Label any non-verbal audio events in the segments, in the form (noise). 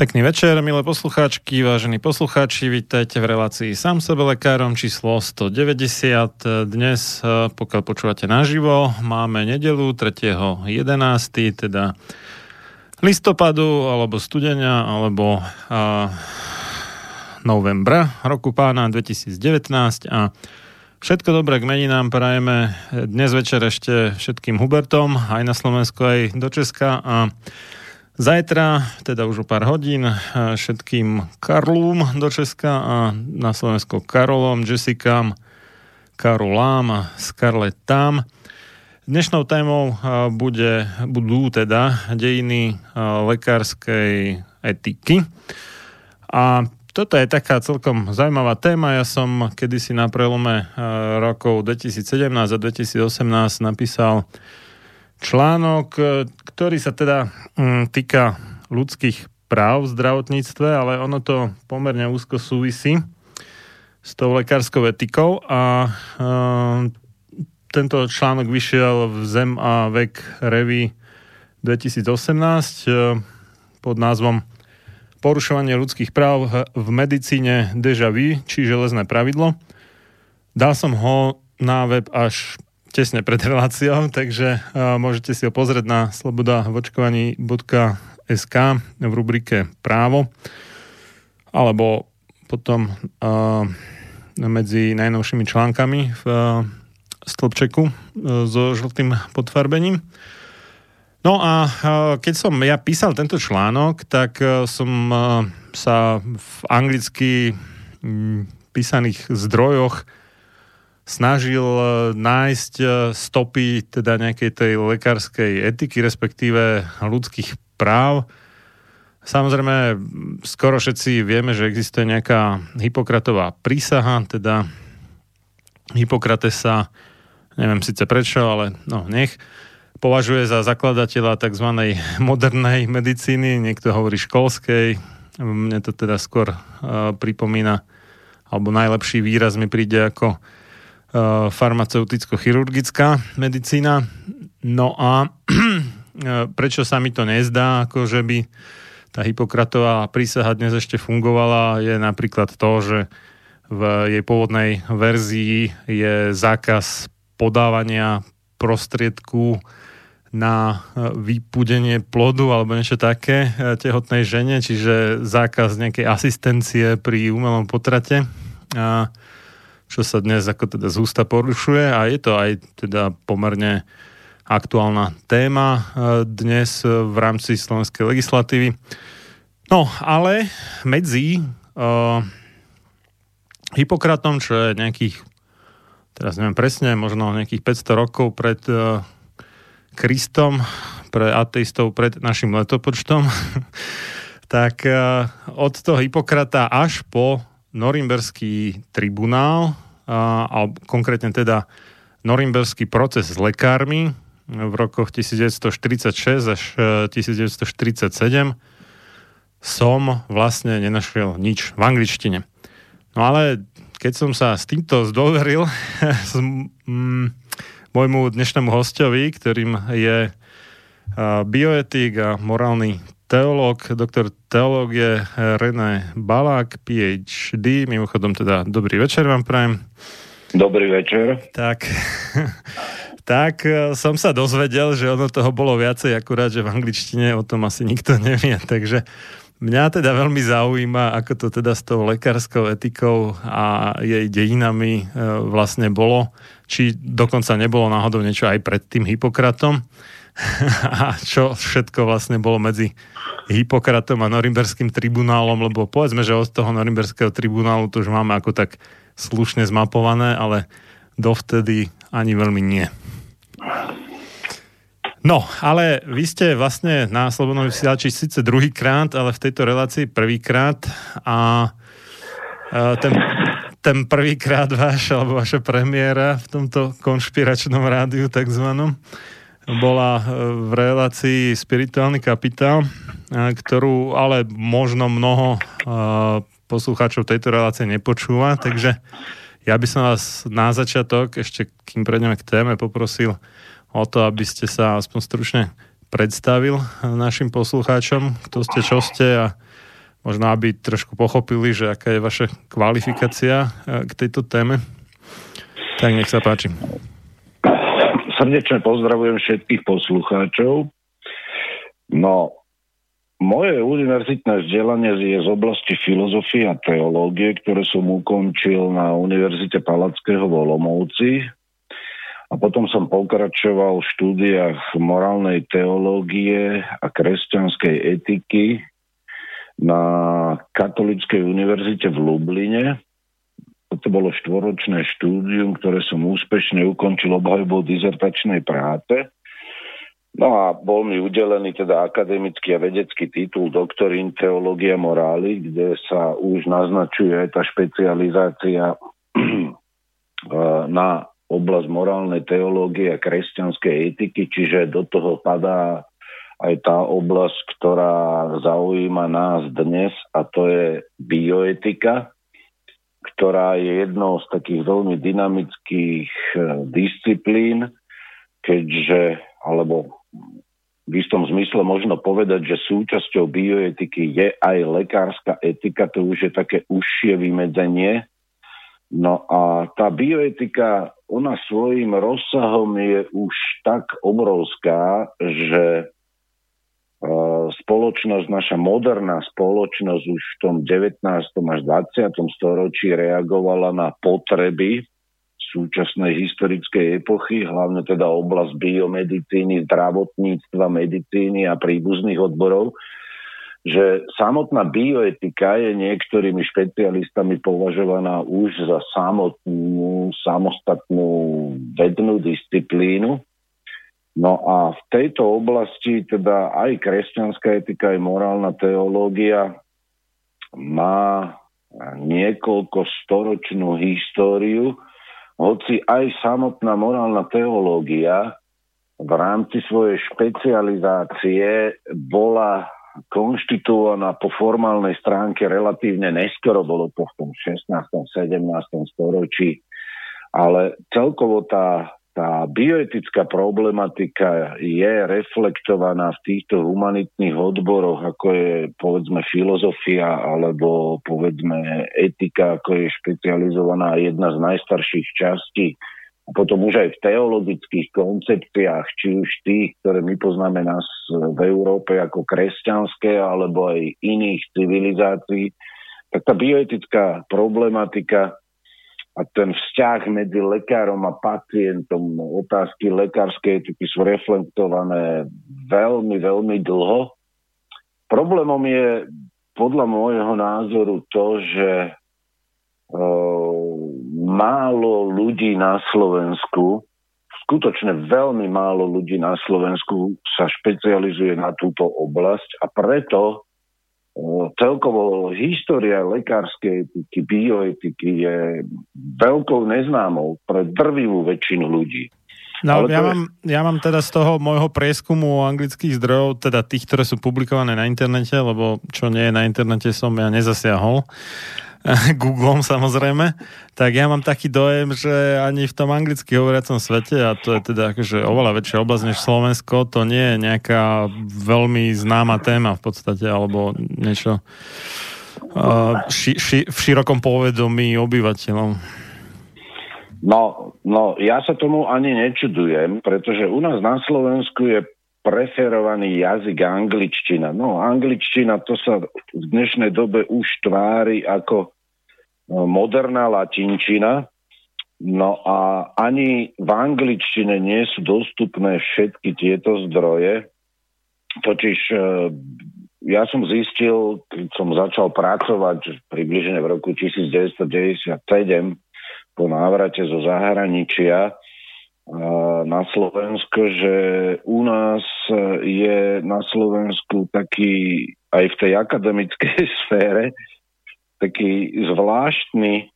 Pekný večer, milé poslucháčky, vážení poslucháči, vítajte v relácii Sám sebe lekárom číslo 190. Dnes, eh, pokiaľ počúvate naživo, máme nedelu 3.11., teda listopadu, alebo studenia, alebo a, novembra roku pána 2019 a všetko dobré k meninám prajeme dnes večer ešte všetkým Hubertom, aj na Slovensku, aj do Česka a Zajtra, teda už o pár hodín, všetkým Karlům do Česka a na Slovensku Karolom, Jessicám, Karolám a Scarlettám. Dnešnou témou bude, budú teda dejiny lekárskej etiky. A toto je taká celkom zaujímavá téma. Ja som kedysi na prelome rokov 2017 a 2018 napísal článok, e, ktorý sa teda mm, týka ľudských práv v zdravotníctve, ale ono to pomerne úzko súvisí s tou lekárskou etikou a e, tento článok vyšiel v Zem a vek Revy 2018 e, pod názvom Porušovanie ľudských práv v medicíne deja vu, či železné pravidlo. Dal som ho na web až tesne pred reláciou, takže môžete si ho pozrieť na slobodavočkovaní.sk v rubrike právo alebo potom medzi najnovšími článkami v stĺpčeku uh, so žltým podfarbením. No a keď som ja písal tento článok, tak uh, som uh, sa v anglicky písaných zdrojoch snažil e, nájsť e, stopy teda nejakej tej lekárskej etiky, respektíve ľudských práv. Samozrejme, skoro všetci vieme, že existuje nejaká Hipokratová prísaha, teda Hipokrates sa, neviem síce prečo, ale no nech, považuje za zakladateľa tzv. modernej medicíny, niekto hovorí školskej, mne to teda skôr uh, pripomína, alebo najlepší výraz mi príde ako farmaceuticko-chirurgická medicína. No a (clears throat) prečo sa mi to nezdá, ako že by tá Hipokratová prísaha dnes ešte fungovala, je napríklad to, že v jej pôvodnej verzii je zákaz podávania prostriedku na vypudenie plodu alebo niečo také tehotnej žene, čiže zákaz nejakej asistencie pri umelom potrate, čo sa dnes ako teda z ústa porušuje a je to aj teda pomerne aktuálna téma e, dnes v rámci slovenskej legislatívy. No, ale medzi uh, Hipokratom, čo je nejakých, teraz neviem presne, možno nejakých 500 rokov pred uh, Kristom, pre ateistov pred našim letopočtom, (laughs) tak uh, od toho Hipokrata až po Norimberský tribunál, a konkrétne teda Norimberský proces s lekármi, v rokoch 1946 až 1947 e, som vlastne nenašiel nič v angličtine. No ale keď som sa s týmto zdôveril (laughs) s môjmu dnešnému hostovi, ktorým je uh, bioetik a morálny teológ, doktor teológie René Balák, PhD, mimochodom teda dobrý večer vám prajem. Dobrý večer. Tak, (laughs) tak e, som sa dozvedel, že ono toho bolo viacej, akurát, že v angličtine o tom asi nikto nevie. (laughs) Takže mňa teda veľmi zaujíma, ako to teda s tou lekárskou etikou a jej dejinami e, vlastne bolo. Či dokonca nebolo náhodou niečo aj pred tým Hipokratom. (laughs) a čo všetko vlastne bolo medzi Hipokratom a Norimberským tribunálom, lebo povedzme, že od toho Norimberského tribunálu to už máme ako tak slušne zmapované, ale dovtedy ani veľmi nie. No, ale vy ste vlastne na Slobodnom vysielači síce druhýkrát, ale v tejto relácii prvýkrát a ten, ten prvýkrát váš alebo vaša premiéra v tomto konšpiračnom rádiu takzvanom bola e, v relácii Spirituálny kapitál, ktorú ale možno mnoho poslucháčov tejto relácie nepočúva, takže ja by som vás na začiatok, ešte kým prejdeme k téme, poprosil o to, aby ste sa aspoň stručne predstavil našim poslucháčom, kto ste, čo ste a možno aby trošku pochopili, že aká je vaša kvalifikácia e, k tejto téme. Tak nech sa páči. Srdečne pozdravujem všetkých poslucháčov. No, moje univerzitné vzdelanie je z oblasti filozofie a teológie, ktoré som ukončil na Univerzite Palackého v Olomouci a potom som pokračoval v štúdiách morálnej teológie a kresťanskej etiky na Katolíckej univerzite v Lubline. To bolo štvoročné štúdium, ktoré som úspešne ukončil obhajbou dizertačnej práce. No a bol mi udelený teda akademický a vedecký titul doktorín teológia morály, kde sa už naznačuje aj tá špecializácia (clears throat) na oblasť morálnej teológie a kresťanskej etiky, čiže do toho padá aj tá oblasť, ktorá zaujíma nás dnes a to je bioetika, ktorá je jednou z takých veľmi dynamických eh, disciplín, keďže, alebo v istom zmysle možno povedať, že súčasťou bioetiky je aj lekárska etika, to už je také užšie vymedzenie. No a tá bioetika ona svojim rozsahom je už tak obrovská, že e, spoločnosť, naša moderná spoločnosť už v tom 19. až 20. storočí reagovala na potreby súčasnej historickej epochy, hlavne teda oblasť biomedicíny, zdravotníctva, medicíny a príbuzných odborov, že samotná bioetika je niektorými špecialistami považovaná už za samotnú, samostatnú vednú disciplínu. No a v tejto oblasti teda aj kresťanská etika, aj morálna teológia má niekoľko storočnú históriu, hoci aj samotná morálna teológia v rámci svojej špecializácie bola konštituovaná po formálnej stránke relatívne neskoro, bolo to v tom 16. 17. storočí, ale celkovo tá tá bioetická problematika je reflektovaná v týchto humanitných odboroch, ako je povedzme filozofia alebo povedzme etika, ako je špecializovaná jedna z najstarších častí. A potom už aj v teologických koncepciách, či už tých, ktoré my poznáme nás v Európe ako kresťanské, alebo aj iných civilizácií, tak tá bioetická problematika a ten vzťah medzi lekárom a pacientom, otázky lekárskej etiky sú reflektované veľmi, veľmi dlho. Problémom je podľa môjho názoru to, že e, málo ľudí na Slovensku, skutočne veľmi málo ľudí na Slovensku sa špecializuje na túto oblasť a preto celkovo história lekárskej etiky, bioetiky je veľkou neznámou pre drvivú väčšinu ľudí. No, ja, je... mám, ja mám teda z toho môjho prieskumu anglických zdrojov, teda tých, ktoré sú publikované na internete, lebo čo nie je na internete som ja nezasiahol, (laughs) Googlom samozrejme, tak ja mám taký dojem, že ani v tom anglicky hovoriacom svete, a to je teda akože oveľa väčšia oblasť než Slovensko, to nie je nejaká veľmi známa téma v podstate, alebo niečo uh, ši, ši, v širokom povedomí obyvateľom. No, no, ja sa tomu ani nečudujem, pretože u nás na Slovensku je preferovaný jazyk angličtina. No, angličtina to sa v dnešnej dobe už tvári ako no, moderná latinčina, no a ani v angličtine nie sú dostupné všetky tieto zdroje. Totiž e, ja som zistil, keď som začal pracovať približne v roku 1997 po návrate zo zahraničia, na Slovensko, že u nás je na Slovensku taký aj v tej akademickej (laughs) sfére taký zvláštny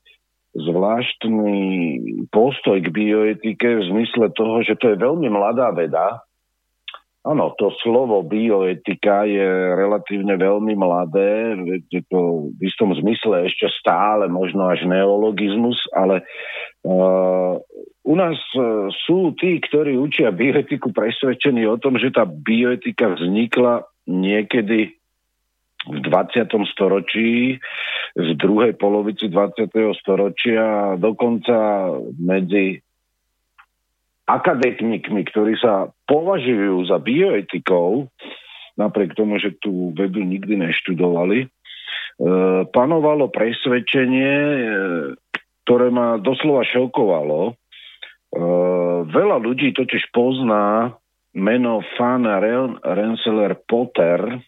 zvláštny postoj k bioetike v zmysle toho, že to je veľmi mladá veda. Áno, to slovo bioetika je relatívne veľmi mladé, je to v istom zmysle ešte stále možno až neologizmus, ale uh, u nás e, sú tí, ktorí učia bioetiku presvedčení o tom, že tá bioetika vznikla niekedy v 20. storočí, v druhej polovici 20. storočia, dokonca medzi akademikmi, ktorí sa považujú za bioetikov, napriek tomu, že tú vedu nikdy neštudovali, e, panovalo presvedčenie, ktoré ma doslova šokovalo, Uh, veľa ľudí totiž pozná meno Fan Rensselaer Potter,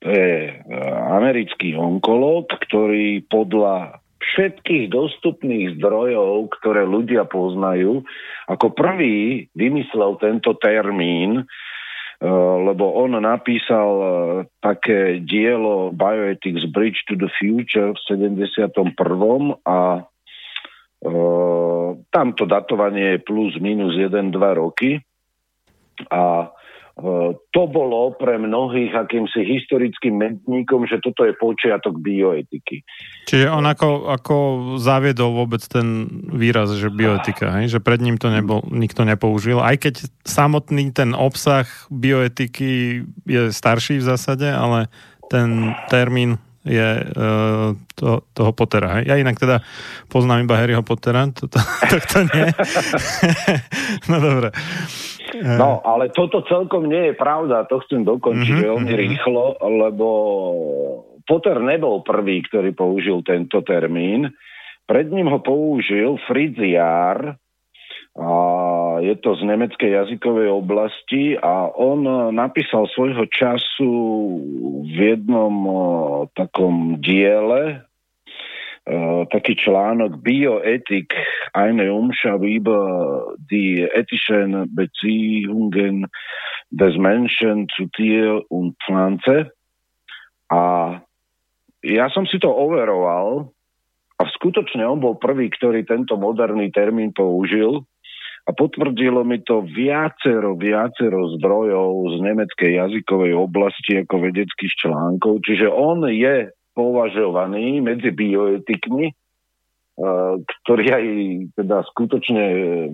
to je uh, americký onkolog, ktorý podľa všetkých dostupných zdrojov, ktoré ľudia poznajú, ako prvý vymyslel tento termín, lebo on napísal také dielo Bioethics Bridge to the Future v 71. a Uh, tamto datovanie je plus minus 1-2 roky a to bolo pre mnohých akýmsi historickým mentníkom, že toto je počiatok bioetiky. Čiže on ako, ako zaviedol vôbec ten výraz, že bioetika, hej? že pred ním to nebol, nikto nepoužil, aj keď samotný ten obsah bioetiky je starší v zásade, ale ten termín je uh, to, toho Pottera. Ja inak teda poznám iba Harryho Pottera, to, to, (laughs) to, to nie. (laughs) no dobre. No, ale toto celkom nie je pravda, to chcem dokončiť mm-hmm, veľmi mm-hmm. rýchlo, lebo Potter nebol prvý, ktorý použil tento termín. Pred ním ho použil Fritz Jahr, a je to z nemeckej jazykovej oblasti a on napísal svojho času v jednom takom diele taký článok Bioethik eine Umschau über die ethischen Beziehungen des Menschen zu Tier und Pflanze. A ja som si to overoval a skutočne on bol prvý, ktorý tento moderný termín použil a potvrdilo mi to viacero, viacero zdrojov z nemeckej jazykovej oblasti ako vedeckých článkov, čiže on je považovaný medzi bioetikmi ktorí aj teda skutočne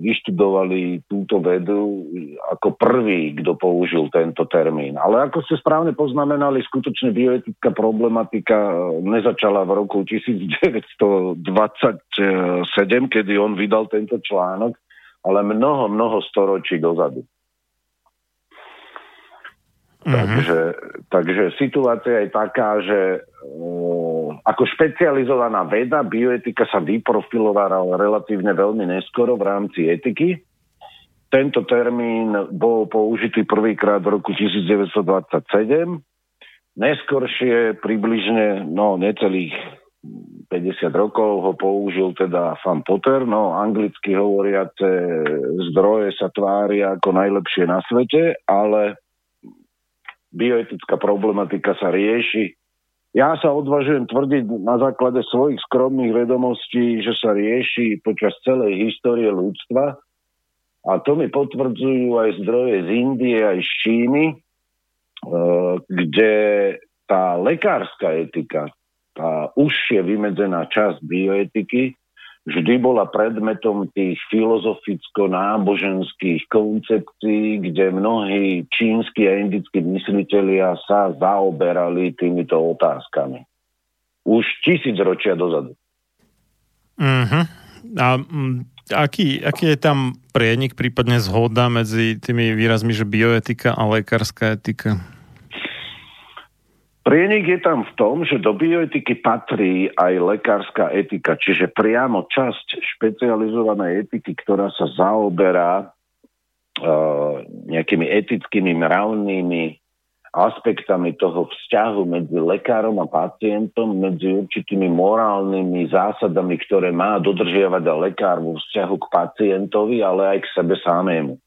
vyštudovali túto vedu ako prvý, kto použil tento termín. Ale ako ste správne poznamenali, skutočne bioetická problematika nezačala v roku 1927, kedy on vydal tento článok, ale mnoho, mnoho storočí dozadu. Mm-hmm. Takže, takže situácia je taká, že ako špecializovaná veda bioetika sa vyprofilovala relatívne veľmi neskoro v rámci etiky. Tento termín bol použitý prvýkrát v roku 1927. Neskoršie približne no, necelých 50 rokov ho použil teda Fan Potter, no anglicky hovoriace zdroje sa tvária ako najlepšie na svete, ale bioetická problematika sa rieši. Ja sa odvažujem tvrdiť na základe svojich skromných vedomostí, že sa rieši počas celej histórie ľudstva. A to mi potvrdzujú aj zdroje z Indie, aj z Číny, e, kde tá lekárska etika, tá užšie vymedzená časť bioetiky, vždy bola predmetom tých filozoficko-náboženských koncepcií, kde mnohí čínsky a indickí myslitelia sa zaoberali týmito otázkami. Už tisíc ročia dozadu. Uh-huh. A m, aký, aký je tam prienik, prípadne zhoda medzi tými výrazmi, že bioetika a lekárska etika? Prienik je tam v tom, že do bioetiky patrí aj lekárska etika, čiže priamo časť špecializovanej etiky, ktorá sa zaoberá uh, nejakými etickými, mravnými aspektami toho vzťahu medzi lekárom a pacientom, medzi určitými morálnymi zásadami, ktoré má dodržiavať lekár vo vzťahu k pacientovi, ale aj k sebe samému.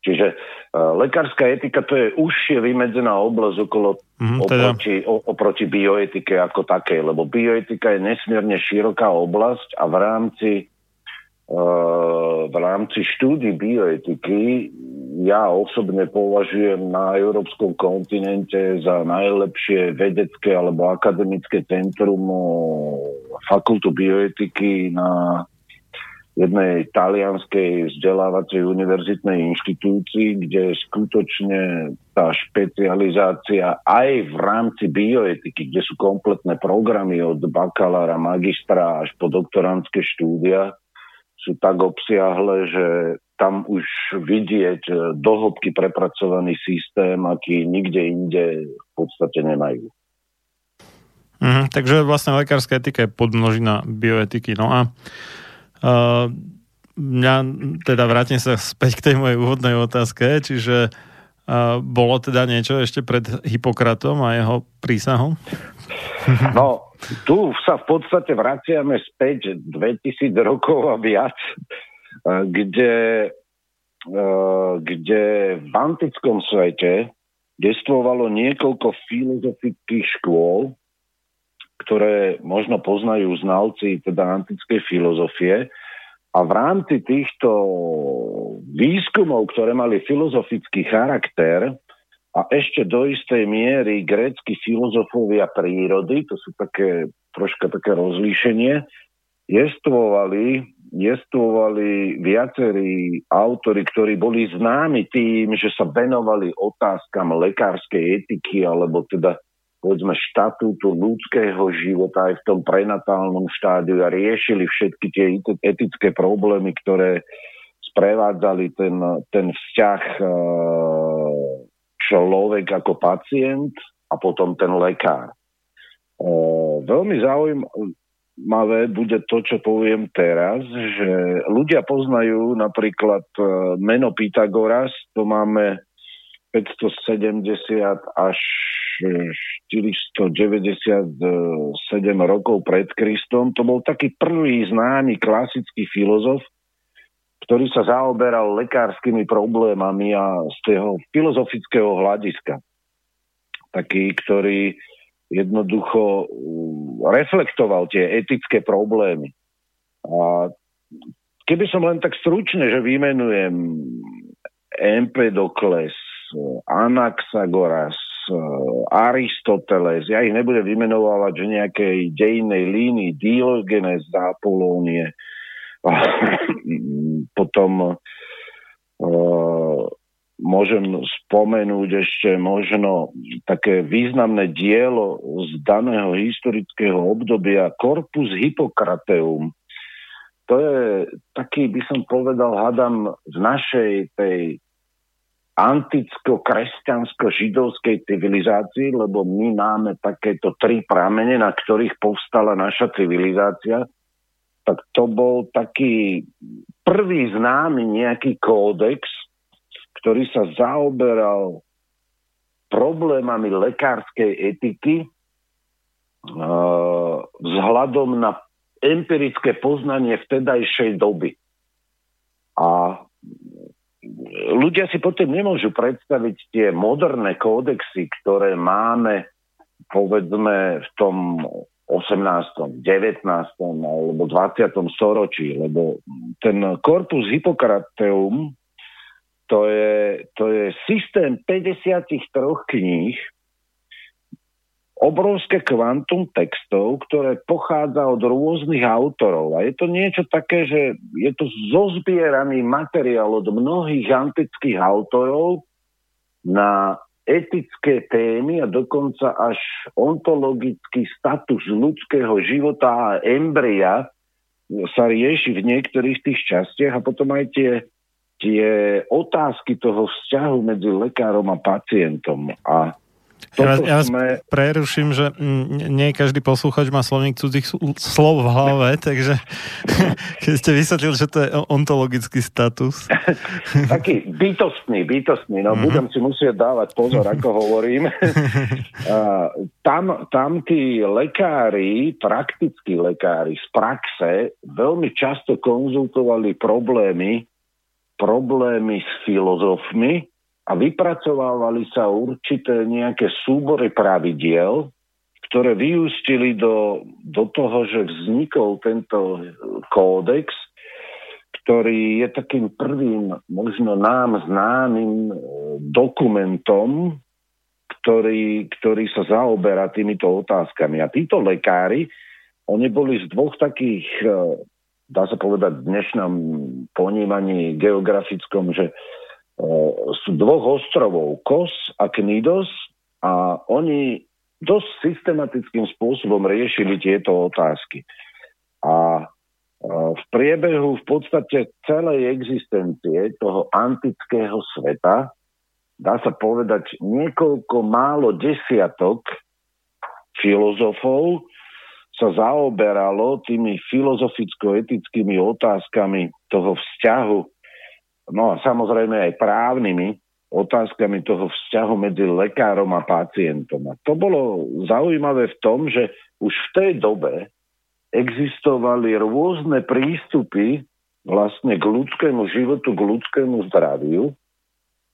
Čiže uh, lekárska etika to je užšie vymedzená oblasť okolo, mm, teda. oproti, o, oproti bioetike ako takej, lebo bioetika je nesmierne široká oblasť a v rámci uh, v rámci štúdy bioetiky ja osobne považujem na európskom kontinente za najlepšie vedecké alebo akademické centrum fakultu bioetiky na jednej talianskej vzdelávacej univerzitnej inštitúcii, kde skutočne tá špecializácia aj v rámci bioetiky, kde sú kompletné programy od bakalára, magistra až po doktorantské štúdia, sú tak obsiahle, že tam už vidieť dohlbky prepracovaný systém, aký nikde inde v podstate nemajú. Mhm, takže vlastne lekárska etika je podmnožina bioetiky. No a Uh, mňa, teda vrátim sa späť k tej mojej úvodnej otázke, čiže uh, bolo teda niečo ešte pred Hipokratom a jeho prísahou? (laughs) No, tu sa v podstate vraciame späť 2000 rokov a viac, kde, kde v antickom svete gestovalo niekoľko filozofických škôl, ktoré možno poznajú znalci teda antickej filozofie. A v rámci týchto výskumov, ktoré mali filozofický charakter, a ešte do istej miery grécky filozofovia prírody, to sú také troška také rozlíšenie, jestvovali, jestvovali viacerí autory, ktorí boli známi tým, že sa venovali otázkam lekárskej etiky alebo teda povedzme štatútu ľudského života aj v tom prenatálnom štádiu a riešili všetky tie etické problémy, ktoré sprevádzali ten, ten vzťah e, človek ako pacient a potom ten lekár. E, veľmi zaujímavé bude to, čo poviem teraz, že ľudia poznajú napríklad e, meno Pythagoras, to máme 570 až 497 rokov pred Kristom. To bol taký prvý známy klasický filozof, ktorý sa zaoberal lekárskymi problémami a z toho filozofického hľadiska. Taký, ktorý jednoducho mm, reflektoval tie etické problémy. A keby som len tak stručne, že vymenujem Empedokles, Anaxagoras, Aristoteles, ja ich nebudem vymenovať, že nejakej dejnej línii, Diogenes z Apolónie, (laughs) potom uh, môžem spomenúť ešte možno také významné dielo z daného historického obdobia Corpus Hippocrateum. To je taký, by som povedal, hadam v našej tej anticko-kresťansko-židovskej civilizácii, lebo my máme takéto tri pramene, na ktorých povstala naša civilizácia, tak to bol taký prvý známy nejaký kódex, ktorý sa zaoberal problémami lekárskej etiky uh, vzhľadom na empirické poznanie vtedajšej doby. A ľudia si potom nemôžu predstaviť tie moderné kódexy, ktoré máme povedzme v tom 18., 19. alebo 20. storočí, lebo ten korpus Hippocrateum to je, to je systém 53 kníh, obrovské kvantum textov, ktoré pochádza od rôznych autorov. A je to niečo také, že je to zozbieraný materiál od mnohých antických autorov na etické témy a dokonca až ontologický status ľudského života a embria sa rieši v niektorých tých častiach a potom aj tie tie otázky toho vzťahu medzi lekárom a pacientom. A ja ja vás sme... preruším, že nie každý posluchač má slovník cudzích slov v hlave, (laughs) takže (laughs) keď ste vysvetlili, že to je ontologický status. (laughs) Taký bytostný, bytostný, no mm-hmm. budem si musieť dávať pozor, ako hovorím. tam, tam tí lekári, praktickí lekári z praxe veľmi často konzultovali problémy problémy s filozofmi a vypracovávali sa určité nejaké súbory pravidiel, ktoré vyústili do, do toho, že vznikol tento kódex, ktorý je takým prvým, možno nám známym e, dokumentom, ktorý, ktorý sa zaoberá týmito otázkami. A títo lekári, oni boli z dvoch takých e, dá sa povedať, v dnešnom ponímaní geografickom, že sú dvoch ostrovov, Kos a Knidos a oni dosť systematickým spôsobom riešili tieto otázky. A e, v priebehu v podstate celej existencie toho antického sveta dá sa povedať niekoľko málo desiatok filozofov sa zaoberalo tými filozoficko-etickými otázkami toho vzťahu, no a samozrejme aj právnymi otázkami toho vzťahu medzi lekárom a pacientom. A to bolo zaujímavé v tom, že už v tej dobe existovali rôzne prístupy vlastne k ľudskému životu, k ľudskému zdraviu,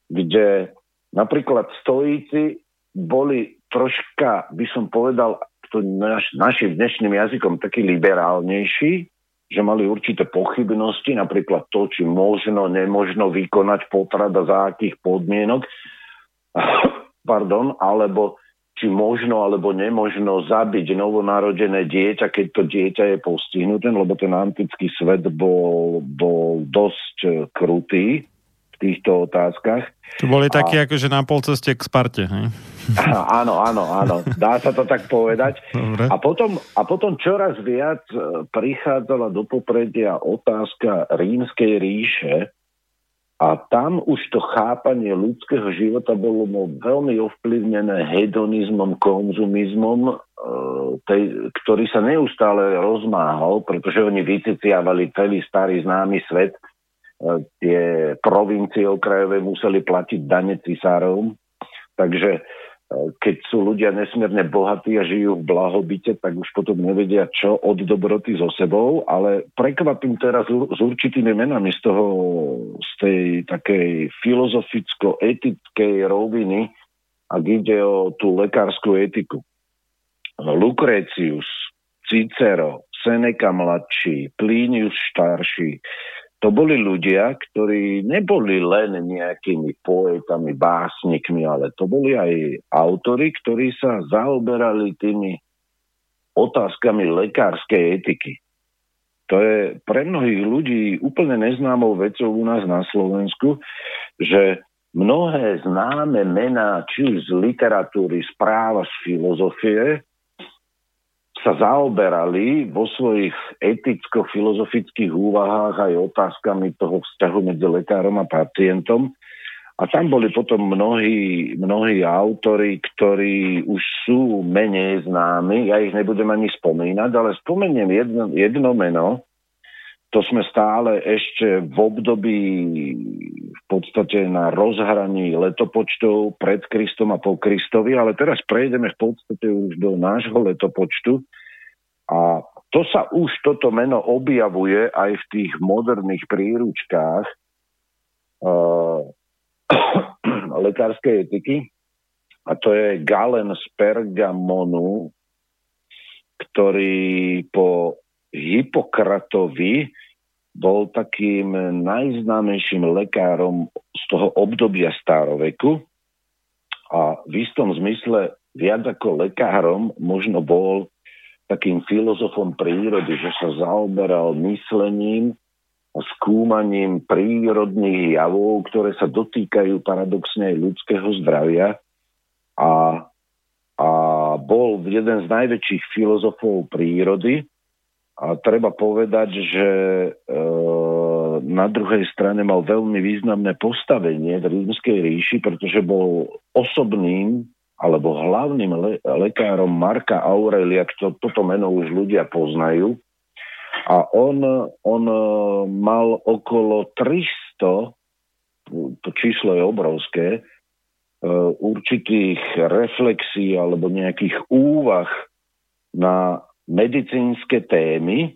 kde napríklad stojíci boli troška, by som povedal, to naš, našim dnešným jazykom taký liberálnejší, že mali určité pochybnosti, napríklad to, či možno, nemožno vykonať potrat a za akých podmienok, (laughs) pardon, alebo či možno alebo nemožno zabiť novonarodené dieťa, keď to dieťa je postihnuté, lebo ten antický svet bol, bol dosť eh, krutý v týchto otázkach. Tu boli takí akože na pol ceste k Sparte, hej? Áno, áno, áno. Dá sa to tak povedať. Dobre. A potom, a potom čoraz viac e, prichádzala do popredia otázka rímskej ríše a tam už to chápanie ľudského života bolo veľmi ovplyvnené hedonizmom, konzumizmom, e, tej, ktorý sa neustále rozmáhal, pretože oni vyciciavali celý starý známy svet, tie provincie okrajové museli platiť dane cisárom, takže e, keď sú ľudia nesmierne bohatí a žijú v blahobite, tak už potom nevedia čo od dobroty so sebou, ale prekvapím teraz s určitými menami z toho, z tej takej filozoficko-etickej roviny, ak ide o tú lekárskú etiku. Lucretius, Cicero, Seneca mladší, Plinius starší, to boli ľudia, ktorí neboli len nejakými poetami, básnikmi, ale to boli aj autory, ktorí sa zaoberali tými otázkami lekárskej etiky. To je pre mnohých ľudí úplne neznámou vecou u nás na Slovensku, že mnohé známe mená, či už z literatúry, správa, z filozofie, sa zaoberali vo svojich eticko-filozofických úvahách aj otázkami toho vzťahu medzi lekárom a pacientom. A tam boli potom mnohí, mnohí autory, ktorí už sú menej známi. Ja ich nebudem ani spomínať, ale spomeniem jedno, jedno meno. To sme stále ešte v období v podstate na rozhraní letopočtov pred Kristom a po Kristovi, ale teraz prejdeme v podstate už do nášho letopočtu. A to sa už toto meno objavuje aj v tých moderných príručkách uh, (clears throat) lekárskej etiky. A to je Galen z Pergamonu, ktorý po Hippokratovi bol takým najznámejším lekárom z toho obdobia staroveku a v istom zmysle viac ako lekárom možno bol takým filozofom prírody, že sa zaoberal myslením a skúmaním prírodných javov, ktoré sa dotýkajú paradoxne aj ľudského zdravia. A, a bol jeden z najväčších filozofov prírody a treba povedať, že e, na druhej strane mal veľmi významné postavenie v rímskej ríši, pretože bol osobným alebo hlavným le- lekárom Marka Aurelia, to, toto meno už ľudia poznajú. A on, on e, mal okolo 300, to číslo je obrovské, e, určitých reflexí alebo nejakých úvah na medicínske témy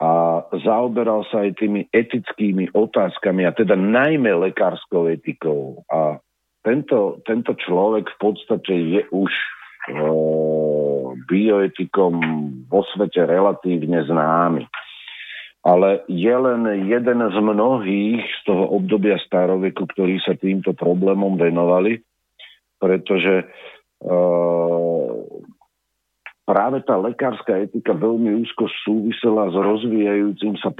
a zaoberal sa aj tými etickými otázkami a teda najmä lekárskou etikou. A tento, tento človek v podstate je už e, bioetikom vo svete relatívne známy. Ale je len jeden z mnohých z toho obdobia staroveku, ktorí sa týmto problémom venovali, pretože e, práve tá lekárska etika veľmi úzko súvisela s rozvíjajúcim sa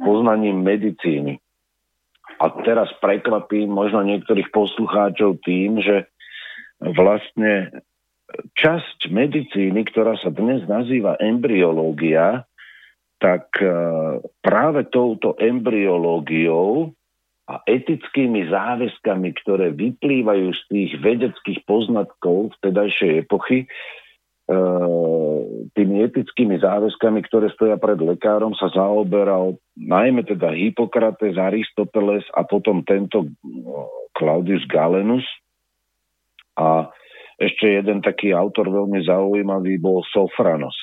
poznaním medicíny. A teraz prekvapím možno niektorých poslucháčov tým, že vlastne časť medicíny, ktorá sa dnes nazýva embryológia, tak e, práve touto embryológiou a etickými záväzkami, ktoré vyplývajú z tých vedeckých poznatkov vtedajšej epochy, tými etickými záväzkami, ktoré stoja pred lekárom, sa zaoberal najmä teda Hippokrates, Aristoteles a potom tento e, Claudius Galenus. A ešte jeden taký autor veľmi zaujímavý bol Sofranos.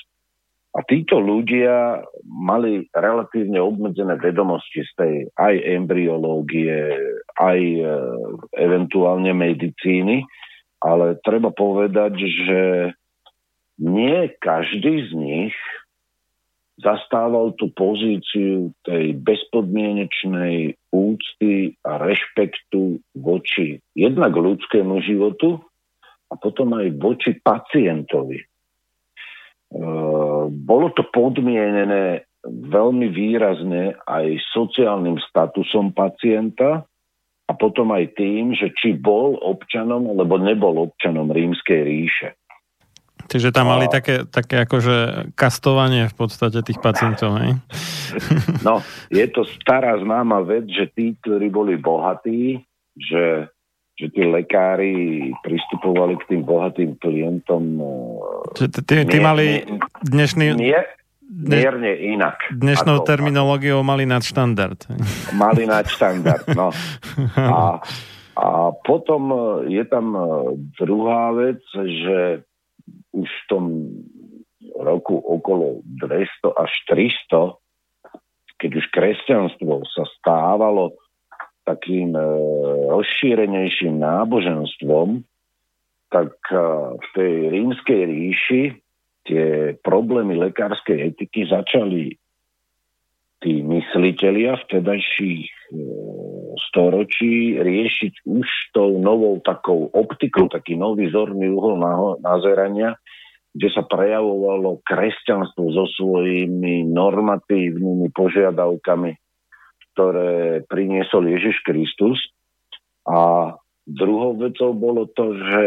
A títo ľudia mali relatívne obmedzené vedomosti z tej aj embryológie, aj e, eventuálne medicíny, ale treba povedať, že nie každý z nich zastával tú pozíciu tej bezpodmienečnej úcty a rešpektu voči jednak ľudskému životu a potom aj voči pacientovi. E, bolo to podmienené veľmi výrazne aj sociálnym statusom pacienta a potom aj tým, že či bol občanom alebo nebol občanom rímskej ríše. Čiže tam mali také, také akože kastovanie v podstate tých pacientov, hej? (laughs) No, je to stará známa vec, že tí, ktorí boli bohatí, že, že tí lekári pristupovali k tým bohatým klientom Čiže tí, tí mali dnešný... Nie, mierne inak. Dnešnou ako, terminológiou mali nadštandard. (laughs) Mali nadštandard, no. (laughs) A, a potom je tam druhá vec, že už v tom roku okolo 200 až 300, keď už kresťanstvo sa stávalo takým e, rozšírenejším náboženstvom, tak e, v tej rímskej ríši tie problémy lekárskej etiky začali tí mysliteľia vtedajších e, storočí riešiť už tou novou takou optikou, taký nový zorný uhol nazerania, kde sa prejavovalo kresťanstvo so svojimi normatívnymi požiadavkami, ktoré priniesol Ježiš Kristus. A druhou vecou bolo to, že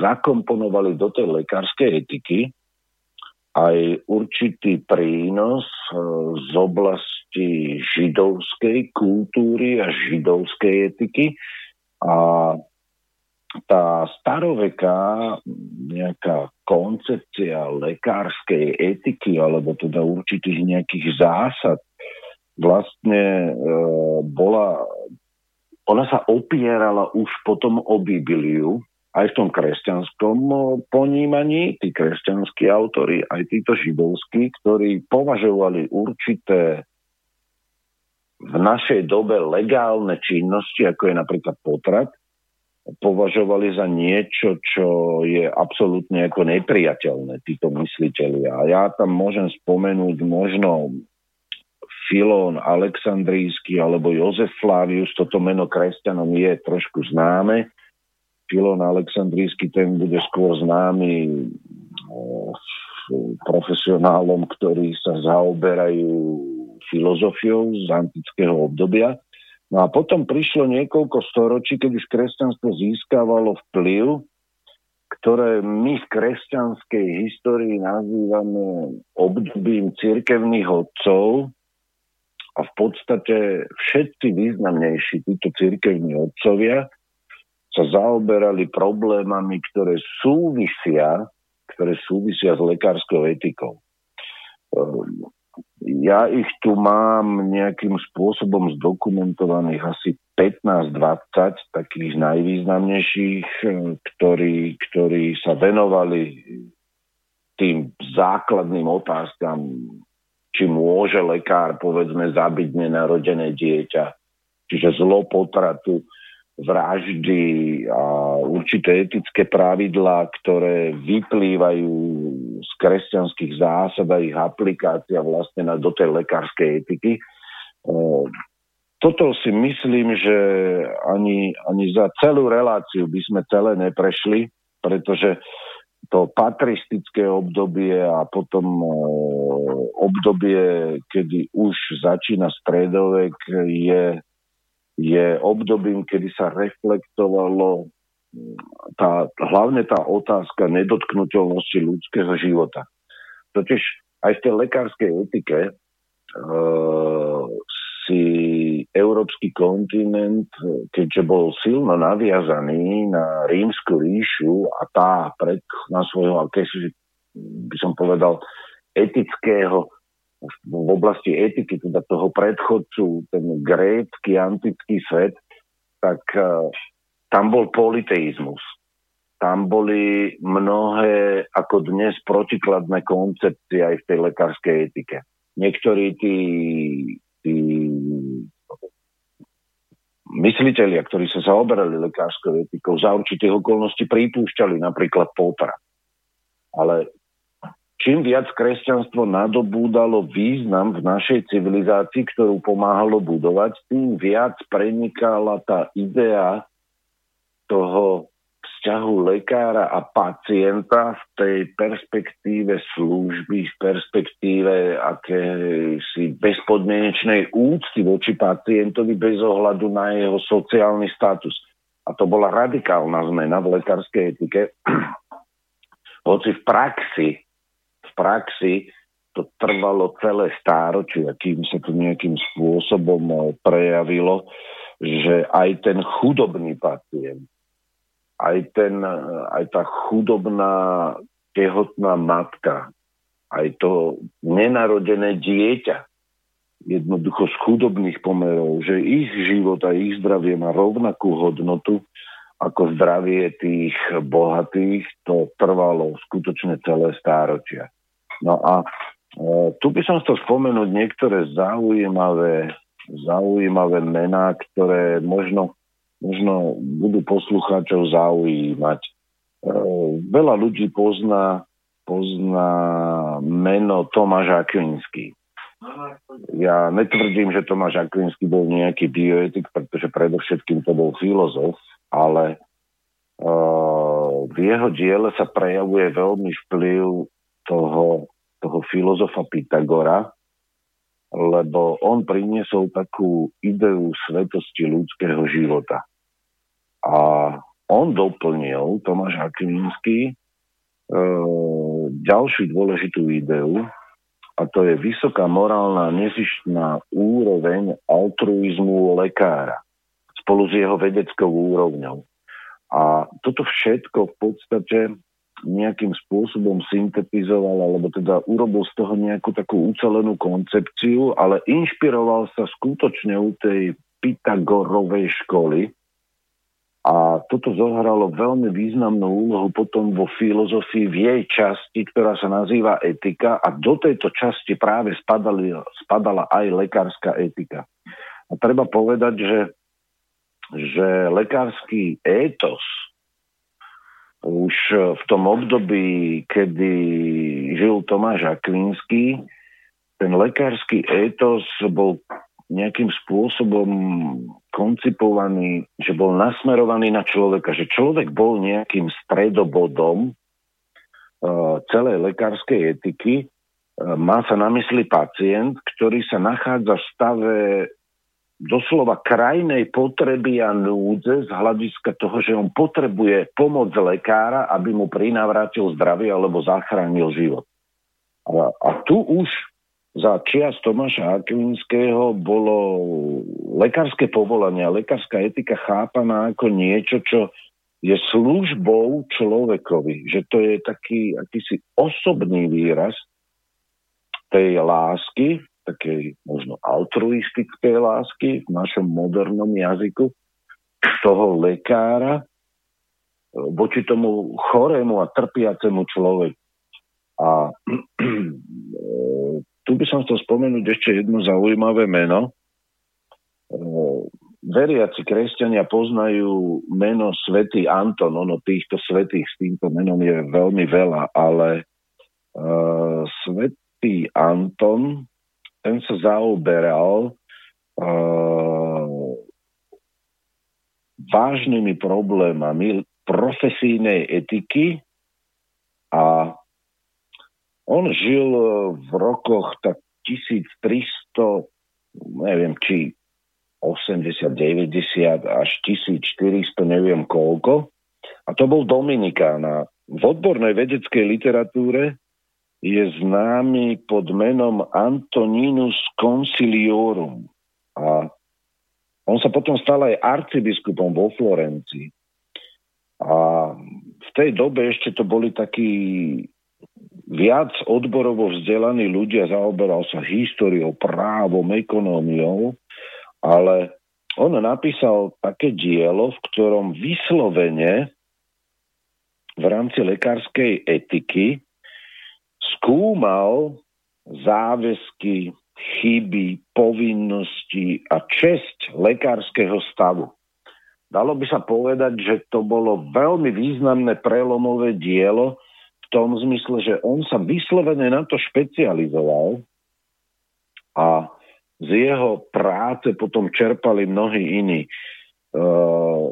zakomponovali do tej lekárskej etiky aj určitý prínos e, z oblasti židovskej kultúry a židovskej etiky. A tá staroveká nejaká koncepcia lekárskej etiky alebo teda určitých nejakých zásad vlastne e, bola, ona sa opierala už potom o Bibliu, aj v tom kresťanskom ponímaní, tí kresťanskí autory, aj títo židovskí, ktorí považovali určité v našej dobe legálne činnosti, ako je napríklad potrat, považovali za niečo, čo je absolútne ako nepriateľné, títo mysliteľi. A ja tam môžem spomenúť možno Filón Aleksandrijský alebo Jozef Flavius, toto meno kresťanom je trošku známe, Filon Aleksandrijský, ten bude skôr známy profesionálom, ktorí sa zaoberajú filozofiou z antického obdobia. No a potom prišlo niekoľko storočí, keď už kresťanstvo získavalo vplyv, ktoré my v kresťanskej histórii nazývame obdobím cirkevných odcov a v podstate všetci významnejší títo cirkevní odcovia sa zaoberali problémami, ktoré súvisia, ktoré súvisia s lekárskou etikou. Ehm, ja ich tu mám nejakým spôsobom zdokumentovaných asi 15-20 takých najvýznamnejších, ehm, ktorí, ktorí sa venovali tým základným otázkam, či môže lekár, povedzme, zabiť nenarodené dieťa, čiže zlo potratu, vraždy a určité etické pravidlá, ktoré vyplývajú z kresťanských zásad a ich aplikácia vlastne na, do tej lekárskej etiky. Toto si myslím, že ani, ani za celú reláciu by sme celé neprešli, pretože to patristické obdobie a potom obdobie, kedy už začína stredovek, je je obdobím, kedy sa reflektovalo mm, tá, hlavne tá otázka nedotknutelnosti ľudského života. Totiž aj v tej lekárskej etike e, si európsky kontinent, keďže bol silno naviazaný na rímsku ríšu a tá pred, na svojho, akési, by som povedal, etického v oblasti etiky, teda toho predchodcu, ten grécky antický svet, tak uh, tam bol politeizmus. Tam boli mnohé, ako dnes, protikladné koncepcie aj v tej lekárskej etike. Niektorí tí, tí mysliteľia, ktorí sa zaoberali lekárskou etikou, za určitých okolností pripúšťali napríklad potrat. Ale čím viac kresťanstvo nadobúdalo význam v našej civilizácii, ktorú pomáhalo budovať, tým viac prenikala tá idea toho vzťahu lekára a pacienta v tej perspektíve služby, v perspektíve akési bezpodmienečnej úcty voči pacientovi bez ohľadu na jeho sociálny status. A to bola radikálna zmena v lekárskej etike. (clears throat) Hoci v praxi praxi to trvalo celé stáročie, kým sa to nejakým spôsobom eh, prejavilo, že aj ten chudobný pacient, aj, ten, eh, aj tá chudobná tehotná matka, aj to nenarodené dieťa, jednoducho z chudobných pomerov, že ich život a ich zdravie má rovnakú hodnotu ako zdravie tých bohatých, to trvalo skutočne celé stáročia. No a e, tu by som chcel spomenúť niektoré zaujímavé, zaujímavé mená, ktoré možno, možno budú poslucháčov zaujímať. E, veľa ľudí pozná, pozná meno Tomáš Akvinský. ja netvrdím, že Tomáš Akvinsky bol nejaký bioetik, pretože predovšetkým to bol filozof, ale uh, v jeho diele sa prejavuje veľmi vplyv toho, toho filozofa Pythagora, lebo on priniesol takú ideu svetosti ľudského života. A on doplnil, Tomáš Akvinsky, e, ďalšiu dôležitú ideu, a to je vysoká morálna nezištná úroveň altruizmu lekára spolu s jeho vedeckou úrovňou. A toto všetko v podstate nejakým spôsobom syntetizoval, alebo teda urobil z toho nejakú takú ucelenú koncepciu, ale inšpiroval sa skutočne u tej Pythagorovej školy, a toto zohralo veľmi významnú úlohu potom vo filozofii v jej časti, ktorá sa nazýva etika a do tejto časti práve spadali, spadala aj lekárska etika. A treba povedať, že, že lekársky étos už v tom období, kedy žil Tomáš Akvinský, ten lekársky étos bol nejakým spôsobom koncipovaný, že bol nasmerovaný na človeka, že človek bol nejakým stredobodom uh, celej lekárskej etiky. Uh, má sa na mysli pacient, ktorý sa nachádza v stave doslova krajnej potreby a núdze z hľadiska toho, že on potrebuje pomoc lekára, aby mu prinavrátil zdravie alebo zachránil život. A, a tu už za čias Tomáša Akvinského bolo lekárske povolanie, lekárska etika chápaná ako niečo, čo je službou človekovi. Že to je taký akýsi osobný výraz tej lásky, takej možno altruistickej lásky v našom modernom jazyku toho lekára voči tomu chorému a trpiacemu človeku. A (clears throat) tu by som chcel spomenúť ešte jedno zaujímavé meno. Veriaci kresťania poznajú meno svätý Anton. Ono týchto svetých s týmto menom je veľmi veľa, ale uh, svätý Anton, ten sa zaoberal uh, vážnymi problémami profesijnej etiky a on žil e, v rokoch tak 1300, neviem, či 80, 90 až 1400, neviem koľko. A to bol Dominikán. V odbornej vedeckej literatúre je známy pod menom Antoninus Consiliorum. A on sa potom stal aj arcibiskupom vo Florencii. A v tej dobe ešte to boli takí viac odborovo vzdelaní ľudia, zaoberal sa históriou, právom, ekonómiou, ale on napísal také dielo, v ktorom vyslovene v rámci lekárskej etiky skúmal záväzky, chyby, povinnosti a česť lekárskeho stavu. Dalo by sa povedať, že to bolo veľmi významné prelomové dielo, tom zmysle, že on sa vyslovene na to špecializoval a z jeho práce potom čerpali mnohí iní. Uh,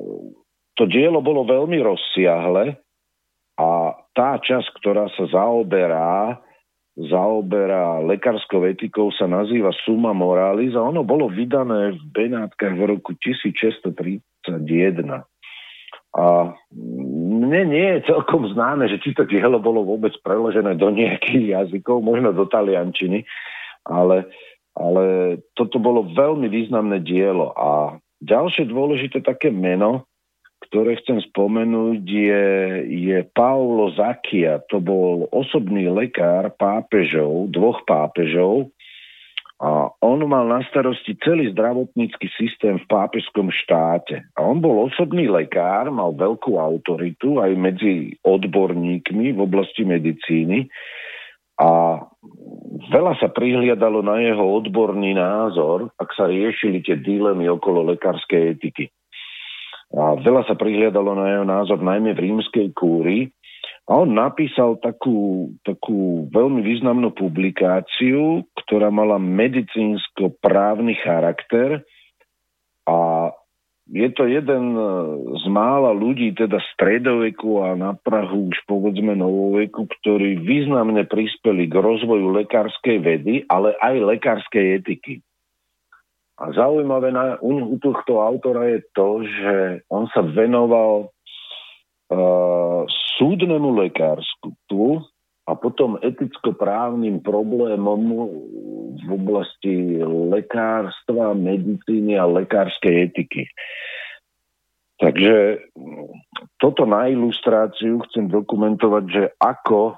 to dielo bolo veľmi rozsiahle a tá časť, ktorá sa zaoberá zaoberá lekárskou etikou, sa nazýva Suma Moralis a ono bolo vydané v Benátkach v roku 1631. A mne nie je celkom známe, že či to dielo bolo vôbec preložené do nejakých jazykov, možno do taliančiny, ale, ale toto bolo veľmi významné dielo. A ďalšie dôležité také meno, ktoré chcem spomenúť, je, je Paolo Zakia. To bol osobný lekár pápežov, dvoch pápežov, a on mal na starosti celý zdravotnícky systém v pápežskom štáte. A on bol osobný lekár, mal veľkú autoritu aj medzi odborníkmi v oblasti medicíny a veľa sa prihliadalo na jeho odborný názor, ak sa riešili tie dilemy okolo lekárskej etiky. A veľa sa prihliadalo na jeho názor najmä v rímskej kúrii, A on napísal takú, takú veľmi významnú publikáciu, ktorá mala medicínsko-právny charakter a je to jeden z mála ľudí, teda stredoveku a na Prahu už povedzme novoveku, ktorí významne prispeli k rozvoju lekárskej vedy, ale aj lekárskej etiky. A zaujímavé na, u tohto autora je to, že on sa venoval uh, súdnemu lekárstvu a potom eticko-právnym problémom v oblasti lekárstva, medicíny a lekárskej etiky. Takže toto na ilustráciu chcem dokumentovať, že ako,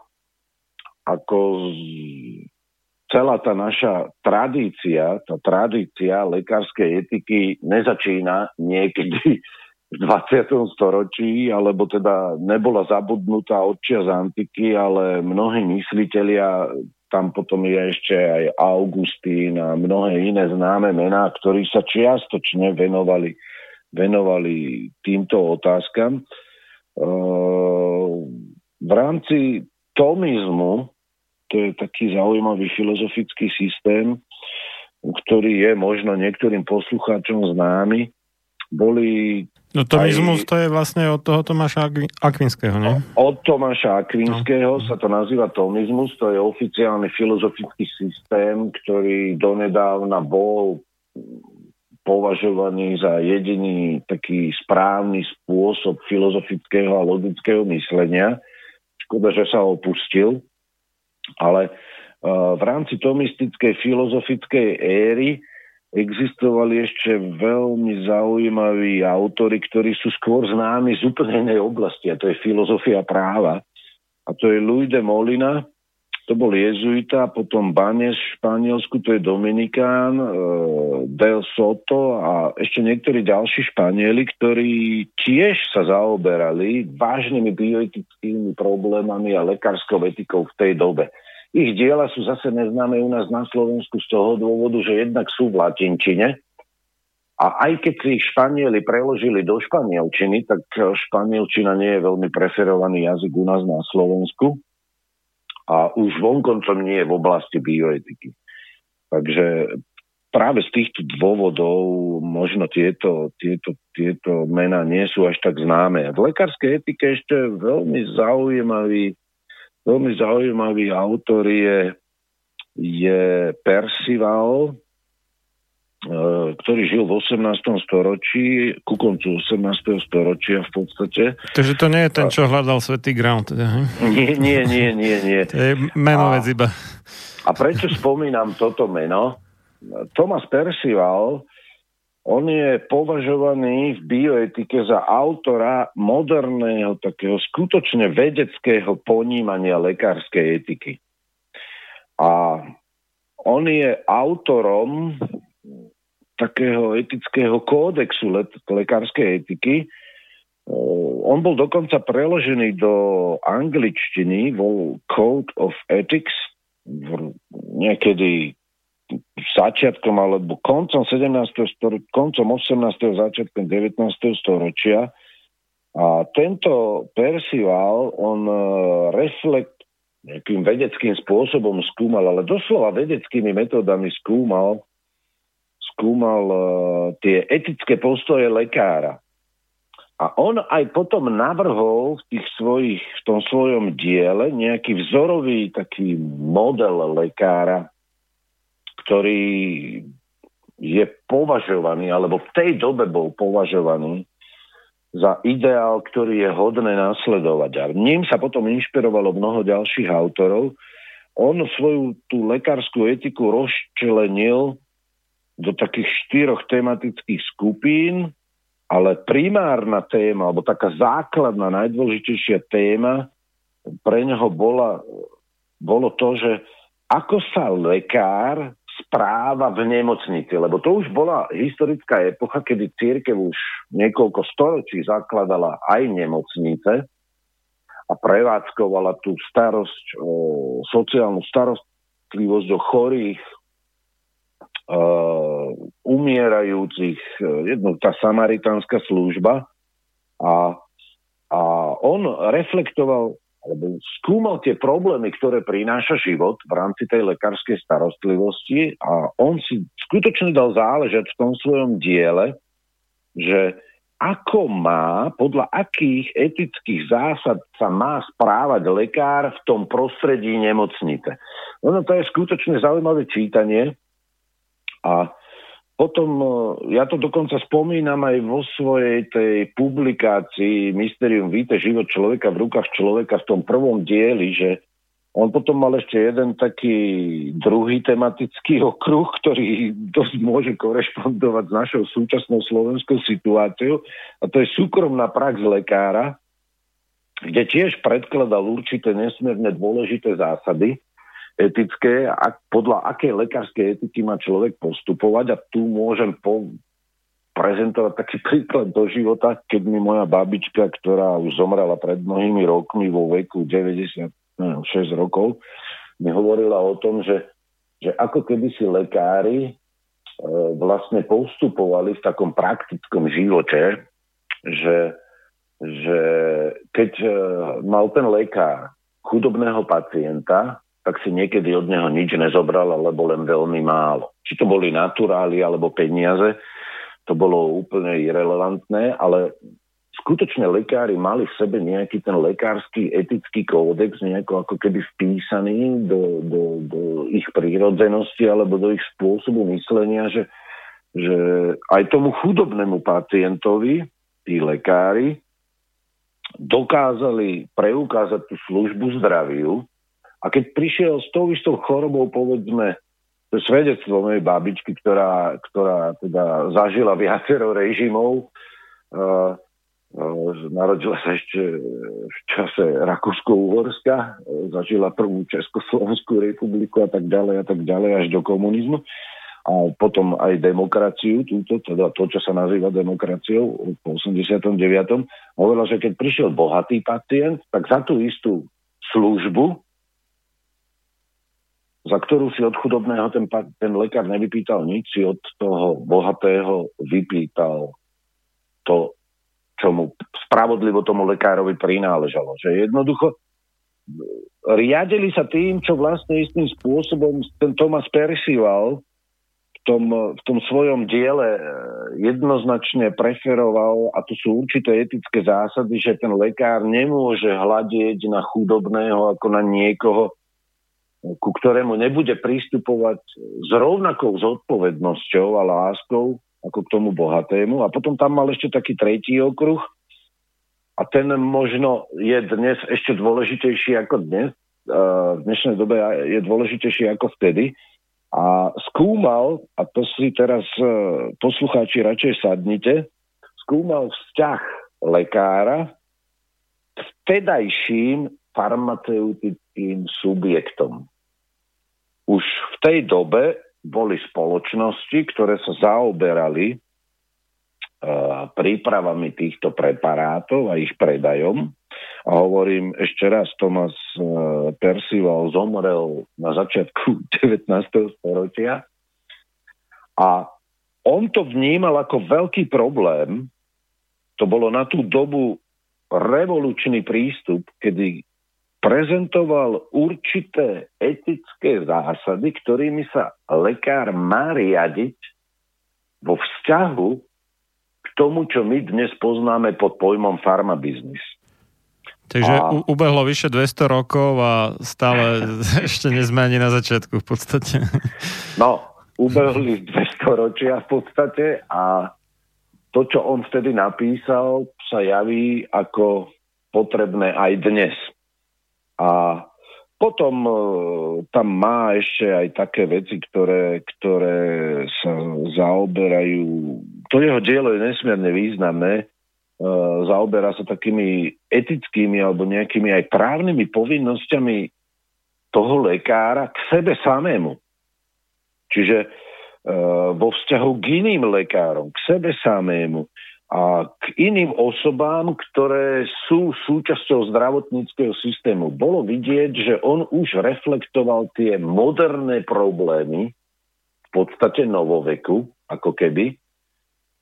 ako celá tá naša tradícia, tá tradícia lekárskej etiky nezačína niekedy v 20. storočí, alebo teda nebola zabudnutá od čias antiky, ale mnohí mysliteľia, tam potom je ešte aj Augustín a mnohé iné známe mená, ktorí sa čiastočne venovali, venovali týmto otázkam. Ehm, v rámci tomizmu to je taký zaujímavý filozofický systém, ktorý je možno niektorým poslucháčom známy. Boli No tomizmus aj... to je vlastne od toho Tomáša Akvinského, nie? Od Tomáša Akvinského no. sa to nazýva tomizmus, to je oficiálny filozofický systém, ktorý donedávna bol považovaný za jediný taký správny spôsob filozofického a logického myslenia. Škoda, že sa opustil. Ale uh, v rámci tomistickej filozofickej éry existovali ešte veľmi zaujímaví autory, ktorí sú skôr známi z úplne inej oblasti, a to je filozofia práva. A to je Louis de Molina, to bol jezuita, potom Banes v Španielsku, to je Dominikán, e, Del Soto a ešte niektorí ďalší Španieli, ktorí tiež sa zaoberali vážnymi bioetickými problémami a lekárskou etikou v tej dobe. Ich diela sú zase neznáme u nás na Slovensku z toho dôvodu, že jednak sú v latinčine, a aj keď si ich Španieli preložili do španielčiny, tak španielčina nie je veľmi preferovaný jazyk u nás na Slovensku a už vonkoncom nie je v oblasti bioetiky. Takže práve z týchto dôvodov možno tieto, tieto, tieto mená nie sú až tak známe. V lekárskej etike ešte veľmi zaujímavý Veľmi zaujímavý autor je, je Percival, ktorý žil v 18. storočí, ku koncu 18. storočia v podstate. Takže to nie je ten, čo hľadal Svetý Ground. Teda, nie, nie, nie, nie, nie. To je menovec iba. A prečo spomínam toto meno? Thomas Percival on je považovaný v bioetike za autora moderného, takého skutočne vedeckého ponímania lekárskej etiky. A on je autorom takého etického kódexu le- lekárskej etiky. On bol dokonca preložený do angličtiny, bol Code of Ethics, niekedy začiatkom alebo koncom 17. storočia, koncom 18. začiatkom 19. storočia. A tento Percival, on e, reflekt nejakým vedeckým spôsobom skúmal, ale doslova vedeckými metodami skúmal, skúmal uh, tie etické postoje lekára. A on aj potom navrhol v, tých svojich, v tom svojom diele nejaký vzorový taký model lekára, ktorý je považovaný, alebo v tej dobe bol považovaný za ideál, ktorý je hodné nasledovať. A ním sa potom inšpirovalo mnoho ďalších autorov. On svoju tú lekárskú etiku rozčlenil do takých štyroch tematických skupín, ale primárna téma, alebo taká základná, najdôležitejšia téma pre neho bola, bolo to, že ako sa lekár správa v nemocnici, lebo to už bola historická epocha, kedy církev už niekoľko storočí zakladala aj nemocnice a prevádzkovala tú starosť, o, sociálnu starostlivosť o chorých, umierajúcich, jedno, tá samaritánska služba a, a on reflektoval alebo skúmal tie problémy, ktoré prináša život v rámci tej lekárskej starostlivosti a on si skutočne dal záležať v tom svojom diele, že ako má, podľa akých etických zásad sa má správať lekár v tom prostredí nemocnice. Ono to je skutočne zaujímavé čítanie a potom, e, ja to dokonca spomínam aj vo svojej tej publikácii Mysterium Víte, život človeka v rukách človeka v tom prvom dieli, že on potom mal ešte jeden taký druhý tematický (laughs) okruh, ktorý dosť môže korešpondovať s našou súčasnou slovenskou situáciou a to je súkromná prax lekára, kde tiež predkladal určité nesmierne dôležité zásady, etické, a podľa akej lekárskej etiky má človek postupovať. A tu môžem po, prezentovať taký (laughs) príklad do života, keď mi moja babička, ktorá už zomrela pred mnohými rokmi vo veku 96 rokov, mi hovorila o tom, že, že ako keby si lekári e, vlastne postupovali v takom praktickom živote, že, že keď e, mal ten lekár chudobného pacienta, tak si niekedy od neho nič nezobral, alebo len veľmi málo. Či to boli naturály alebo peniaze, to bolo úplne irrelevantné, ale skutočne lekári mali v sebe nejaký ten lekársky etický kódex, nejako ako keby vpísaný do, do, do ich prírodzenosti alebo do ich spôsobu myslenia, že, že aj tomu chudobnému pacientovi tí lekári dokázali preukázať tú službu zdraviu, a keď prišiel s tou istou chorobou, povedzme, svedectvo mojej babičky, ktorá, ktorá teda zažila viacero režimov, uh, narodila sa ešte v čase Rakúsko-Uhorska, uh, zažila prvú Československú republiku a tak ďalej a tak ďalej až do komunizmu a potom aj demokraciu, túto, teda to, čo sa nazýva demokraciou po 89. Hovorila, že keď prišiel bohatý pacient, tak za tú istú službu za ktorú si od chudobného ten, ten lekár nevypýtal nič, si od toho bohatého vypýtal to, čo mu spravodlivo tomu lekárovi prináležalo. Že jednoducho e, riadili sa tým, čo vlastne istým spôsobom ten Thomas Percival v tom, v tom svojom diele e, jednoznačne preferoval, a to sú určité etické zásady, že ten lekár nemôže hľadieť na chudobného ako na niekoho, ku ktorému nebude pristupovať s rovnakou zodpovednosťou a láskou ako k tomu bohatému. A potom tam mal ešte taký tretí okruh a ten možno je dnes ešte dôležitejší ako dnes. V dnešnej dobe je dôležitejší ako vtedy. A skúmal, a to si teraz e, poslucháči radšej sadnite, skúmal vzťah lekára k vtedajším farmaceutickým subjektom už v tej dobe boli spoločnosti, ktoré sa zaoberali uh, prípravami týchto preparátov a ich predajom. A hovorím ešte raz, Thomas uh, Percival zomrel na začiatku (laughs) 19. storočia a on to vnímal ako veľký problém. To bolo na tú dobu revolučný prístup, kedy prezentoval určité etické zásady, ktorými sa lekár má riadiť vo vzťahu k tomu, čo my dnes poznáme pod pojmom farmabiznis. Takže a... ubehlo vyše 200 rokov a stále (laughs) ešte nezme ani na začiatku v podstate. No, ubehli 200 ročia v podstate a to, čo on vtedy napísal, sa javí ako potrebné aj dnes. A potom e, tam má ešte aj také veci, ktoré, ktoré sa zaoberajú. To jeho dielo je nesmierne významné. E, zaoberá sa takými etickými alebo nejakými aj právnymi povinnosťami toho lekára k sebe samému. Čiže e, vo vzťahu k iným lekárom, k sebe samému, a k iným osobám, ktoré sú súčasťou zdravotníckého systému. Bolo vidieť, že on už reflektoval tie moderné problémy v podstate novoveku, ako keby,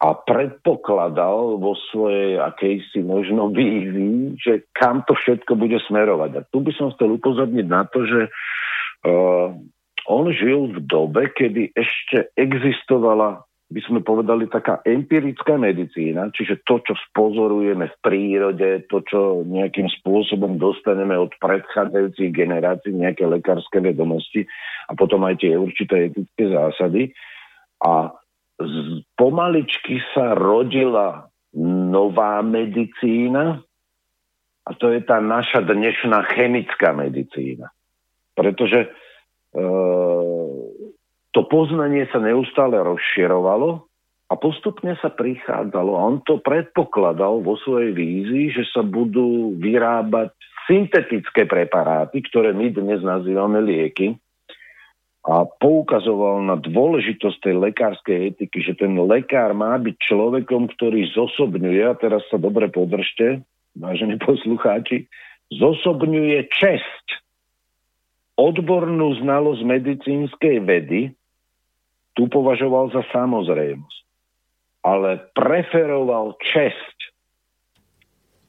a predpokladal vo svojej akejsi možno vízii, že kam to všetko bude smerovať. A tu by som chcel upozorniť na to, že uh, on žil v dobe, kedy ešte existovala by sme povedali, taká empirická medicína, čiže to, čo spozorujeme v prírode, to, čo nejakým spôsobom dostaneme od predchádzajúcich generácií, nejaké lekárske vedomosti a potom aj tie určité etické zásady. A z, pomaličky sa rodila nová medicína a to je tá naša dnešná chemická medicína. Pretože e, to poznanie sa neustále rozširovalo a postupne sa prichádzalo. A on to predpokladal vo svojej vízii, že sa budú vyrábať syntetické preparáty, ktoré my dnes nazývame lieky. A poukazoval na dôležitosť tej lekárskej etiky, že ten lekár má byť človekom, ktorý zosobňuje, a teraz sa dobre podržte, vážení poslucháči, zosobňuje česť, odbornú znalosť medicínskej vedy, tu považoval za samozrejmosť. Ale preferoval česť,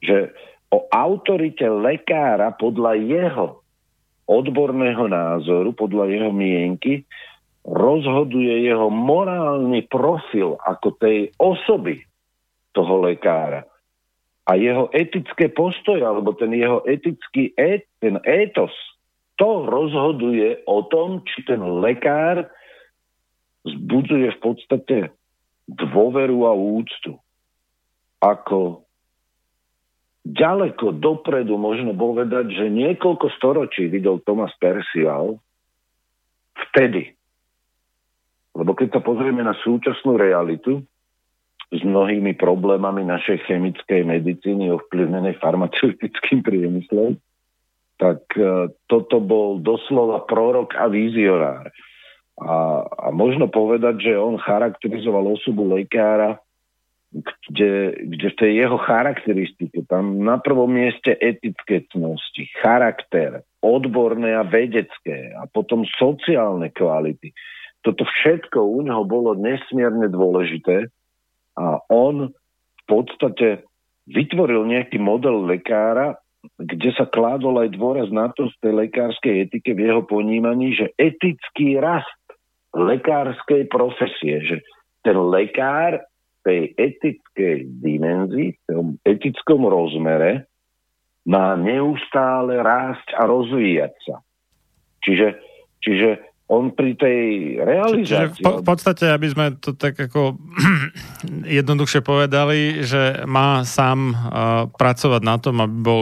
že o autorite lekára podľa jeho odborného názoru, podľa jeho mienky, rozhoduje jeho morálny profil ako tej osoby toho lekára. A jeho etické postoje, alebo ten jeho etický et, ten étos, to rozhoduje o tom, či ten lekár zbudzuje v podstate dôveru a úctu. Ako ďaleko dopredu možno povedať, že niekoľko storočí videl Thomas Percival vtedy. Lebo keď sa pozrieme na súčasnú realitu s mnohými problémami našej chemickej medicíny ovplyvnenej farmaceutickým (laughs) priemyslom, tak uh, toto bol doslova prorok a vizionár. A, a možno povedať, že on charakterizoval osobu lekára, kde, kde v tej jeho charakteristike, tam na prvom mieste etické cnosti, charakter, odborné a vedecké a potom sociálne kvality. Toto všetko u neho bolo nesmierne dôležité a on v podstate vytvoril nejaký model lekára, kde sa kládol aj dôraz na to z tej lekárskej etike v jeho ponímaní, že etický rast lekárskej profesie, že ten lekár tej etickej dimenzii, v tom etickom rozmere má neustále rásť a rozvíjať sa. Čiže, čiže on pri tej realizácii... Čiže v, po, podstate, aby sme to tak ako (clears throat) jednoduchšie povedali, že má sám uh, pracovať na tom, aby bol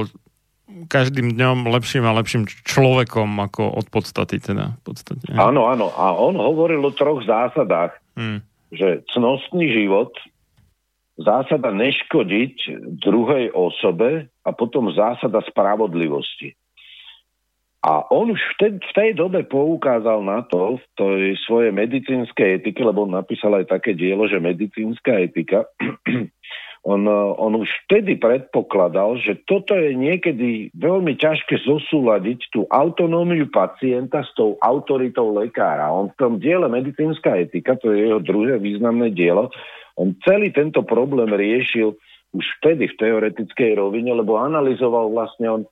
každým dňom lepším a lepším človekom ako od podstaty teda. V podstate, áno, áno. A on hovoril o troch zásadách. Hmm. Že cnostný život, zásada neškodiť druhej osobe a potom zásada spravodlivosti. A on už v tej, v tej dobe poukázal na to v tej svojej medicínskej etike, lebo on napísal aj také dielo, že medicínska etika, on, eh, on už vtedy predpokladal, že toto je niekedy veľmi ťažké zosúľadiť tú autonómiu pacienta s tou autoritou lekára. On v tom diele medicínska etika, to je jeho druhé významné dielo, on celý tento problém riešil už vtedy v teoretickej rovine, lebo analyzoval vlastne on,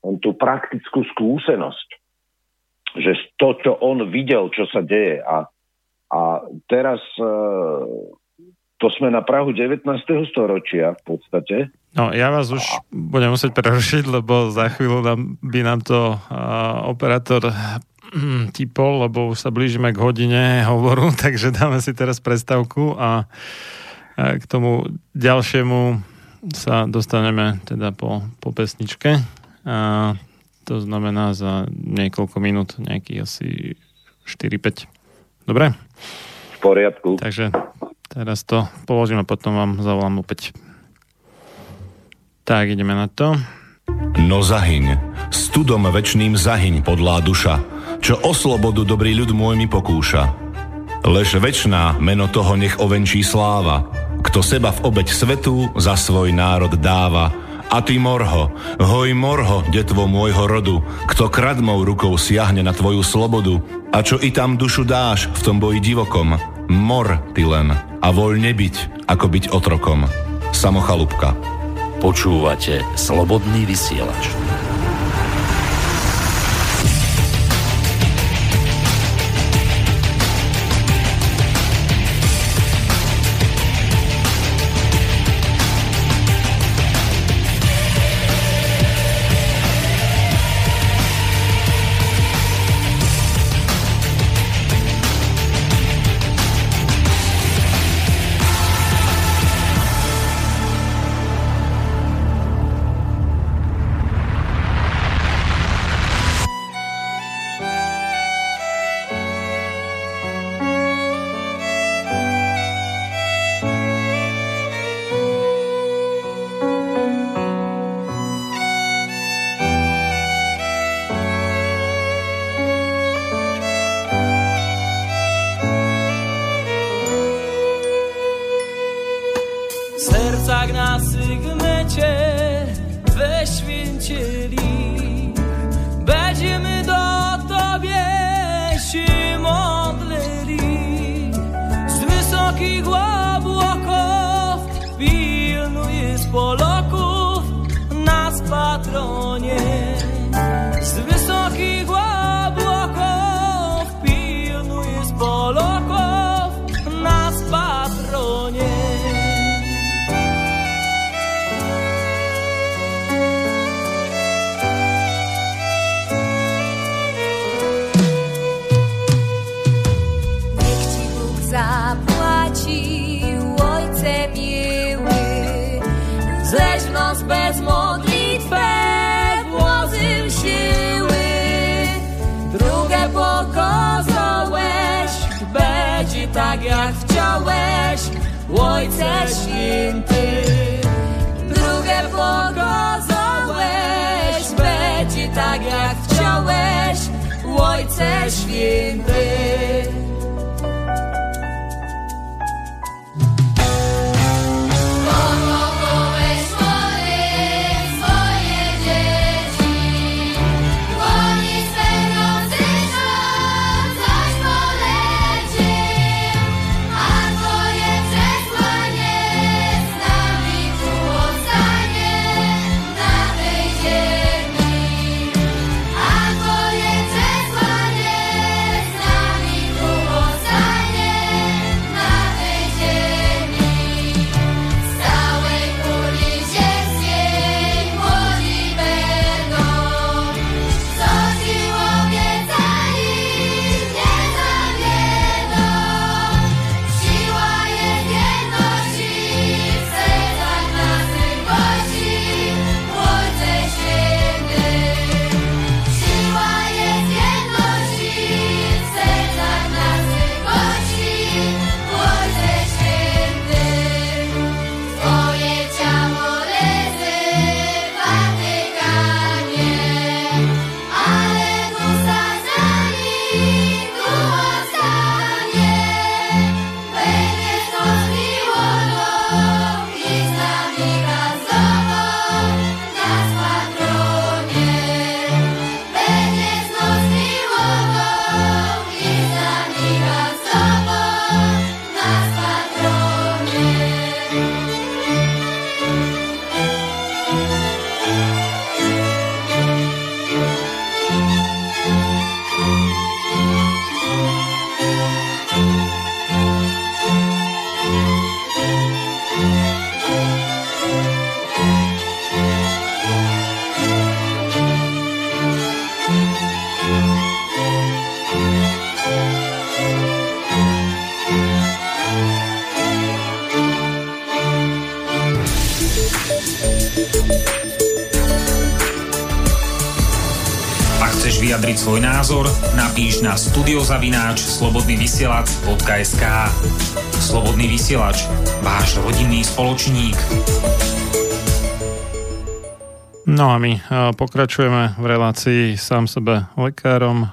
on tú praktickú skúsenosť. Že to, čo on videl, čo sa deje. A, a teraz e, to sme na Prahu 19. storočia v podstate. No, ja vás už budem musieť prerušiť, lebo za chvíľu nám, by nám to uh, operátor hm, typol, lebo už sa blížime k hodine hovoru, (laughs) takže dáme si teraz prestavku a, a k tomu ďalšiemu sa dostaneme teda po, po pesničke. A to znamená za niekoľko minút, nejakých asi 4-5. Dobre? V poriadku. Takže Teraz to položím a potom vám zavolám opäť. Tak, ideme na to. No zahyň, studom večným zahyň podlá duša, čo o slobodu dobrý ľud môj mi pokúša. Lež večná meno toho nech ovenčí sláva, kto seba v obeď svetu za svoj národ dáva. A ty morho, hoj morho, detvo môjho rodu, kto kradmou rukou siahne na tvoju slobodu, a čo i tam dušu dáš v tom boji divokom, mor ty len a voľne byť, ako byť otrokom. Samochalúbka. Počúvate Slobodný vysielač. Napíš na studiozavináč slobodnyvysielac.sk Slobodný vysielač, váš rodinný spoločník. No a my pokračujeme v relácii sám sebe lekárom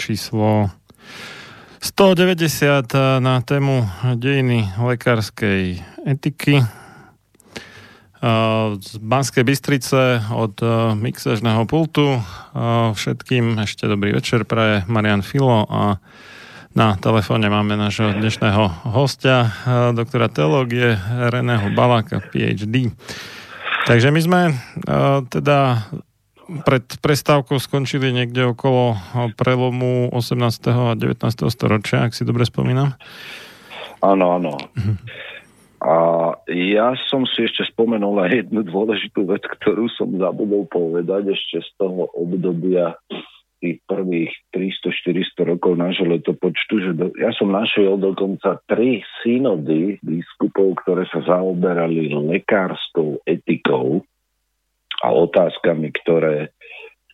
číslo 190 na tému dejiny lekárskej etiky z Banskej Bystrice od mixažného pultu. Všetkým ešte dobrý večer praje Marian Filo a Na telefóne máme nášho dnešného hostia, doktora teológie Reného Baláka, PhD. Takže my sme teda pred prestávkou skončili niekde okolo prelomu 18. a 19. storočia, ak si dobre spomínam. Áno, áno. A ja som si ešte spomenul aj jednu dôležitú vec, ktorú som zabudol povedať ešte z toho obdobia tých prvých 300-400 rokov nášho letopočtu, že do, ja som našiel dokonca tri synody biskupov, ktoré sa zaoberali lekárskou etikou a otázkami, ktoré,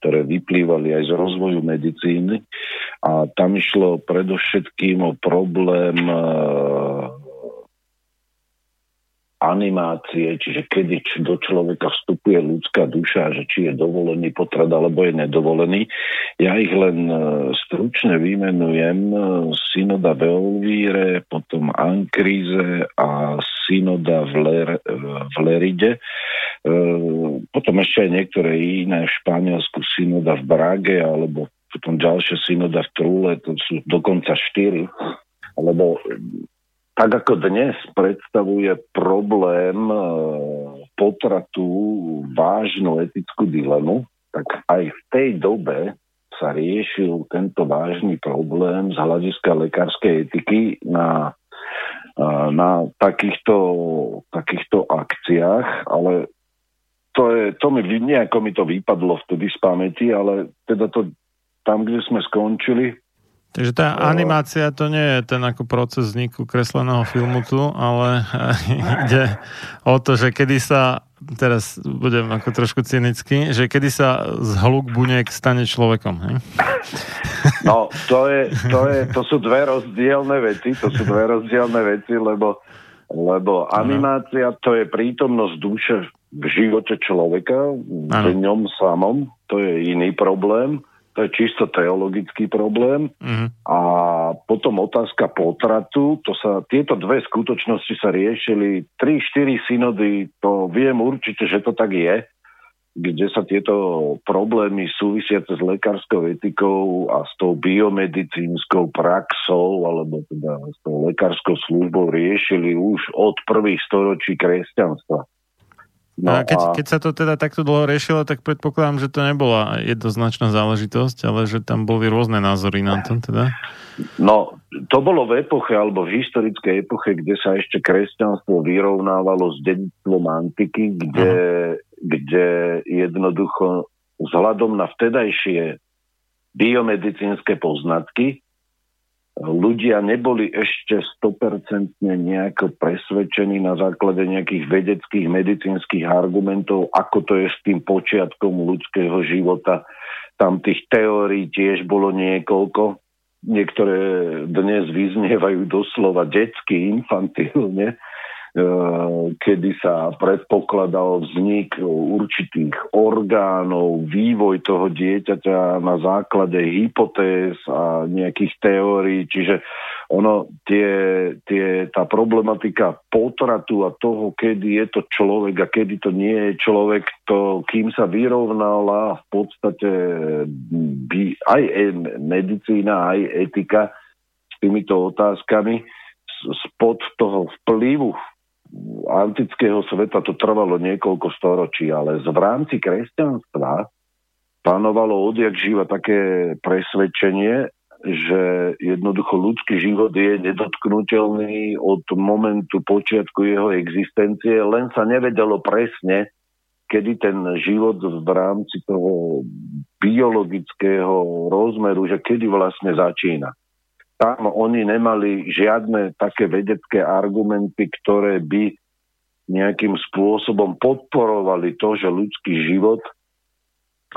ktoré vyplývali aj z rozvoju medicíny. A tam išlo predovšetkým o problém e, animácie, čiže kedy do človeka vstupuje ľudská duša, že či je dovolený potrat alebo je nedovolený. Ja ich len e, stručne vymenujem. E, synoda v Elvíre, potom Ankríze a synoda v, Ler, v Leride. Potom ešte aj niektoré iné v Španielsku, synoda v Brage, alebo potom ďalšia synoda v Trúle, to sú dokonca štyri. Lebo tak ako dnes predstavuje problém e, potratu vážnu etickú dilemu, tak aj v tej dobe sa riešil tento vážny problém z hľadiska lekárskej etiky na, e, na takýchto, takýchto akciách, ale to, je, to mi, nejako mi to vypadlo vtedy z pamäti, ale teda to tam, kde sme skončili. Takže tá animácia to nie je ten ako proces vzniku kresleného filmu tu, ale (laughs) ide o to, že kedy sa, teraz budem ako trošku cynický, že kedy sa z hluk buniek stane človekom. Hej? (laughs) No, to, je, to, je, to sú dve rozdielne veci, to sú dve rozdielne veci, lebo, lebo animácia to je prítomnosť duše v živote človeka, v ňom samom, to je iný problém, to je čisto teologický problém. Uh-huh. A potom otázka potratu, to sa, tieto dve skutočnosti sa riešili 3-4 synody, to viem určite, že to tak je, kde sa tieto problémy súvisiace s lekárskou etikou a s tou biomedicínskou praxou alebo teda s tou lekárskou službou riešili už od prvých storočí kresťanstva. No a keď, a keď sa to teda takto dlho riešilo, tak predpokladám, že to nebola jednoznačná záležitosť, ale že tam boli rôzne názory na to teda. No, to bolo v epoche, alebo v historickej epoche, kde sa ešte kresťanstvo vyrovnávalo s dedictvom antiky, kde, kde jednoducho vzhľadom na vtedajšie biomedicínske poznatky ľudia neboli ešte 100% nejako presvedčení na základe nejakých vedeckých, medicínskych argumentov, ako to je s tým počiatkom ľudského života. Tam tých teórií tiež bolo niekoľko. Niektoré dnes vyznievajú doslova detsky, infantilne kedy sa predpokladal vznik určitých orgánov, vývoj toho dieťaťa na základe hypotéz a nejakých teórií. Čiže ono, tie, tie, tá problematika potratu a toho, kedy je to človek a kedy to nie je človek, to kým sa vyrovnala v podstate by, aj medicína, aj etika s týmito otázkami, spod toho vplyvu antického sveta to trvalo niekoľko storočí, ale v rámci kresťanstva panovalo odjak živa také presvedčenie, že jednoducho ľudský život je nedotknutelný od momentu počiatku jeho existencie, len sa nevedelo presne, kedy ten život v rámci toho biologického rozmeru, že kedy vlastne začína tam oni nemali žiadne také vedecké argumenty, ktoré by nejakým spôsobom podporovali to, že ľudský život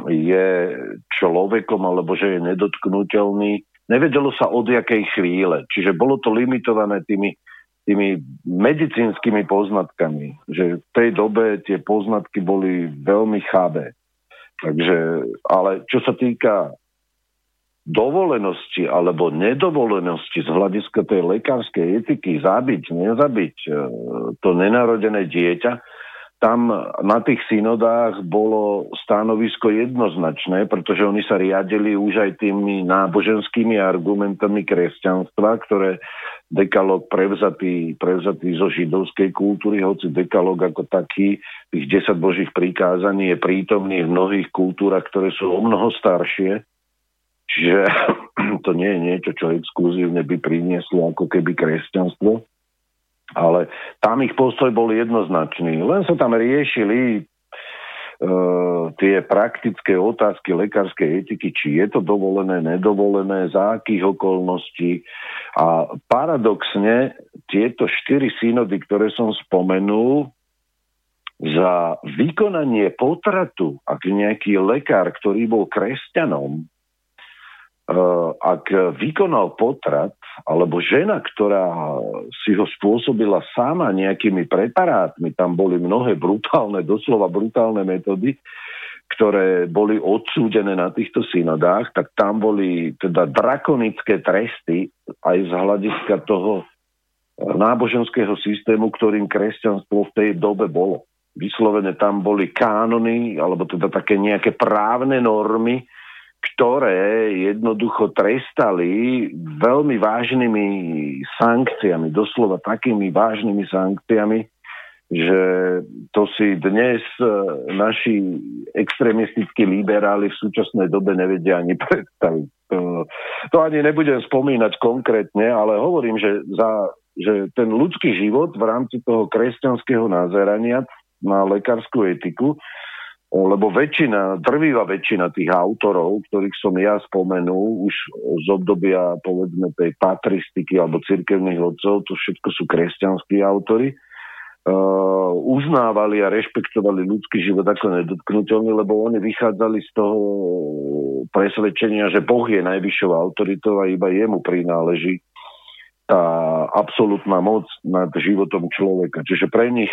je človekom alebo že je nedotknutelný. Nevedelo sa od jakej chvíle. Čiže bolo to limitované tými, tými medicínskymi poznatkami. Že v tej dobe tie poznatky boli veľmi chabé. Takže, ale čo sa týka dovolenosti alebo nedovolenosti z hľadiska tej lekárskej etiky zabiť, nezabiť e, to nenarodené dieťa, tam na tých synodách bolo stanovisko jednoznačné, pretože oni sa riadili už aj tými náboženskými argumentami kresťanstva, ktoré dekalog prevzatý, prevzatý zo židovskej kultúry, hoci dekalog ako taký, tých 10 božích prikázaní je prítomný v mnohých kultúrach, ktoré sú o mnoho staršie. Čiže (clears throat) to nie je niečo, čo exkluzívne by prinieslo ako keby kresťanstvo ale tam ich postoj bol jednoznačný. Len sa tam riešili e, tie praktické otázky lekárskej etiky, či je to dovolené, nedovolené, za akých okolností. A paradoxne tieto štyri synody, ktoré som spomenul, za vykonanie potratu, ak nejaký lekár, ktorý bol kresťanom, ak vykonal potrat, alebo žena, ktorá si ho spôsobila sama nejakými preparátmi, tam boli mnohé brutálne, doslova brutálne metódy, ktoré boli odsúdené na týchto synodách, tak tam boli teda drakonické tresty aj z hľadiska toho náboženského systému, ktorým kresťanstvo v tej dobe bolo. Vyslovene tam boli kánony, alebo teda také nejaké právne normy, ktoré jednoducho trestali veľmi vážnymi sankciami, doslova takými vážnymi sankciami, že to si dnes e, naši extrémistickí liberáli v súčasnej dobe nevedia ani predstaviť. To, to ani nebudem spomínať konkrétne, ale hovorím, že, za, že ten ľudský život v rámci toho kresťanského nazerania na lekárskú etiku lebo väčšina, drvivá väčšina tých autorov, ktorých som ja spomenul, už z obdobia povedzme tej patristiky alebo cirkevných odcov, to všetko sú kresťanskí autory, uh, uznávali a rešpektovali ľudský život ako nedotknutelný, lebo oni vychádzali z toho presvedčenia, že Boh je najvyššou autoritou a iba jemu prináleží tá absolútna moc nad životom človeka. Čiže pre nich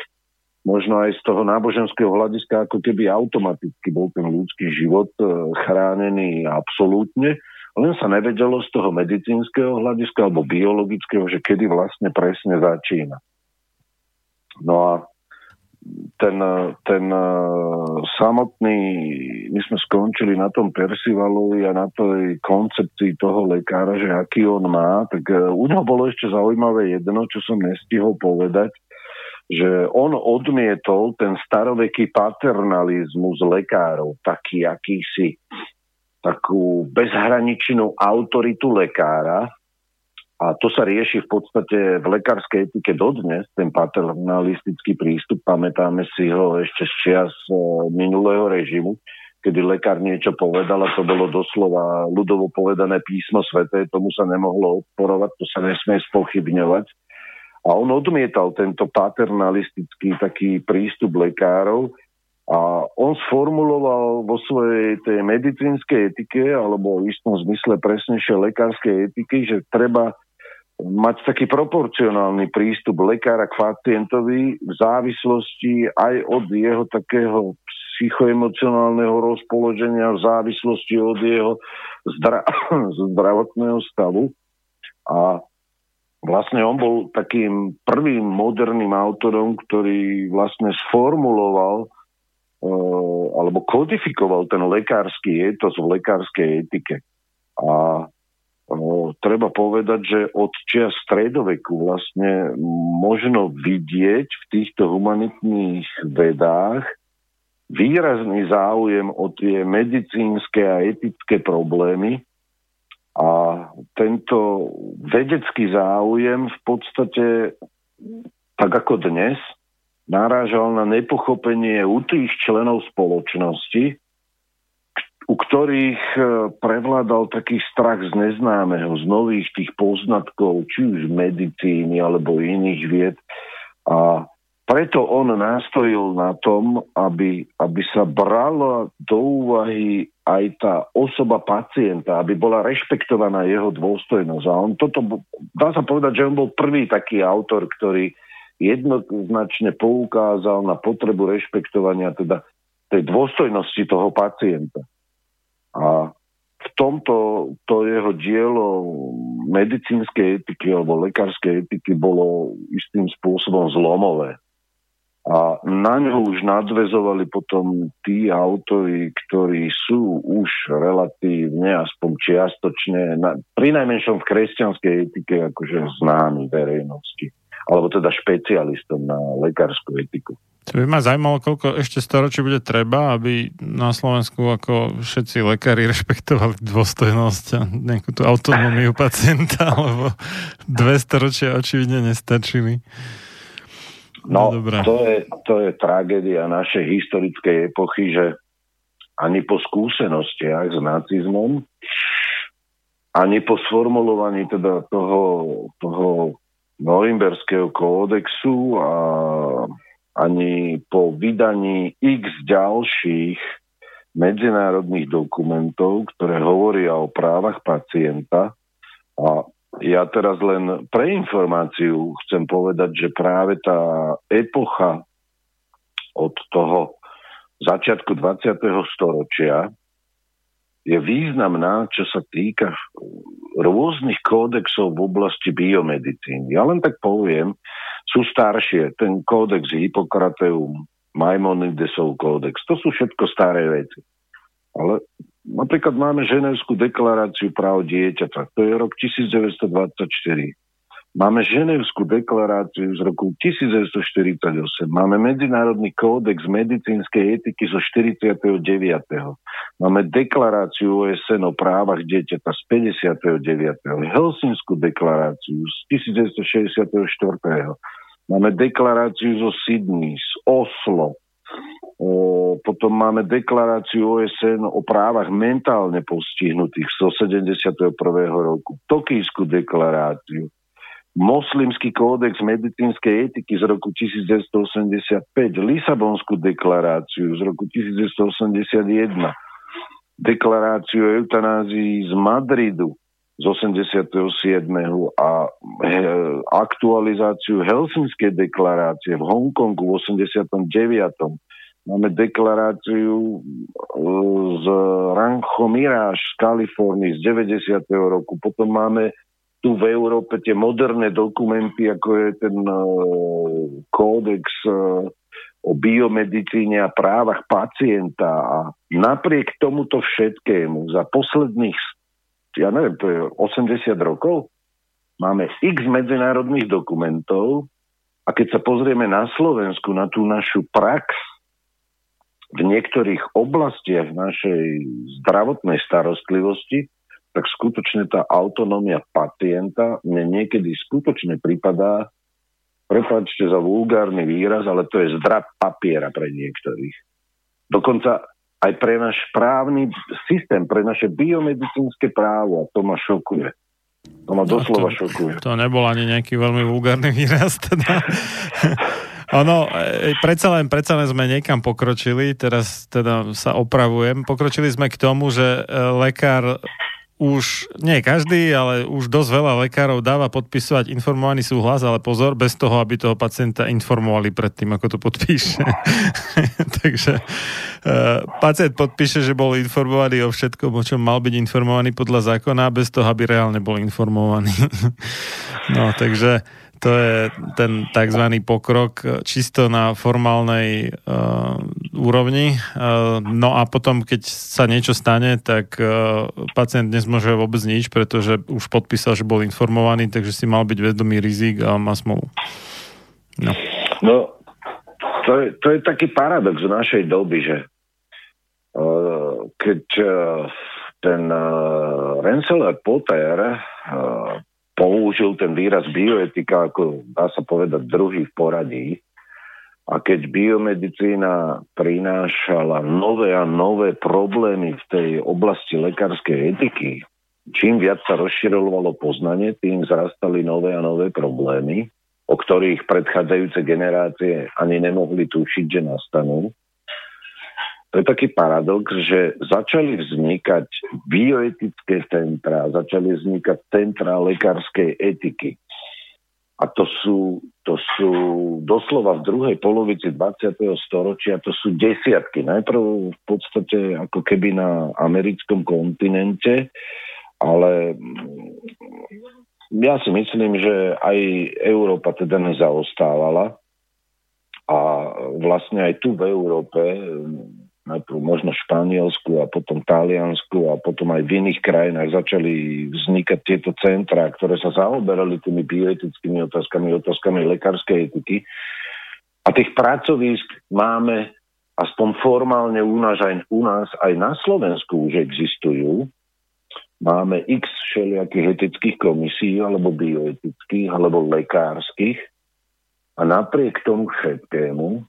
možno aj z toho náboženského hľadiska ako keby automaticky bol ten ľudský život e, chránený absolútne, len sa nevedelo z toho medicínskeho hľadiska alebo biologického, že kedy vlastne presne začína. No a ten, ten e, samotný, my sme skončili na tom Persivalovi a na tej koncepcii toho lekára, že aký on má, tak e, u neho bolo ešte zaujímavé jedno, čo som nestihol povedať, že on odmietol ten staroveký paternalizmus lekárov, taký akýsi takú bezhraničnú autoritu lekára, a to sa rieši v podstate v lekárskej etike dodnes, ten paternalistický prístup. Pamätáme si ho ešte z čias e, minulého režimu, kedy lekár niečo povedal a to bolo doslova ľudovo povedané písmo sveté, tomu sa nemohlo odporovať, to sa nesmie spochybňovať. A on odmietal tento paternalistický taký prístup lekárov a on sformuloval vo svojej tej medicínskej etike, alebo v istom zmysle presnejšie lekárskej etiky, že treba mať taký proporcionálny prístup lekára k pacientovi v závislosti aj od jeho takého psychoemocionálneho rozpoloženia, v závislosti od jeho zdra- (clears throat) zdravotného stavu. A Vlastne on bol takým prvým moderným autorom, ktorý vlastne sformuloval uh, alebo kodifikoval ten lekársky etos v lekárskej etike. A uh, treba povedať, že od čia stredoveku vlastne možno vidieť v týchto humanitných vedách výrazný záujem o tie medicínske a etické problémy, a tento vedecký záujem v podstate, tak ako dnes, narážal na nepochopenie u tých členov spoločnosti, u ktorých e, prevládal taký strach z neznámeho, z nových tých poznatkov, či už medicíny alebo iných vied. A preto on nastojil na tom, aby, aby sa brala do úvahy aj tá osoba pacienta, aby bola rešpektovaná jeho dôstojnosť. A on toto, dá sa povedať, že on bol prvý taký autor, ktorý jednoznačne poukázal na potrebu rešpektovania teda tej dôstojnosti toho pacienta. A v tomto to jeho dielo medicínskej etiky alebo lekárskej etiky bolo istým spôsobom zlomové. A na ňo už nadvezovali potom tí autori, ktorí sú už relatívne, aspoň čiastočne, na, pri najmenšom v kresťanskej etike, akože známi verejnosti. Alebo teda špecialistom na lekárskú etiku. To by ma zaujímalo, koľko ešte storočí bude treba, aby na Slovensku ako všetci lekári (laughs) rešpektovali dôstojnosť a nejakú tú autonómiu pacienta, (laughs) alebo dve storočia očividne nestačili. No, no to, je, to je tragédia našej historickej epochy, že ani po skúsenostiach s nacizmom, ani po sformulovaní teda toho, toho Norimberského kódexu a ani po vydaní x ďalších medzinárodných dokumentov, ktoré hovoria o právach pacienta a ja teraz len pre informáciu chcem povedať, že práve tá epocha od toho začiatku 20. storočia je významná, čo sa týka rôznych kódexov v oblasti biomedicíny. Ja len tak poviem, sú staršie, ten kódex Hippokrateum, Maimonidesov kódex, to sú všetko staré veci. Ale Napríklad máme Ženevskú deklaráciu práv dieťaťa, to je rok 1924. Máme Ženevskú deklaráciu z roku 1948. Máme Medzinárodný kódex medicínskej etiky zo 49. Máme deklaráciu OSN o právach dieťaťa z 59. Helsinskú deklaráciu z 1964. Máme deklaráciu zo Sydney, z Oslo, Potom máme deklaráciu OSN o právach mentálne postihnutých zo 71. roku, Tokijskú deklaráciu, Moslimský kódex medicínskej etiky z roku 1985, Lisabonskú deklaráciu z roku 1981, deklaráciu o eutanázii z Madridu z 87. a aktualizáciu Helsinskej deklarácie v Hongkongu v 89 Máme deklaráciu e, z Rancho Mirage z Kalifornii z 90. roku. Potom máme tu v Európe tie moderné dokumenty, ako je ten uh, kódex uh, o biomedicíne a právach pacienta. A napriek tomuto všetkému za posledných, ja neviem, to je 80 rokov, máme x medzinárodných dokumentov a keď sa pozrieme na Slovensku, na tú našu prax, v niektorých oblastiach našej zdravotnej starostlivosti, tak skutočne tá autonómia pacienta mne niekedy skutočne pripadá, prepáčte za vulgárny výraz, ale to je zdrab papiera pre niektorých. Dokonca aj pre náš právny systém, pre naše biomedicínske právo, a to ma šokuje. To ma no, doslova to, šokuje. To nebol ani nejaký veľmi vulgárny výraz, teda. (laughs) Ono, e, predsa len, predsa len sme niekam pokročili, teraz teda sa opravujem. Pokročili sme k tomu, že e, lekár už, nie každý, ale už dosť veľa lekárov dáva podpisovať informovaný súhlas, ale pozor, bez toho, aby toho pacienta informovali predtým, ako to podpíše. (laughs) Takže uh, pacient podpíše, že bol informovaný o všetkom, o čom mal byť informovaný podľa zákona, bez toho, aby reálne bol informovaný. (laughs) no, takže to je ten tzv. pokrok čisto na formálnej uh, úrovni. Uh, no a potom, keď sa niečo stane, tak uh, pacient nezmôže vôbec nič, pretože už podpísal, že bol informovaný, takže si mal byť vedomý rizik a má smolu. No, no to, je, to je taký paradox v našej doby, že uh, keď ten Rensselaer Potter použil ten výraz bioetika ako, dá sa povedať, druhý v poradí. A keď biomedicína prinášala nové a nové problémy v tej oblasti lekárskej etiky, čím viac sa rozširovalo poznanie, tým zrastali nové a nové problémy, o ktorých predchádzajúce generácie ani nemohli tušiť, že nastanú to je taký paradox, že začali vznikať bioetické centra, začali vznikať centra lekárskej etiky. A to sú, to sú doslova v druhej polovici 20. storočia, to sú desiatky. Najprv v podstate ako keby na americkom kontinente, ale ja si myslím, že aj Európa teda nezaostávala A vlastne aj tu v Európe, najprv možno Španielsku a potom Taliansku a potom aj v iných krajinách začali vznikať tieto centra, ktoré sa zaoberali tými bioetickými otázkami, otázkami lekárskej etiky. A tých pracovísk máme aspoň formálne u nás, aj, u nás aj na Slovensku už existujú. Máme x všelijakých etických komisí, alebo bioetických, alebo lekárskych. A napriek tomu všetkému,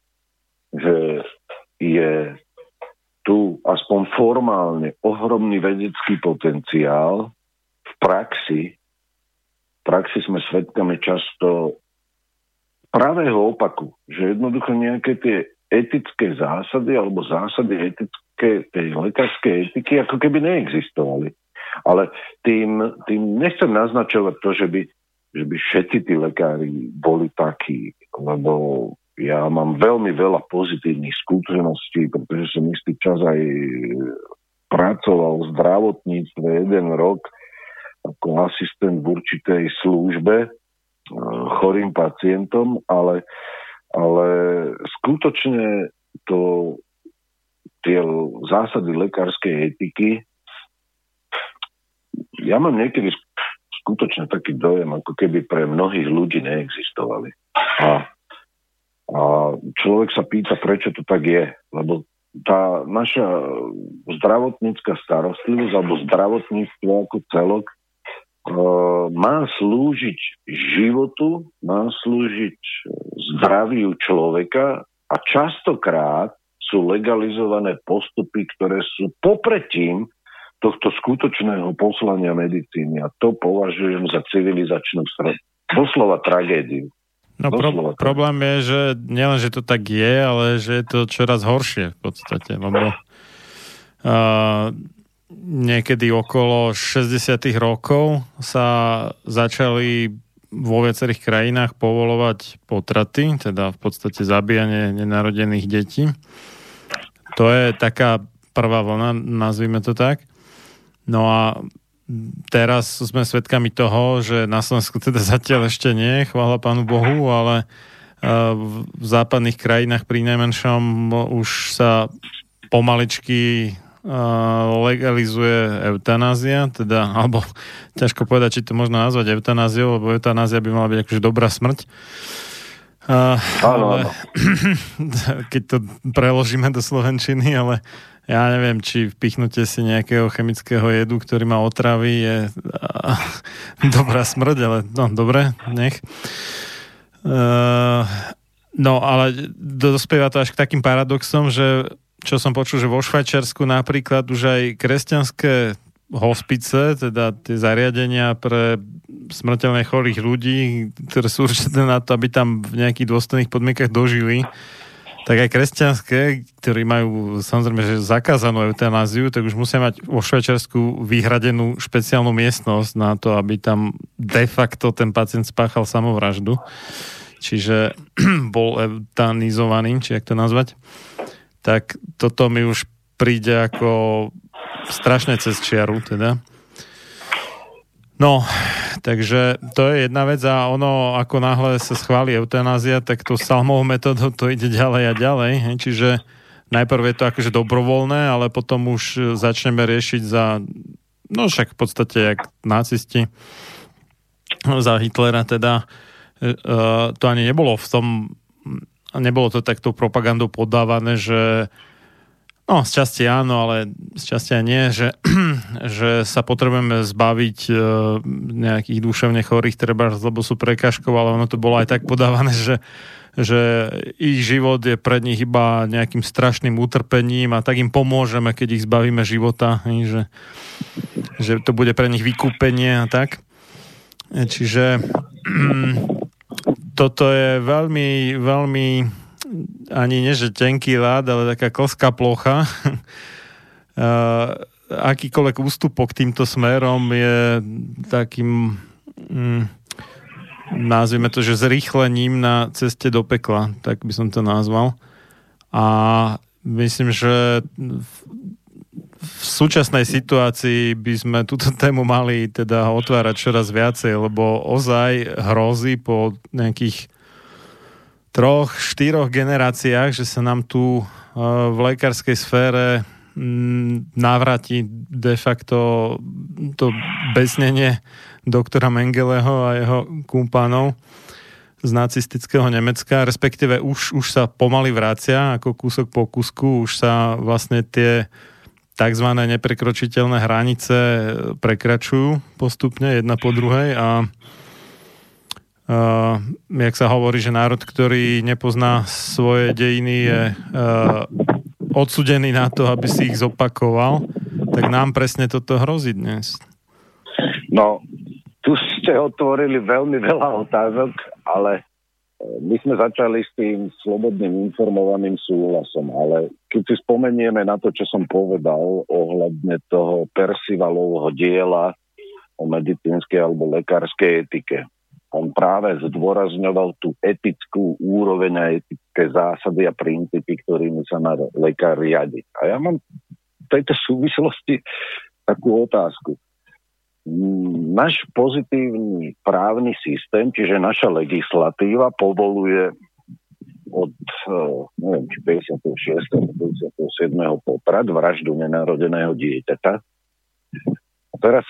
že je tu aspoň formálne ohromný vedecký potenciál, v praxi, v praxi sme svedkami často pravého opaku, že jednoducho nejaké tie etické zásady alebo zásady etické, tej lekárskej etiky ako keby neexistovali. Ale tým, tým nechcem naznačovať to, že by, že by všetci tí lekári boli takí, lebo ja mám veľmi veľa pozitívnych skúseností, pretože som istý čas aj pracoval v zdravotníctve jeden rok ako asistent v určitej službe e, chorým pacientom, ale, ale skutočne to, tie zásady lekárskej etiky ja mám niekedy skutočne taký dojem, ako keby pre mnohých ľudí neexistovali. A, a človek sa pýta, prečo to tak je. Lebo tá naša zdravotnícka starostlivosť alebo zdravotníctvo ako celok e, má slúžiť životu, má slúžiť zdraviu človeka a častokrát sú legalizované postupy, ktoré sú popretím tohto skutočného poslania medicíny a to považujem za civilizačnú. Doslova tragédiu. No pro, problém je, že nielen, že to tak je, ale že je to čoraz horšie v podstate, lebo uh, niekedy okolo 60 rokov sa začali vo viacerých krajinách povolovať potraty, teda v podstate zabíjanie nenarodených detí. To je taká prvá vlna, nazvime to tak. No a teraz sme svedkami toho, že na Slovensku teda zatiaľ ešte nie, chvála pánu Bohu, ale e, v západných krajinách pri najmenšom už sa pomaličky e, legalizuje eutanázia, teda, alebo ťažko povedať, či to možno nazvať eutanáziou, lebo eutanázia by mala byť akože dobrá smrť. Uh, ale, (laughs) keď to preložíme do Slovenčiny, ale ja neviem, či vpichnutie si nejakého chemického jedu, ktorý má otravy, je uh, (laughs) dobrá smrť, ale no, dobre, nech. Uh, no, ale dospieva to až k takým paradoxom, že čo som počul, že vo Švajčiarsku napríklad už aj kresťanské hospice, teda tie zariadenia pre smrteľne chorých ľudí, ktoré sú určené na to, aby tam v nejakých dôstojných podmienkach dožili, tak aj kresťanské, ktorí majú samozrejme že zakázanú eutanáziu, tak už musia mať vo Švajčiarsku vyhradenú špeciálnu miestnosť na to, aby tam de facto ten pacient spáchal samovraždu. Čiže (clears throat) bol eutanizovaný, či jak to nazvať. Tak toto mi už príde ako strašne cez čiaru, teda. No, takže to je jedna vec a ono, ako náhle sa schváli eutanázia, tak to salmovou metodou (laughs) to ide ďalej a ďalej. Čiže najprv je to akože dobrovoľné, ale potom už začneme riešiť za, no však v podstate jak nacisti za Hitlera teda, e, e, to ani nebolo v tom, nebolo to takto propagandou podávané, že No, z časti áno, ale z časti nie, že, (clears throat) že sa potrebujeme zbaviť e, nejakých duševne chorých, treba, lebo sú prekážkov, ale ono to bolo aj tak podávané, že, že ich život je pred nich iba nejakým strašným utrpením a tak im pomôžeme, keď ich zbavíme života, že, že to bude pre nich vykúpenie a tak. E, čiže (clears throat) toto je veľmi, veľmi ani nie, že tenký rád, ale taká klská plocha. (laughs) Akýkoľvek ústupok týmto smerom je takým mm, nazvime to, že zrýchlením na ceste do pekla, tak by som to nazval. A myslím, že v, v súčasnej situácii by sme túto tému mali teda otvárať čoraz viacej, lebo ozaj hrozí po nejakých troch, štyroch generáciách, že sa nám tu v lekárskej sfére navráti de facto to besnenie doktora Mengeleho a jeho kumpánov z nacistického Nemecka, respektíve už, už sa pomaly vracia ako kúsok po kúsku, už sa vlastne tie tzv. neprekročiteľné hranice prekračujú postupne jedna po druhej a Uh, jak sa hovorí, že národ, ktorý nepozná svoje dejiny, je uh, odsudený na to, aby si ich zopakoval, tak nám presne toto hrozí dnes. No, tu ste otvorili veľmi veľa otázok, ale my sme začali s tým slobodným informovaným súhlasom, ale keď si spomenieme na to, čo som povedal ohľadne toho Persivalovho diela o medicínskej alebo lekárskej etike, on práve zdôrazňoval tú etickú úroveň a etické zásady a princípy, ktorými sa má lekár riadiť. A ja mám v tejto súvislosti takú otázku. Náš pozitívny právny systém, čiže naša legislatíva povoluje od eh, neviem, či 56. 57. poprad vraždu nenarodeného dieťaťa. Teraz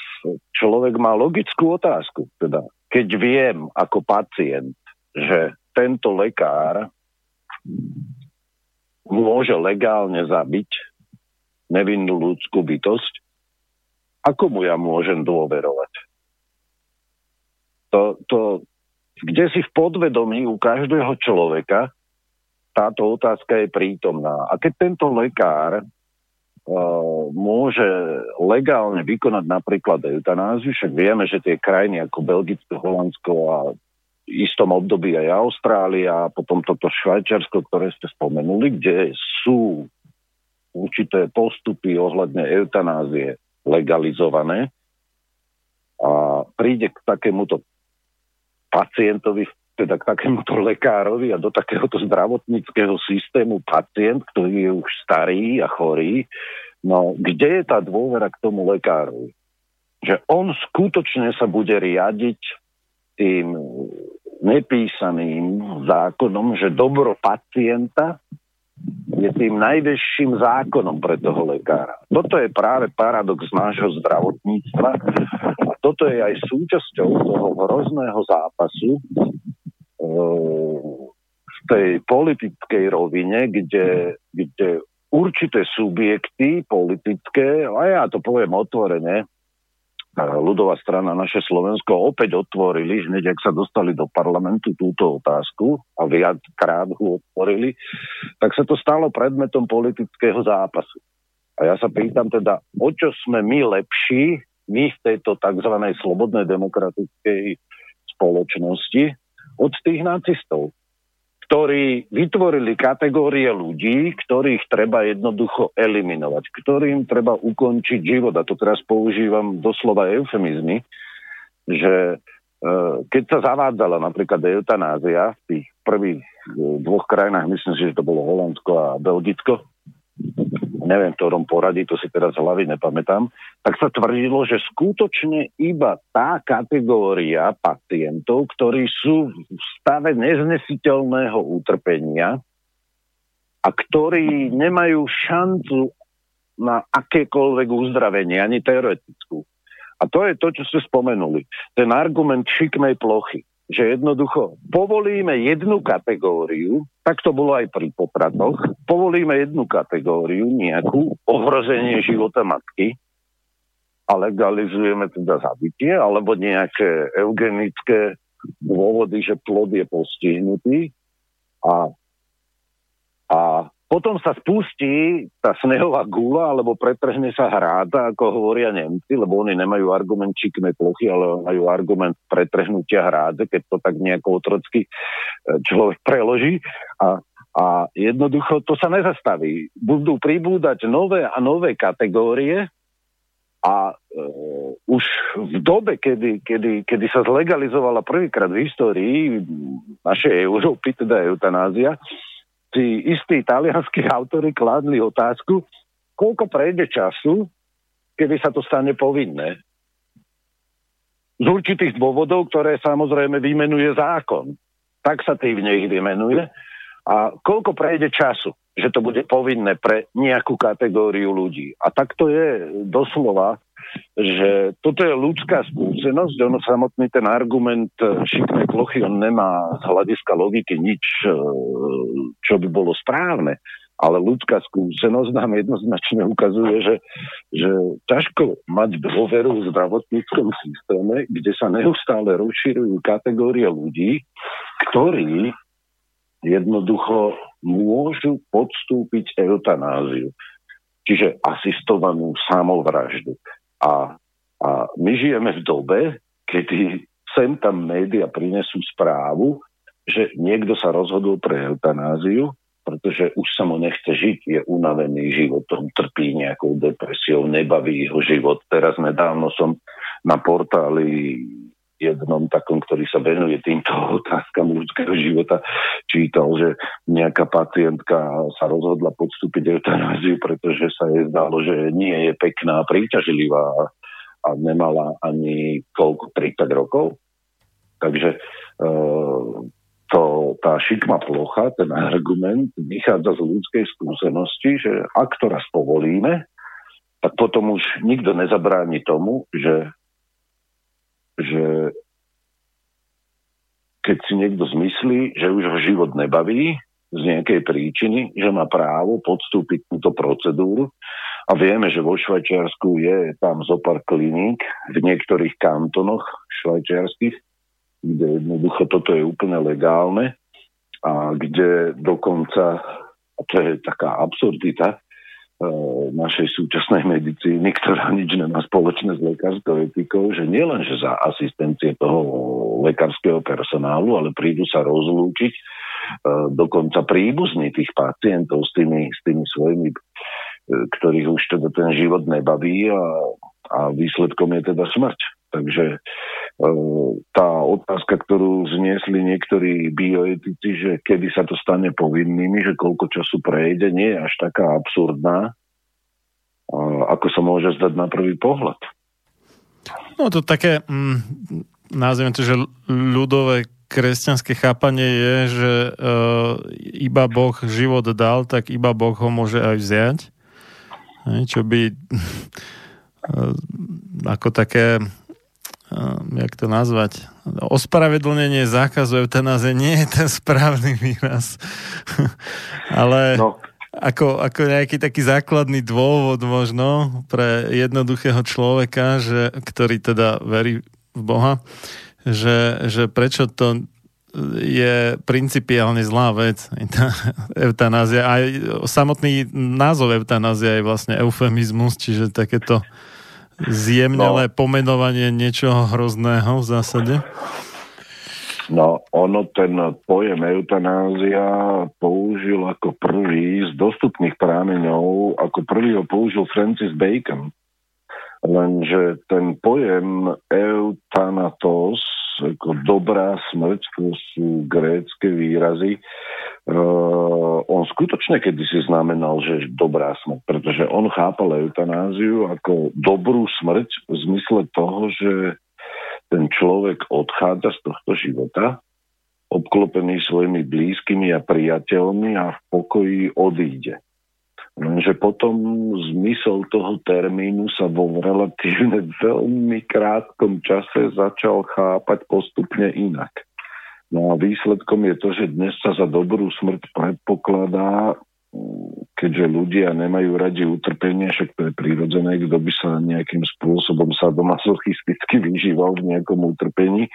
človek má logickú otázku, teda keď viem ako pacient, že tento lekár môže legálne zabiť nevinnú ľudskú bytosť, ako mu ja môžem dôverovať? To, to, kde si v podvedomí u každého človeka táto otázka je prítomná. A keď tento lekár môže legálne vykonať napríklad eutanáziu, však vieme, že tie krajiny ako Belgicko, Holandsko a v istom období aj Austrália a potom toto Švajčiarsko, ktoré ste spomenuli, kde sú určité postupy ohľadne eutanázie legalizované. A príde k takémuto pacientovi, teda k takémuto lekárovi a do takéhoto zdravotníckého systému pacient, ktorý je už starý a chorý, No, kde je tá dôvera k tomu lekárovi? Že on skutočne sa bude riadiť tým nepísaným zákonom, že dobro pacienta je tým najvyšším zákonom pre toho lekára. Toto je práve paradox nášho zdravotníctva a toto je aj súčasťou toho hrozného zápasu e, v tej politickej rovine, kde, kde určité subjekty politické, a ja to poviem otvorene, ľudová strana naše Slovensko opäť otvorili, hneď ak sa dostali do parlamentu túto otázku a viackrát ho otvorili, tak sa to stalo predmetom politického zápasu. A ja sa pýtam teda, o čo sme my lepší, my v tejto tzv. slobodnej demokratickej spoločnosti od tých nacistov ktorí vytvorili kategórie ľudí, ktorých treba jednoducho eliminovať, ktorým treba ukončiť život. A to teraz používam doslova eufemizmy, že e, keď sa zavádzala napríklad eutanázia v tých prvých e, dvoch krajinách, myslím si, že to bolo Holandsko a Belgicko, neviem v ktorom poradí, to si teraz hlavy nepamätám, tak sa tvrdilo, že skutočne iba tá kategória pacientov, ktorí sú v stave neznesiteľného utrpenia a ktorí nemajú šancu na akékoľvek uzdravenie, ani teoretickú. A to je to, čo ste spomenuli. Ten argument šikmej plochy že jednoducho povolíme jednu kategóriu, tak to bolo aj pri popratoch, povolíme jednu kategóriu, nejakú, ohrozenie života matky, a legalizujeme teda zabitie, alebo nejaké eugenické dôvody, že plod je postihnutý a, a potom sa spustí tá snehová gula, alebo pretrhne sa hráda, ako hovoria Nemci, lebo oni nemajú argument čiknej plochy, ale majú argument pretrhnutia hrádze, keď to tak nejako otrocky e, človek preloží. A, a jednoducho to sa nezastaví. Budú pribúdať nové a nové kategórie, a uh, už v dobe, kedy, kedy, kedy sa zlegalizovala prvýkrát v histórii našej Európy, teda eutanázia, si istí talianskí (laughs) autory kladli otázku, koľko prejde času, kedy sa to stane povinné. Z určitých dôvodov, ktoré samozrejme vymenuje zákon. taxatívne ich vymenuje a koľko prejde času, že to bude povinné pre nejakú kategóriu ľudí. A tak to je doslova, že toto je ľudská skúsenosť, ono samotný ten argument e, šiknej plochy, on nemá z hľadiska logiky nič, e, čo by bolo správne ale ľudská skúsenosť nám jednoznačne ukazuje, že, že ťažko mať dôveru v zdravotníckom systéme, kde sa neustále rozširujú kategórie ľudí, ktorí jednoducho môžu podstúpiť eutanáziu, čiže asistovanú samovraždu. A, a my žijeme v dobe, kedy sem tam média prinesú správu, že niekto sa rozhodol pre eutanáziu pretože už sa mu nechce žiť, je unavený životom, trpí nejakou depresiou, nebaví jeho život. Teraz nedávno som na portáli jednom takom, ktorý sa venuje týmto (laughs) otázkam ľudského života, čítal, že nejaká pacientka sa rozhodla podstúpiť eutanáziu, pretože sa jej zdalo, že nie je pekná, príťažlivá a nemala ani koľko, 30 rokov. Takže e, to, tá šikma plocha, ten argument vychádza z ľudskej skúsenosti, že ak to raz povolíme, tak potom už nikto nezabráni tomu, že, že keď si niekto zmyslí, že už ho život nebaví z nejakej príčiny, že má právo podstúpiť túto procedúru. A vieme, že vo Švajčiarsku je tam zopar kliník v niektorých kantonoch švajčiarských, kde jednoducho toto je úplne legálne a kde dokonca, a to je taká absurdita, našej súčasnej medicíny, ktorá nič nemá spoločné s lekárskou etikou, že nielen, že za asistencie toho lekárskeho personálu, ale prídu sa rozlúčiť e, dokonca príbuzní tých pacientov s tými, s tými svojimi, e, ktorých už teda ten život nebaví a, a výsledkom je teda smrť. Takže e, tá otázka, ktorú zniesli niektorí bioetici, že kedy sa to stane povinnými, že koľko času prejde, nie je až taká absurdná, ako sa môže zdať na prvý pohľad. No to také, mm, nazviem to, že ľudové kresťanské chápanie je, že e, iba Boh život dal, tak iba Boh ho môže aj vziať. Čo by (laughs) e, ako také jak to nazvať, ospravedlnenie zákazu eutanázie nie je ten správny výraz. (laughs) Ale no. ako, ako nejaký taký základný dôvod možno pre jednoduchého človeka, že, ktorý teda verí v Boha, že, že prečo to je principiálne zlá vec, eutanázia. Aj samotný názov eutanázia je vlastne eufemizmus, čiže takéto zjemnelé no, pomenovanie niečoho hrozného v zásade? No, ono ten pojem eutanázia použil ako prvý z dostupných prámeňov, ako prvý ho použil Francis Bacon. Lenže ten pojem eutanatos, ako dobrá smrť, to sú grécké výrazy, on skutočne kedysi znamenal, že dobrá smrť, pretože on chápal eutanáziu ako dobrú smrť v zmysle toho, že ten človek odchádza z tohto života, obklopený svojimi blízkymi a priateľmi a v pokoji odíde. Lenže potom zmysel toho termínu sa vo relatívne (laughs) veľmi krátkom čase začal chápať postupne inak. No a výsledkom je to, že dnes sa za dobrú smrť predpokladá, keďže ľudia nemajú radi utrpenie, však to je prirodzené, kto by sa nejakým spôsobom sadomasochisticky (laughs) vyžíval v nejakom utrpení,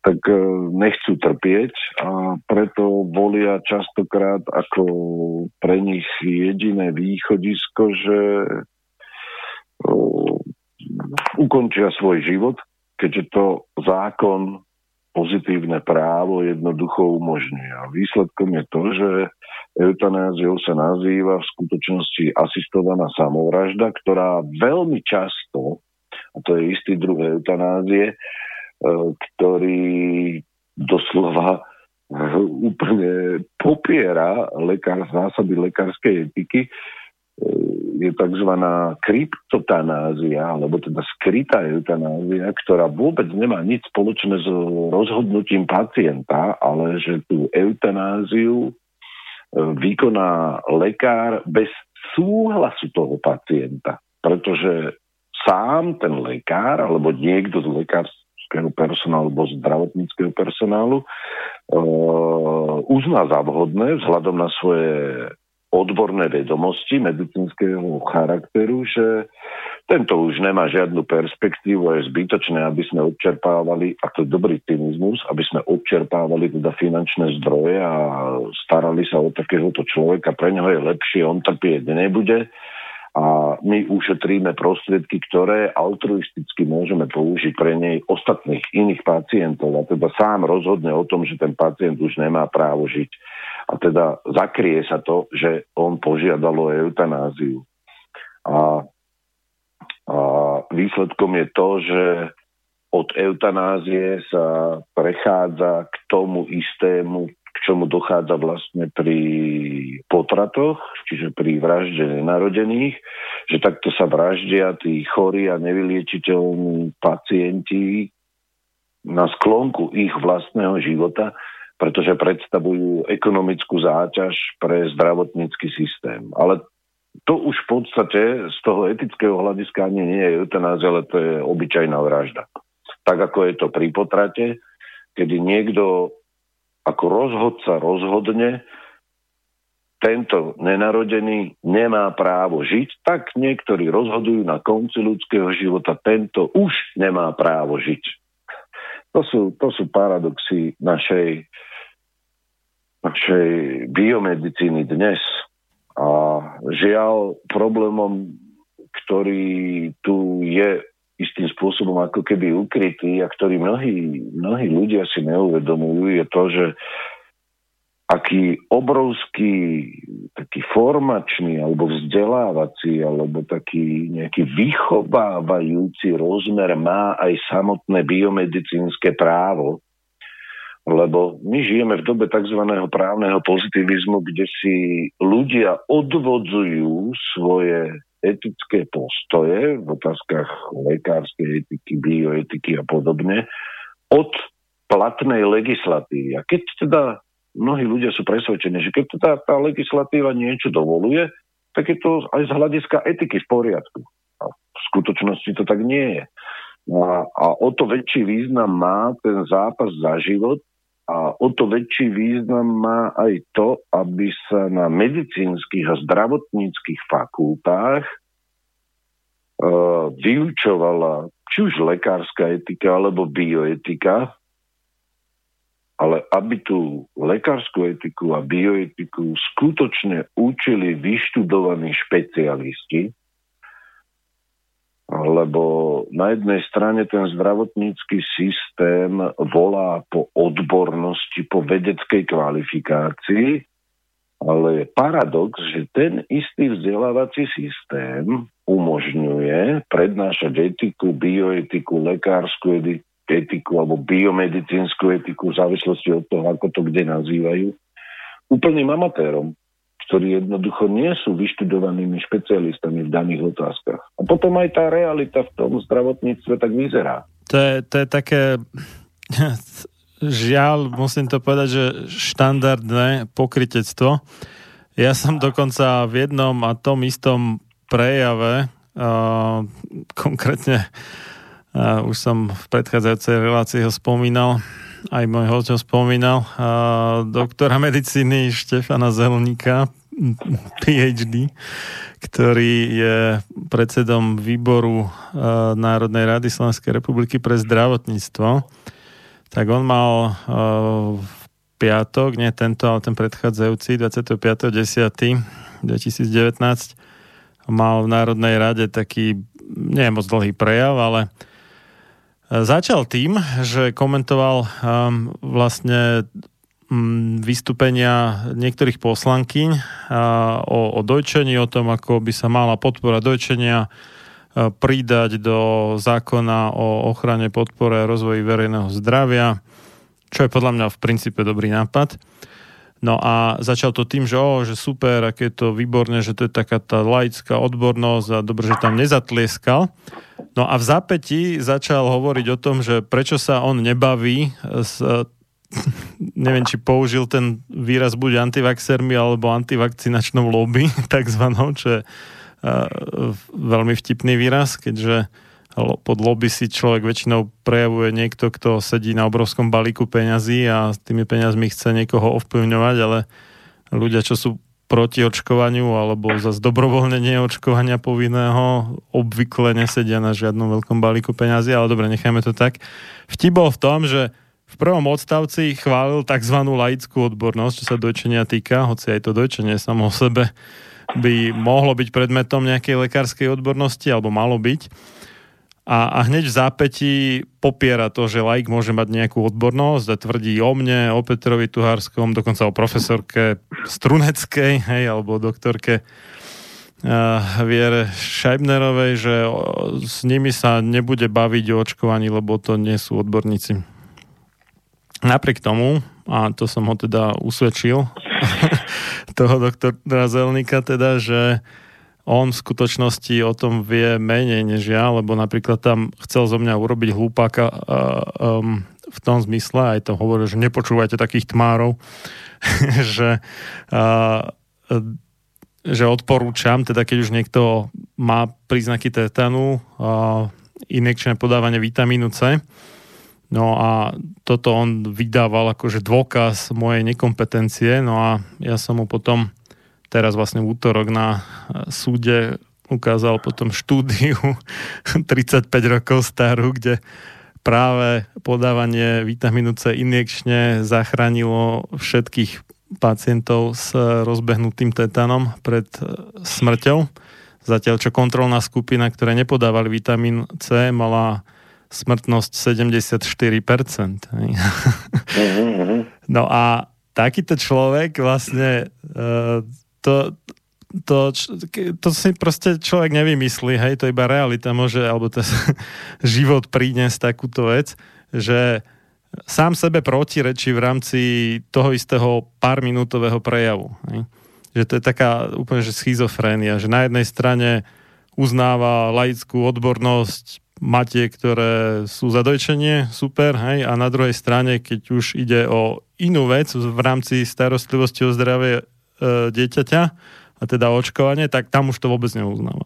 tak e, nechcú trpieť a preto volia častokrát ako pre nich jediné východisko, že e, ukončia svoj život, keďže to zákon pozitívne právo jednoducho umožňuje. A výsledkom je to, že eutanáziou sa nazýva v skutočnosti asistovaná samovražda, ktorá veľmi často, a to je istý druh eutanázie, e, ktorý doslova úplne popiera lekár, zásady lekárskej etiky, je tzv. kryptotanázia, alebo teda skrytá eutanázia, ktorá vôbec nemá nič spoločné s rozhodnutím pacienta, ale že tú eutanáziu e, vykoná lekár bez súhlasu toho pacienta. Pretože sám ten lekár alebo niekto z lekárského personálu alebo zdravotníckého personálu uh, uzná za vhodné vzhľadom na svoje odborné vedomosti medicínskeho charakteru, že tento už nemá žiadnu perspektívu a je zbytočné, aby sme odčerpávali, a to je dobrý cynizmus, aby sme odčerpávali teda finančné zdroje a starali sa o takéhoto človeka. Pre neho je lepšie, on trpieť nebude a my ušetríme prostriedky, ktoré altruisticky môžeme použiť pre nej ostatných iných pacientov a teda sám rozhodne o tom, že ten pacient už nemá právo žiť. A teda zakrie sa to, že on požiadal o eutanáziu. A, a výsledkom je to, že od eutanázie sa prechádza k tomu istému čomu dochádza vlastne pri potratoch, čiže pri vražde nenarodených, že takto sa vraždia tí chorí a nevyliečiteľní pacienti na sklonku ich vlastného života, pretože predstavujú ekonomickú záťaž pre zdravotnícky systém. Ale to už v podstate z toho etického hľadiska ani nie je eutanázia, ale to je obyčajná vražda. Tak ako je to pri potrate, kedy niekto ako rozhodca rozhodne, tento nenarodený nemá právo žiť, tak niektorí rozhodujú na konci ľudského života, tento už nemá právo žiť. To sú, to sú paradoxy našej, našej biomedicíny dnes. A žiaľ, problémom, ktorý tu je istým spôsobom ako keby ukrytý a ktorý mnohí, mnohí ľudia si neuvedomujú, je to, že aký obrovský taký formačný alebo vzdelávací alebo taký nejaký vychovávajúci rozmer má aj samotné biomedicínske právo, lebo my žijeme v dobe tzv. právneho pozitivizmu, kde si ľudia odvodzujú svoje etické postoje v otázkach lekárskej etiky, bioetiky a podobne od platnej legislatívy. A keď teda mnohí ľudia sú presvedčení, že keď teda tá legislatíva niečo dovoluje, tak je to aj z hľadiska etiky v poriadku. A v skutočnosti to tak nie je. A, a o to väčší význam má ten zápas za život a o to väčší význam má aj to, aby sa na medicínskych a zdravotníckých fakultách uh, vyučovala či už lekárska etika alebo bioetika, ale aby tú lekárskú etiku a bioetiku skutočne učili vyštudovaní špecialisti, lebo na jednej strane ten zdravotnícky systém volá po odbornosti, po vedeckej kvalifikácii, ale je paradox, že ten istý vzdelávací systém umožňuje prednášať etiku, bioetiku, lekárskú etiku alebo biomedicínsku etiku v závislosti od toho, ako to kde nazývajú, úplným amatérom ktorí jednoducho nie sú vyštudovanými špecialistami v daných otázkach. A potom aj tá realita v tom zdravotníctve tak vyzerá. To je, to je také, žiaľ, musím to povedať, že štandardné pokrytectvo. Ja som dokonca v jednom a tom istom prejave, uh, konkrétne uh, už som v predchádzajúcej relácii ho spomínal, aj môj host ho spomínal, uh, doktora medicíny Štefana Zelníka, PhD, ktorý je predsedom výboru uh, Národnej rady Slovenskej republiky pre zdravotníctvo, tak on mal uh, v piatok, nie tento, ale ten predchádzajúci, 25.10.2019, mal v Národnej rade taký, nie moc dlhý prejav, ale začal tým, že komentoval vlastne vystúpenia niektorých poslankyň o, o dojčení, o tom, ako by sa mala podpora dojčenia pridať do zákona o ochrane, podpore a rozvoji verejného zdravia, čo je podľa mňa v princípe dobrý nápad. No a začal to tým, že, oh, že super, aké je to výborné, že to je taká tá laická odbornosť a dobre, že tam nezatlieskal. No a v zápäti začal hovoriť o tom, že prečo sa on nebaví s neviem, či použil ten výraz buď antivaxermi alebo antivakcinačnou lobby, (laughs) takzvanou, čo je veľmi vtipný výraz, keďže pod lobby si človek väčšinou prejavuje niekto, kto sedí na obrovskom balíku peňazí a s tými peňazmi chce niekoho ovplyvňovať, ale ľudia, čo sú proti očkovaniu alebo za dobrovoľne neočkovania povinného obvykle nesedia na žiadnom veľkom balíku peňazí, ale dobre, nechajme to tak. Vtip bol v tom, že v prvom odstavci chválil tzv. laickú odbornosť, čo sa dojčenia týka, hoci aj to dojčenie samo o sebe by mohlo byť predmetom nejakej lekárskej odbornosti, alebo malo byť a, a hneď v zápätí popiera to, že laik môže mať nejakú odbornosť a tvrdí o mne, o Petrovi Tuhárskom, dokonca o profesorke Struneckej, hej, alebo doktorke uh, Viere Scheibnerovej, že s nimi sa nebude baviť o očkovaní, lebo to nie sú odborníci. Napriek tomu, a to som ho teda usvedčil, (laughs) toho doktora Zelnika teda, že on v skutočnosti o tom vie menej než ja, lebo napríklad tam chcel zo mňa urobiť hlúpaka uh, um, v tom zmysle, aj to hovorí, že nepočúvajte takých tmárov, (laughs) že, uh, že odporúčam, teda keď už niekto má príznaky tetanu, uh, inekčné podávanie vitamínu C, No a toto on vydával akože dôkaz mojej nekompetencie, no a ja som mu potom teraz vlastne v útorok na e, súde ukázal potom štúdiu (laughs) 35 rokov starú, kde práve podávanie vitamínu C injekčne zachránilo všetkých pacientov s rozbehnutým tetanom pred e, smrťou. Zatiaľ, čo kontrolná skupina, ktoré nepodávali vitamín C, mala smrtnosť 74%. Mhm, no a takýto človek vlastne uh, to, to, to si proste človek nevymyslí, hej, to iba realita môže, alebo to (laughs) život prídnes takúto vec, že sám sebe protirečí v rámci toho istého pár minútového prejavu. Hej. Že to je taká úplne že schizofrénia, že na jednej strane uznáva laickú odbornosť máte, ktoré sú za dojčenie, super, hej, a na druhej strane, keď už ide o inú vec v rámci starostlivosti o zdravie e, dieťaťa, a teda očkovanie, tak tam už to vôbec neuznáva.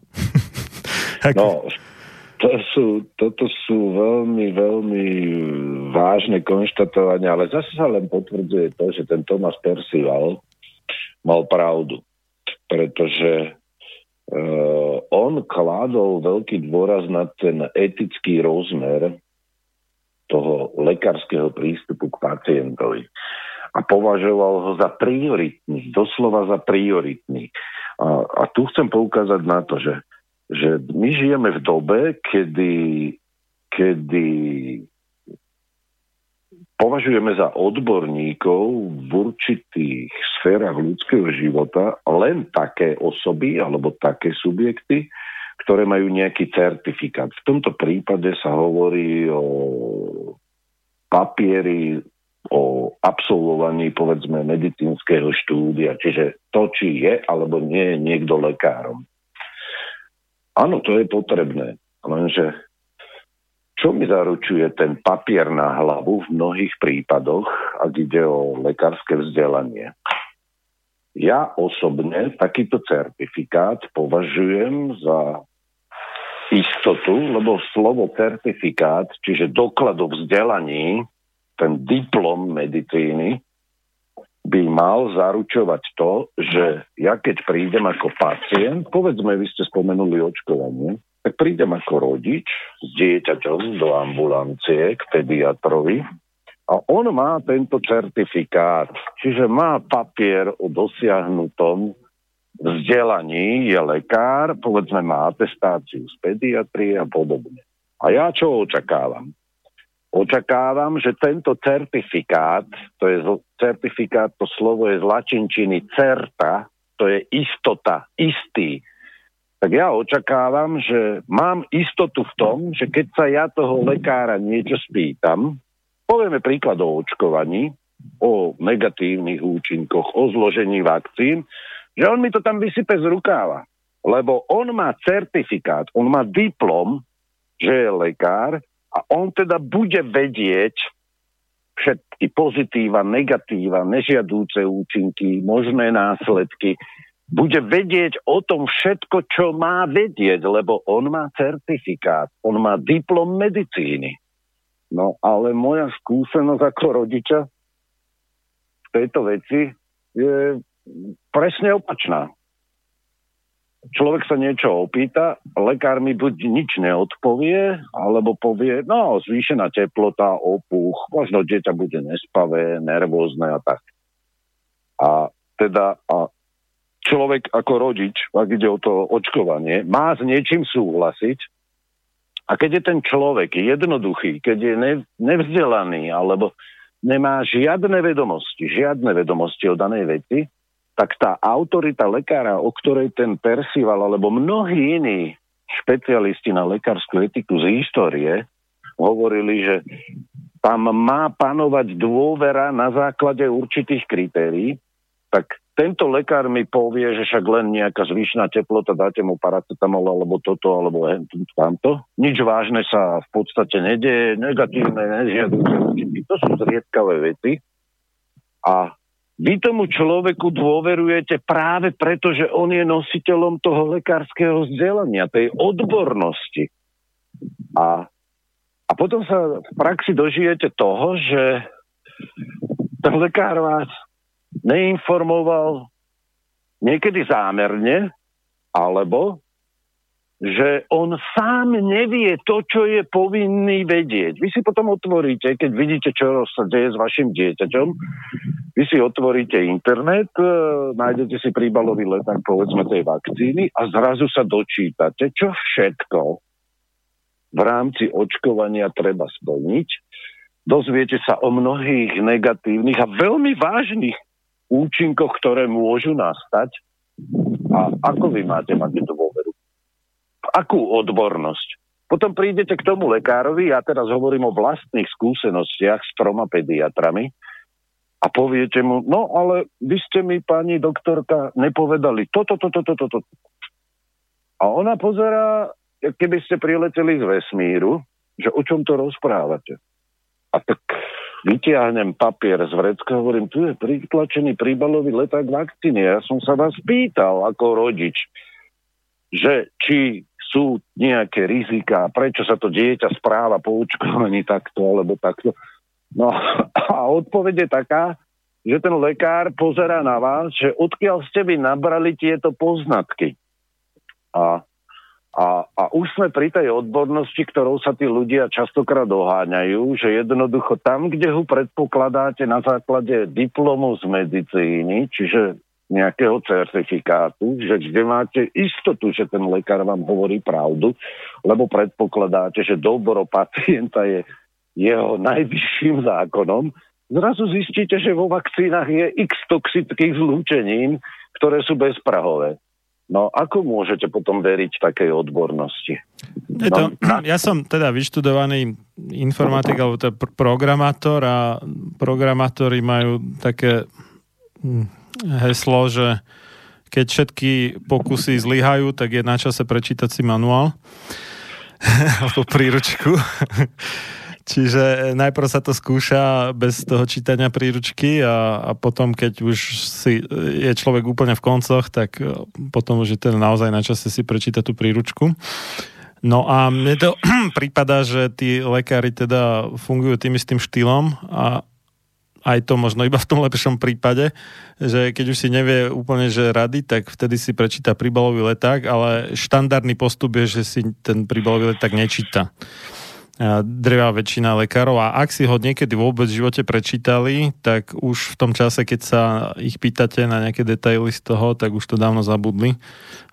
(laughs) no, to sú, toto sú veľmi, veľmi vážne konštatovania, ale zase sa len potvrdzuje to, že ten Thomas Percival mal pravdu. Pretože uh, on kládol veľký dôraz na ten etický rozmer toho lekárskeho prístupu k pacientovi a považoval ho za prioritný, doslova za prioritný. A, a tu chcem poukázať na to, že, že my žijeme v dobe, kedy, kedy považujeme za odborníkov v určitých sférach ľudského života len také osoby alebo také subjekty, ktoré majú nejaký certifikát. V tomto prípade sa hovorí o papieri o absolvovaní povedzme medicínskeho štúdia, čiže to, či je alebo nie je niekto lekárom. Áno, to je potrebné, lenže čo mi zaručuje ten papier na hlavu v mnohých prípadoch, ak ide o lekárske vzdelanie? Ja osobne takýto certifikát považujem za istotu, lebo slovo certifikát, čiže doklad o vzdelaní, ten diplom medicíny by mal zaručovať to, že ja keď prídem ako pacient, povedzme, vy ste spomenuli očkovanie, tak prídem ako rodič s dieťaťom do ambulancie k pediatrovi a on má tento certifikát, čiže má papier o dosiahnutom vzdelaní, je lekár, povedzme má atestáciu z pediatrie a podobne. A ja čo očakávam? Očakávam, že tento certifikát, to je certifikát, to slovo je z latinčiny certa, to je istota, istý. Tak ja očakávam, že mám istotu v tom, že keď sa ja toho lekára niečo spýtam, povieme príklad o očkovaní, o negatívnych účinkoch, o zložení vakcín, že on mi to tam vysype z rukáva. Lebo on má certifikát, on má diplom, že je lekár a on teda bude vedieť všetky pozitíva, negatíva, nežiadúce účinky, možné následky. Bude vedieť o tom všetko, čo má vedieť, lebo on má certifikát, on má diplom medicíny. No ale moja skúsenosť ako rodiča v tejto veci je presne opačná. Človek sa niečo opýta, lekár mi buď nič neodpovie, alebo povie, no, zvýšená teplota, opuch, možno dieťa bude nespavé, nervózne a tak. A teda a človek ako rodič, ak ide o to očkovanie, má s niečím súhlasiť, a keď je ten človek jednoduchý, keď je nevzdelaný alebo nemá žiadne vedomosti, žiadne vedomosti o danej veci, tak tá autorita lekára, o ktorej ten Percival alebo mnohí iní špecialisti na lekárskú etiku z histórie hovorili, že tam má panovať dôvera na základe určitých kritérií, tak tento lekár mi povie, že však len nejaká zvyšná teplota, dáte mu paracetamol alebo toto, alebo tamto. Nič vážne sa v podstate nedieje, negatívne, nežiaduce účinky. To sú zriedkavé veci. A vy tomu človeku dôverujete práve preto, že on je nositeľom toho lekárskeho vzdelania, tej odbornosti. A, a potom sa v praxi dožijete toho, že ten lekár vás neinformoval niekedy zámerne, alebo že on sám nevie to, čo je povinný vedieť. Vy si potom otvoríte, keď vidíte, čo sa deje s vašim dieťaťom, vy si otvoríte internet, e, nájdete si príbalový leták, povedzme, tej vakcíny a zrazu sa dočítate, čo všetko v rámci očkovania treba splniť. Dozviete sa o mnohých negatívnych a veľmi vážnych účinkoch, ktoré môžu nastať. A ako vy máte mať dôveru? akú odbornosť. Potom prídete k tomu lekárovi, ja teraz hovorím o vlastných skúsenostiach s troma pediatrami a poviete mu, no ale vy ste mi, pani doktorka, nepovedali toto, toto, toto, toto. A ona pozerá, keby ste prileteli z vesmíru, že o čom to rozprávate. A tak vytiahnem papier z vrecka, hovorím, tu je pritlačený príbalový leták vakcíny. Ja som sa vás pýtal ako rodič, že či sú nejaké rizika, prečo sa to dieťa správa po očkovaní takto alebo takto. No a odpoveď je taká, že ten lekár pozerá na vás, že odkiaľ ste vy nabrali tieto poznatky. A, a, a už sme pri tej odbornosti, ktorou sa tí ľudia častokrát doháňajú, že jednoducho tam, kde ho predpokladáte na základe diplomu z medicíny, čiže nejakého certifikátu, že kde máte istotu, že ten lekár vám hovorí pravdu, lebo predpokladáte, že dobro pacienta je jeho najvyšším zákonom, zrazu zistíte, že vo vakcínach je x toxických zlúčenín, ktoré sú bezprahové. No ako môžete potom veriť takej odbornosti? Je to, no, ja som teda vyštudovaný informatik alebo teda programátor a programátori majú také hm, heslo, že keď všetky pokusy zlyhajú, tak je na čase prečítať si manuál (laughs) alebo príručku. Čiže najprv sa to skúša bez toho čítania príručky a, a potom, keď už si, je človek úplne v koncoch, tak e, potom už je teda naozaj na čase si prečítať tú príručku. No a mne to (clears throat) prípada, že tí lekári teda fungujú tým istým štýlom a aj to možno iba v tom lepšom prípade, že keď už si nevie úplne, že rady, tak vtedy si prečíta príbalový leták, ale štandardný postup je, že si ten príbalový leták nečíta drevá väčšina lekárov a ak si ho niekedy vôbec v živote prečítali, tak už v tom čase, keď sa ich pýtate na nejaké detaily z toho, tak už to dávno zabudli.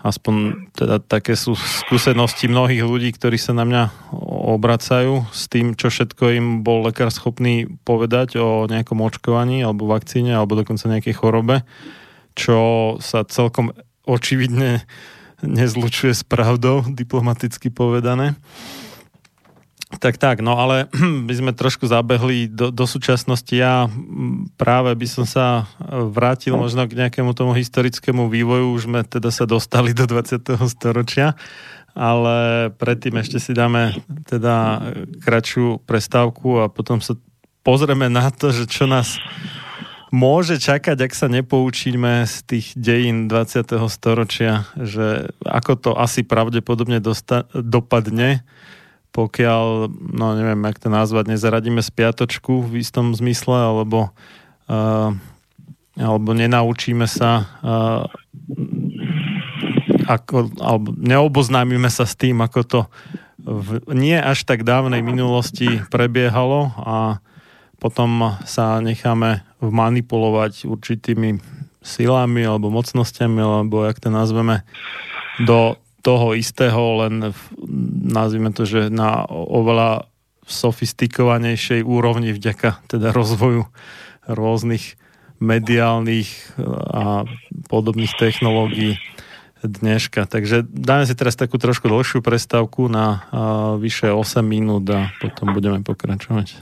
Aspoň teda také sú skúsenosti mnohých ľudí, ktorí sa na mňa obracajú s tým, čo všetko im bol lekár schopný povedať o nejakom očkovaní alebo vakcíne alebo dokonca nejakej chorobe, čo sa celkom očividne nezlučuje s pravdou, diplomaticky povedané. Tak, tak, no ale (clears throat) by sme trošku zabehli do, do súčasnosti. Ja práve by som sa vrátil možno k nejakému tomu historickému vývoju. Už sme teda sa dostali do 20. storočia, ale predtým ešte si dáme teda kratšiu prestávku a potom sa pozrieme na to, že čo nás môže čakať, ak sa nepoučíme z tých dejín 20. storočia, že ako to asi pravdepodobne dosta- dopadne pokiaľ, no neviem, jak to nazvať, nezaradíme spiatočku v istom zmysle, alebo, uh, alebo nenaučíme sa uh, ako, alebo neoboznámime sa s tým, ako to v nie až tak dávnej minulosti prebiehalo a potom sa necháme manipulovať určitými silami alebo mocnosťami, alebo jak to nazveme, do toho istého, len v, nazvime to, že na oveľa sofistikovanejšej úrovni vďaka teda rozvoju rôznych mediálnych a podobných technológií dneška. Takže dáme si teraz takú trošku dlhšiu prestávku na vyše 8 minút a potom budeme pokračovať.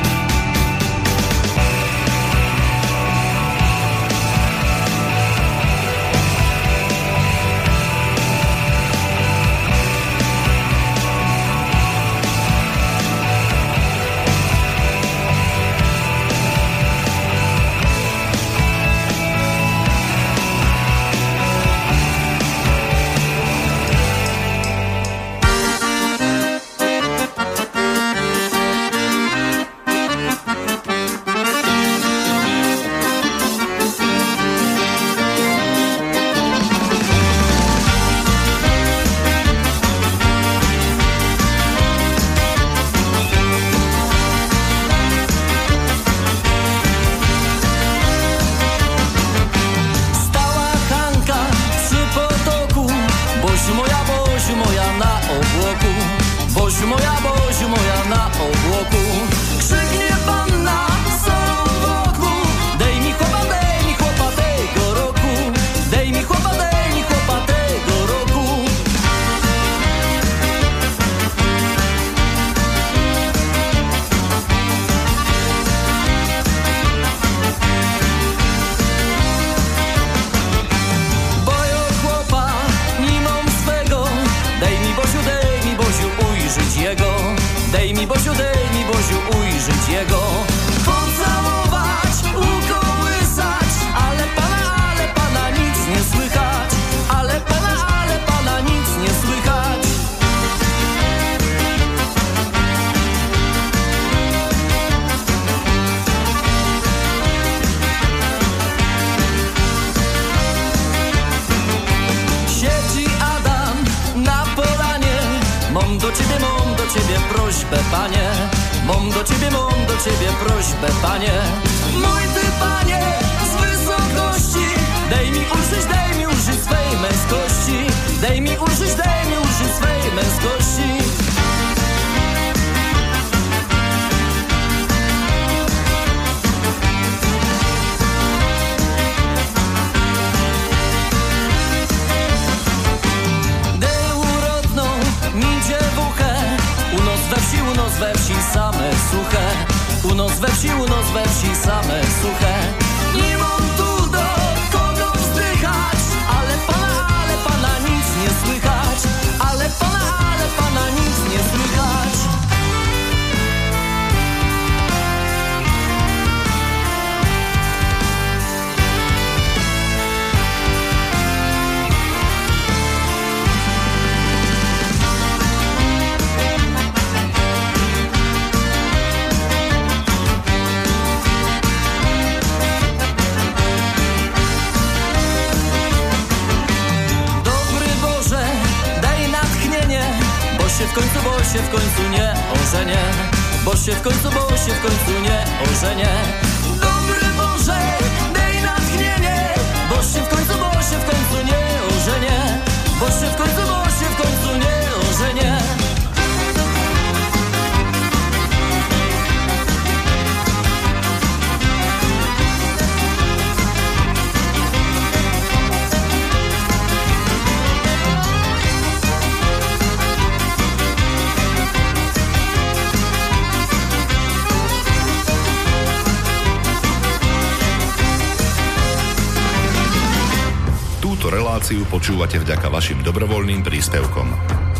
Počúvate vďaka vašim dobrovoľným príspevkom.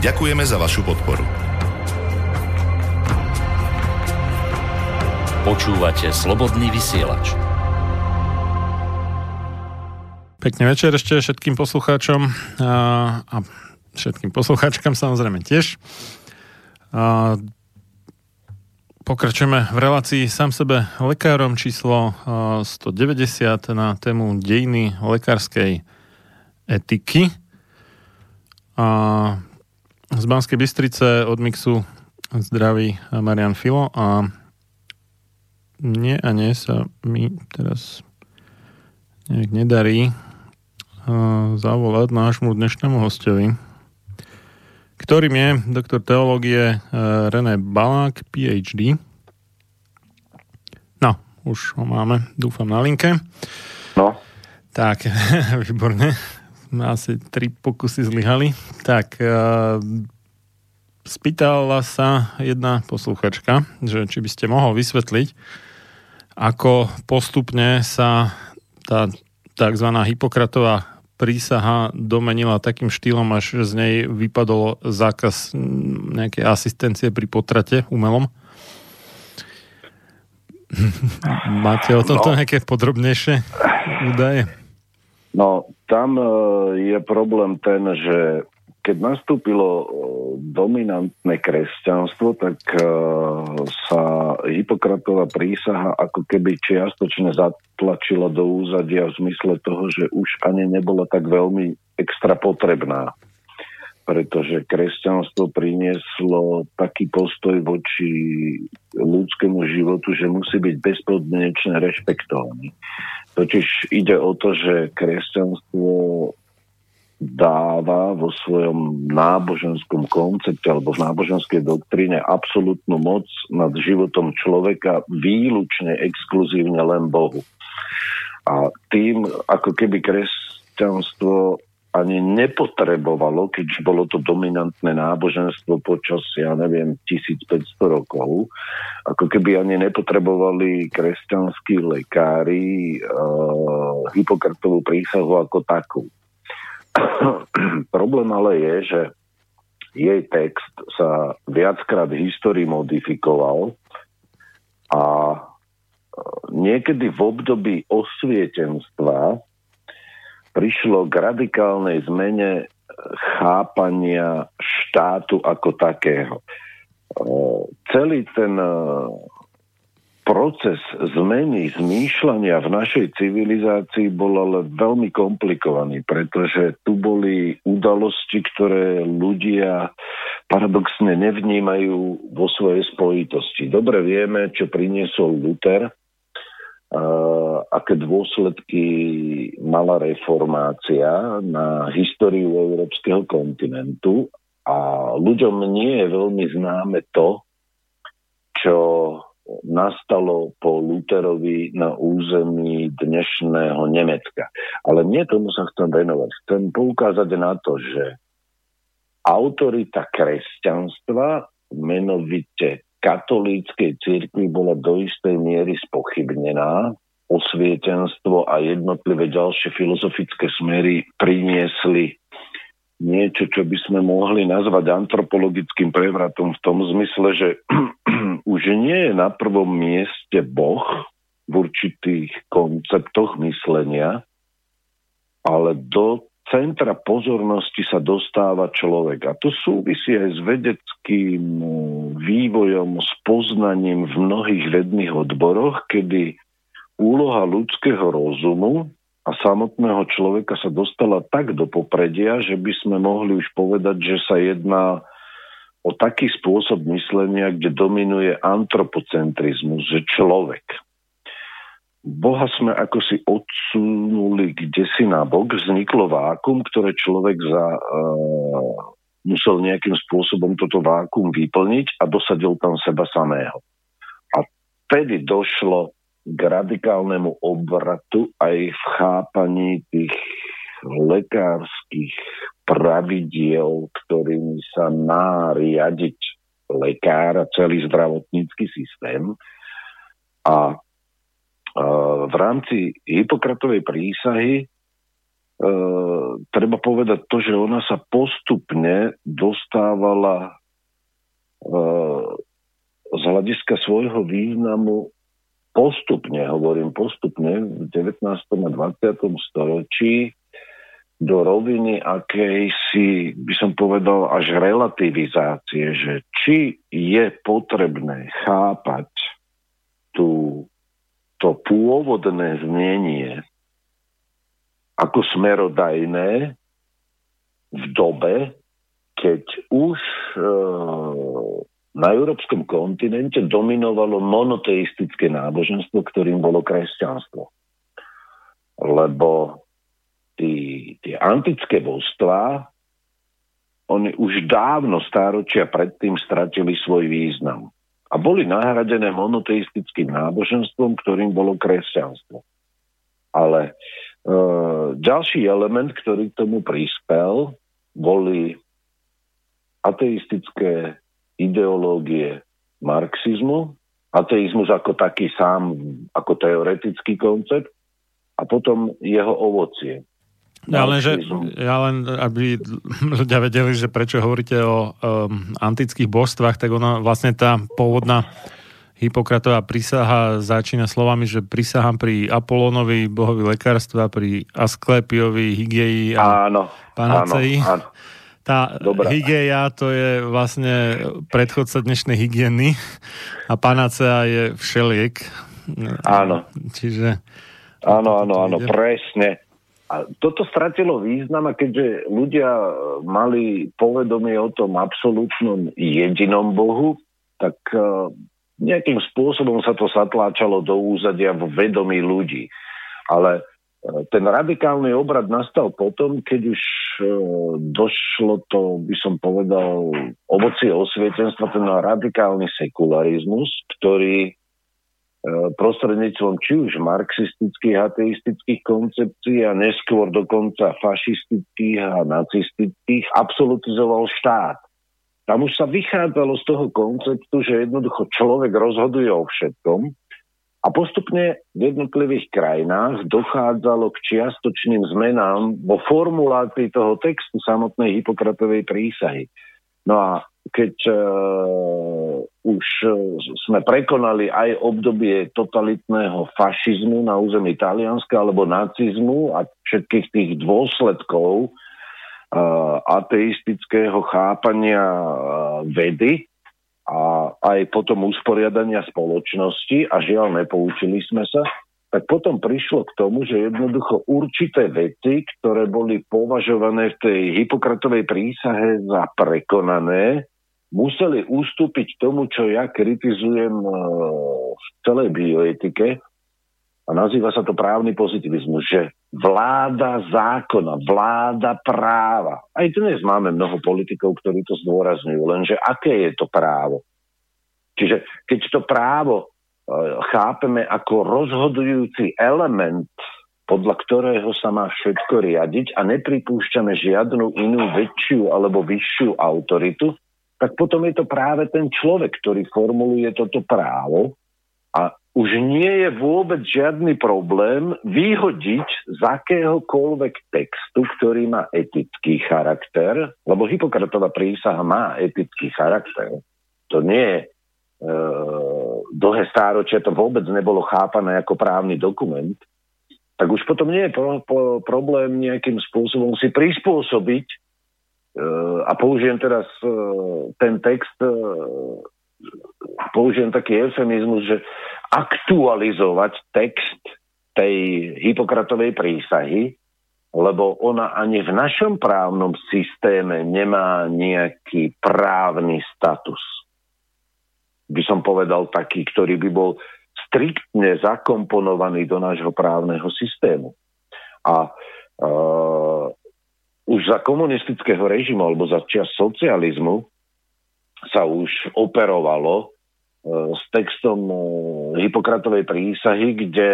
Ďakujeme za vašu podporu. Počúvate Slobodný vysielač. Pekný večer ešte všetkým poslucháčom a, a všetkým poslucháčkam samozrejme tiež. A, pokračujeme v relácii sám sebe lekárom číslo 190 na tému dejiny lekárskej etiky. A z Banskej Bystrice od Mixu zdraví Marian Filo a nie a nie sa mi teraz nejak nedarí zavolať nášmu dnešnému hostovi, ktorým je doktor teológie René Balák, PhD. No, už ho máme, dúfam, na linke. No. Tak, (laughs) výborne asi tri pokusy zlyhali. Tak, uh, spýtala sa jedna posluchačka, že či by ste mohol vysvetliť, ako postupne sa tá tzv. Hipokratová prísaha domenila takým štýlom, až z nej vypadol zákaz nejakej asistencie pri potrate umelom. (laughs) Máte o tomto no. nejaké podrobnejšie údaje? No, tam e, je problém ten, že keď nastúpilo e, dominantné kresťanstvo, tak e, sa Hipokratová prísaha ako keby čiastočne zatlačila do úzadia v zmysle toho, že už ani nebola tak veľmi extra potrebná pretože kresťanstvo prinieslo taký postoj voči ľudskému životu, že musí byť bezpodmienečne rešpektovaný. Totiž ide o to, že kresťanstvo dáva vo svojom náboženskom koncepte alebo v náboženskej doktríne absolútnu moc nad životom človeka výlučne, exkluzívne len Bohu. A tým, ako keby kresťanstvo ani nepotrebovalo, keď bolo to dominantné náboženstvo počas, ja neviem, 1500 rokov, ako keby ani nepotrebovali kresťanskí lekári uh, Hipokratovú prísahu ako takú. (coughs) Problém ale je, že jej text sa viackrát v histórii modifikoval a eh, niekedy v období osvietenstva prišlo k radikálnej zmene chápania štátu ako takého. Celý ten proces zmeny zmýšľania v našej civilizácii bol ale veľmi komplikovaný, pretože tu boli udalosti, ktoré ľudia paradoxne nevnímajú vo svojej spojitosti. Dobre vieme, čo priniesol Luther, aké dôsledky mala reformácia na históriu európskeho kontinentu a ľuďom nie je veľmi známe to, čo nastalo po Luterovi na území dnešného Nemecka. Ale nie tomu sa chcem venovať. Chcem poukázať na to, že autorita kresťanstva, menovite katolíckej cirkvi bola do istej miery spochybnená. Osvietenstvo a jednotlivé ďalšie filozofické smery priniesli niečo, čo by sme mohli nazvať antropologickým prevratom v tom zmysle, že (clears throat) už nie je na prvom mieste Boh v určitých konceptoch myslenia, ale do centra pozornosti sa dostáva človek. A to súvisí aj s vedeckým vývojom, s poznaním v mnohých vedných odboroch, kedy úloha ľudského rozumu a samotného človeka sa dostala tak do popredia, že by sme mohli už povedať, že sa jedná o taký spôsob myslenia, kde dominuje antropocentrizmus, že človek. Boha sme ako si odsunuli kde si na bok, vzniklo vákum, ktoré človek za, uh, musel nejakým spôsobom toto vákum vyplniť a dosadil tam seba samého. A vtedy došlo k radikálnemu obratu aj v chápaní tých lekárskych pravidiel, ktorými sa má riadiť lekár a celý zdravotnícky systém. A v rámci Hippokratovej prísahy e, treba povedať to, že ona sa postupne dostávala e, z hľadiska svojho významu postupne, hovorím postupne, v 19. a 20. storočí do roviny akejsi, by som povedal, až relativizácie, že či je potrebné chápať tú, to pôvodné znenie ako smerodajné v dobe, keď už e, na európskom kontinente dominovalo monoteistické náboženstvo, ktorým bolo kresťanstvo. Lebo tie antické božstvá, oni už dávno stáročia predtým stratili svoj význam a boli nahradené monoteistickým náboženstvom, ktorým bolo kresťanstvo. Ale e, ďalší element, ktorý k tomu prispel, boli ateistické ideológie marxizmu, ateizmus ako taký sám, ako teoretický koncept a potom jeho ovocie. Ja len, že, ja len, aby ľudia vedeli, že prečo hovoríte o um, antických božstvách, tak ona vlastne tá pôvodná Hipokratová prísaha začína slovami, že prisahám pri Apolónovi, bohovi lekárstva, pri Asklepiovi, Hygieji a áno, Panacei. Áno, áno. Tá Dobrá. hygieia to je vlastne predchodca dnešnej hygieny a panacea je všeliek. Áno. Čiže... Áno, áno, áno, presne. A toto stratilo význam a keďže ľudia mali povedomie o tom absolútnom jedinom Bohu, tak uh, nejakým spôsobom sa to zatláčalo do úzadia v vedomí ľudí. Ale uh, ten radikálny obrad nastal potom, keď už došlo to, by som povedal, ovocie osvietenstva, ten radikálny sekularizmus, ktorý E, prostredníctvom či už marxistických, ateistických koncepcií a neskôr dokonca fašistických a nacistických absolutizoval štát. Tam už sa vychádzalo z toho konceptu, že jednoducho človek rozhoduje o všetkom a postupne v jednotlivých krajinách dochádzalo k čiastočným zmenám vo formulácii toho textu samotnej Hipokratovej prísahy. No a keď uh, už sme prekonali aj obdobie totalitného fašizmu na území Talianska alebo nacizmu a všetkých tých dôsledkov uh, ateistického chápania uh, vedy a aj potom usporiadania spoločnosti a žiaľ nepoučili sme sa, tak potom prišlo k tomu, že jednoducho určité veci, ktoré boli považované v tej Hipokratovej prísahe za prekonané, museli ustúpiť tomu, čo ja kritizujem e, v celej bioetike, a nazýva sa to právny pozitivizmus, že vláda zákona, vláda práva. Aj dnes máme mnoho politikov, ktorí to zdôrazňujú, lenže aké je to právo? Čiže keď to právo chápeme ako rozhodujúci element, podľa ktorého sa má všetko riadiť a nepripúšťame žiadnu inú väčšiu alebo vyššiu autoritu, tak potom je to práve ten človek, ktorý formuluje toto právo a už nie je vôbec žiadny problém vyhodiť z akéhokoľvek textu, ktorý má etický charakter, lebo Hipokratová prísaha má etický charakter. To nie je dlhé stáročie, to vôbec nebolo chápané ako právny dokument, tak už potom nie je pro, pro, problém nejakým spôsobom si prispôsobiť Eh, a použijem teraz eh, ten text, eh, použijem taký eufemizmus, že aktualizovať text tej Hipokratovej prísahy lebo ona ani v našom právnom systéme nemá nejaký právny status. By som povedal taký, ktorý by bol striktne zakomponovaný do nášho právneho systému. A uh, už za komunistického režimu alebo za čas socializmu sa už operovalo E, s textom e, Hipokratovej prísahy, kde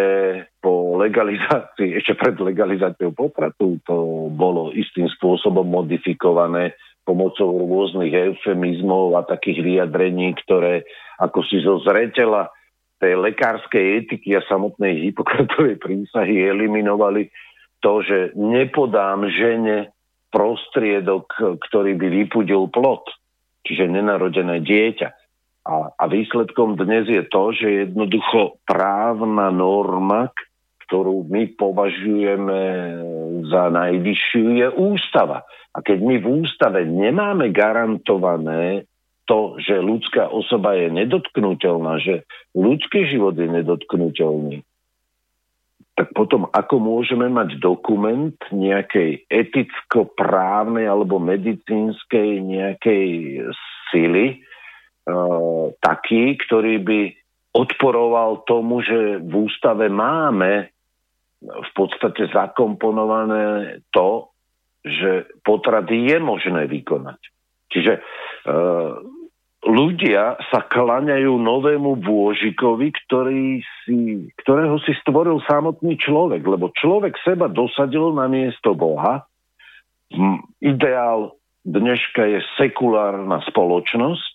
po legalizácii, (laughs) ešte pred legalizáciou potratu, to bolo istým spôsobom modifikované pomocou rôznych eufemizmov a takých vyjadrení, ktoré ako si zo zretela tej lekárskej etiky a samotnej Hipokratovej prísahy eliminovali to, že nepodám žene prostriedok, ktorý by vypudil plot, čiže nenarodené dieťa. A, a výsledkom dnes je to, že jednoducho právna norma, ktorú my považujeme za najvyššiu, je ústava. A keď my v ústave nemáme garantované to, že ľudská osoba je nedotknutelná, že ľudský život je nedotknutelný, tak potom ako môžeme mať dokument nejakej eticko-právnej alebo medicínskej nejakej sily, E, taký, ktorý by odporoval tomu, že v ústave máme v podstate zakomponované to, že potrat je možné vykonať. Čiže e, ľudia sa klaňajú novému bôžikovi, ktorý si, ktorého si stvoril samotný človek, lebo človek seba dosadil na miesto Boha. Ideál dneška je sekulárna spoločnosť,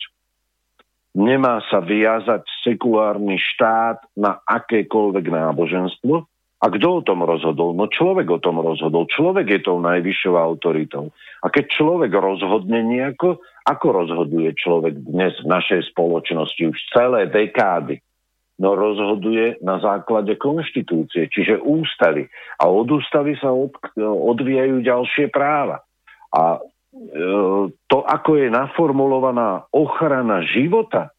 nemá sa viazať sekulárny štát na akékoľvek náboženstvo. A kto o tom rozhodol? No človek o tom rozhodol. Človek je tou najvyššou autoritou. A keď človek rozhodne nejako, ako rozhoduje človek dnes v našej spoločnosti už celé dekády? No rozhoduje na základe konštitúcie, čiže ústavy. A od ústavy sa od, odvíjajú ďalšie práva. A to, ako je naformulovaná ochrana života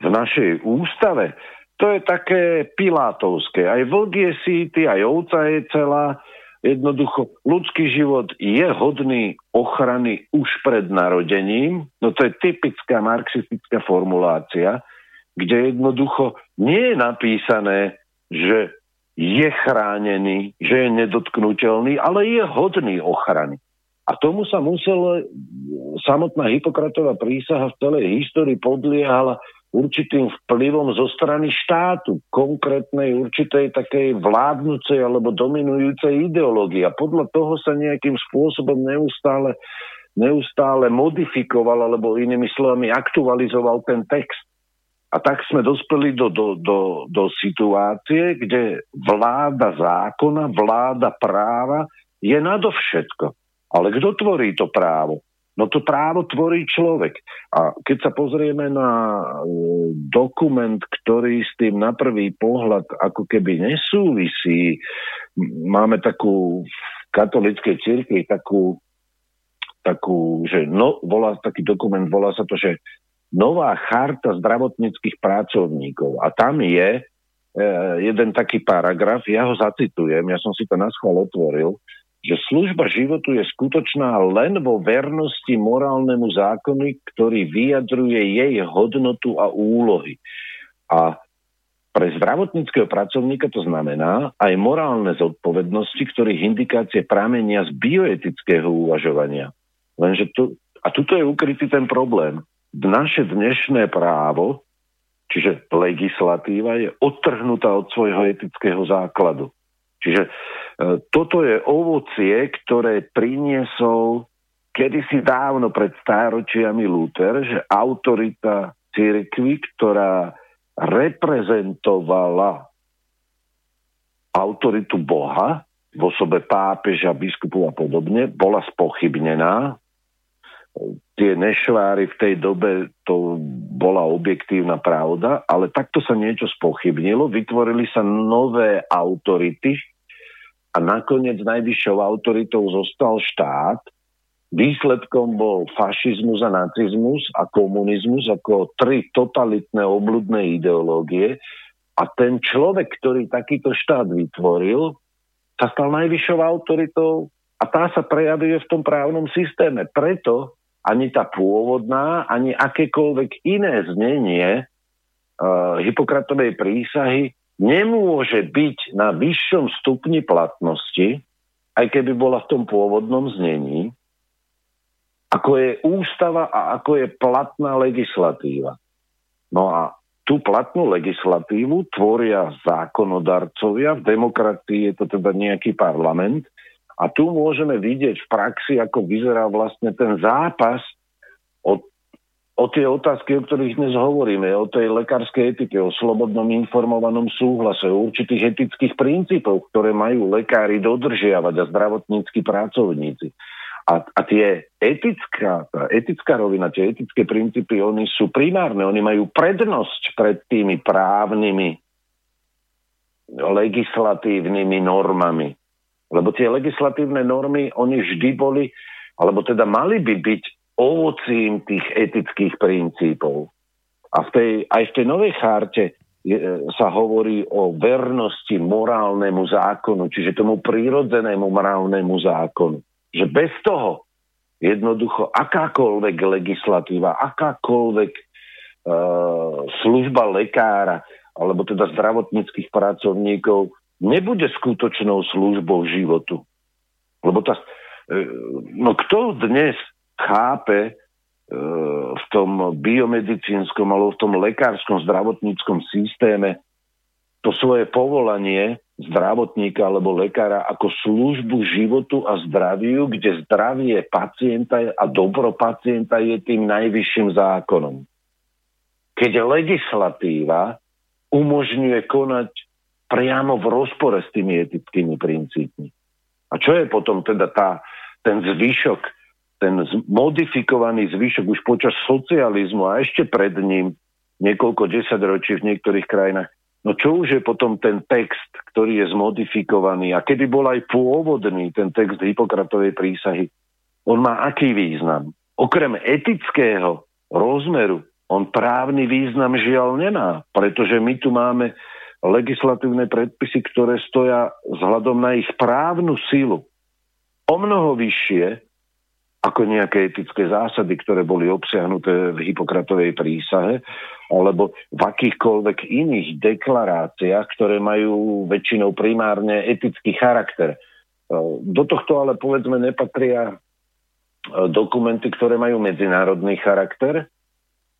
v našej ústave, to je také pilátovské. Aj vlk je síty, aj ovca je celá. Jednoducho, ľudský život je hodný ochrany už pred narodením. No to je typická marxistická formulácia, kde jednoducho nie je napísané, že je chránený, že je nedotknutelný, ale je hodný ochrany. A tomu sa musela samotná Hipokratová prísaha v celej histórii podliehala určitým vplyvom zo strany štátu, konkrétnej určitej takej vládnucej alebo dominujúcej ideológie. A podľa toho sa nejakým spôsobom neustále, neustále modifikoval, alebo inými slovami aktualizoval ten text. A tak sme dospeli do, do, do, do situácie, kde vláda zákona, vláda práva je nadovšetko. Ale kto tvorí to právo? No to právo tvorí človek. A keď sa pozrieme na e, dokument, ktorý s tým na prvý pohľad ako keby nesúvisí, máme takú v katolíckej cirkvi takú, takú že no, volá, taký dokument, volá sa to, že nová charta zdravotníckých pracovníkov. A tam je e, jeden taký paragraf, ja ho zacitujem, ja som si to na schvál otvoril, že služba životu je skutočná len vo vernosti morálnemu zákonu, ktorý vyjadruje jej hodnotu a úlohy. A pre zdravotníckého pracovníka to znamená aj morálne zodpovednosti, ktorých indikácie pramenia z bioetického uvažovania. Lenže tu, a tuto je ukrytý ten problém. Naše dnešné právo, čiže legislatíva, je odtrhnutá od svojho etického základu. Čiže e, toto je ovocie, ktoré priniesol kedysi dávno pred stáročiami Luther, že autorita cirkvi, ktorá reprezentovala autoritu Boha v osobe pápeža, biskupu a podobne, bola spochybnená. Tie nešváry v tej dobe to bola objektívna pravda, ale takto sa niečo spochybnilo, vytvorili sa nové autority, a nakoniec najvyššou autoritou zostal štát. Výsledkom bol fašizmus a nacizmus a komunizmus ako tri totalitné obludné ideológie a ten človek, ktorý takýto štát vytvoril, sa stal najvyššou autoritou a tá sa prejavuje v tom právnom systéme. Preto ani tá pôvodná, ani akékoľvek iné znenie uh, Hippokratovej prísahy nemôže byť na vyššom stupni platnosti, aj keby bola v tom pôvodnom znení, ako je ústava a ako je platná legislatíva. No a tú platnú legislatívu tvoria zákonodarcovia, v demokracii je to teda nejaký parlament a tu môžeme vidieť v praxi, ako vyzerá vlastne ten zápas o tie otázky, o ktorých dnes hovoríme, o tej lekárskej etike, o slobodnom informovanom súhlase, o určitých etických princípoch, ktoré majú lekári dodržiavať a zdravotníckí pracovníci. A, a tie etická, tá etická rovina, tie etické princípy, oni sú primárne, oni majú prednosť pred tými právnymi legislatívnymi normami. Lebo tie legislatívne normy, oni vždy boli, alebo teda mali by byť ovocím tých etických princípov. A v tej, aj v tej novej charte je, sa hovorí o vernosti morálnemu zákonu, čiže tomu prírodzenému morálnemu zákonu že bez toho jednoducho akákoľvek legislatíva, akákoľvek uh, služba lekára alebo teda zdravotníckých pracovníkov nebude skutočnou službou životu. Lebo tá, uh, no kto dnes chápe uh, v tom biomedicínskom alebo v tom lekárskom zdravotníckom systéme to svoje povolanie zdravotníka alebo lekára ako službu životu a zdraviu, kde zdravie pacienta a dobro pacienta je tým najvyšším zákonom. Keď legislatíva umožňuje konať priamo v rozpore s tými etickými princípmi. A čo je potom teda tá, ten zvyšok, ten modifikovaný zvyšok už počas socializmu a ešte pred ním niekoľko desaťročí v niektorých krajinách, No čo už je potom ten text, ktorý je zmodifikovaný? A kedy bol aj pôvodný ten text Hipokratovej prísahy, on má aký význam? Okrem etického rozmeru, on právny význam žiaľ nemá, pretože my tu máme legislatívne predpisy, ktoré stoja vzhľadom na ich právnu silu o mnoho vyššie ako nejaké etické zásady, ktoré boli obsiahnuté v Hipokratovej prísahe, alebo v akýchkoľvek iných deklaráciách, ktoré majú väčšinou primárne etický charakter. E, do tohto ale povedzme nepatria e, dokumenty, ktoré majú medzinárodný charakter.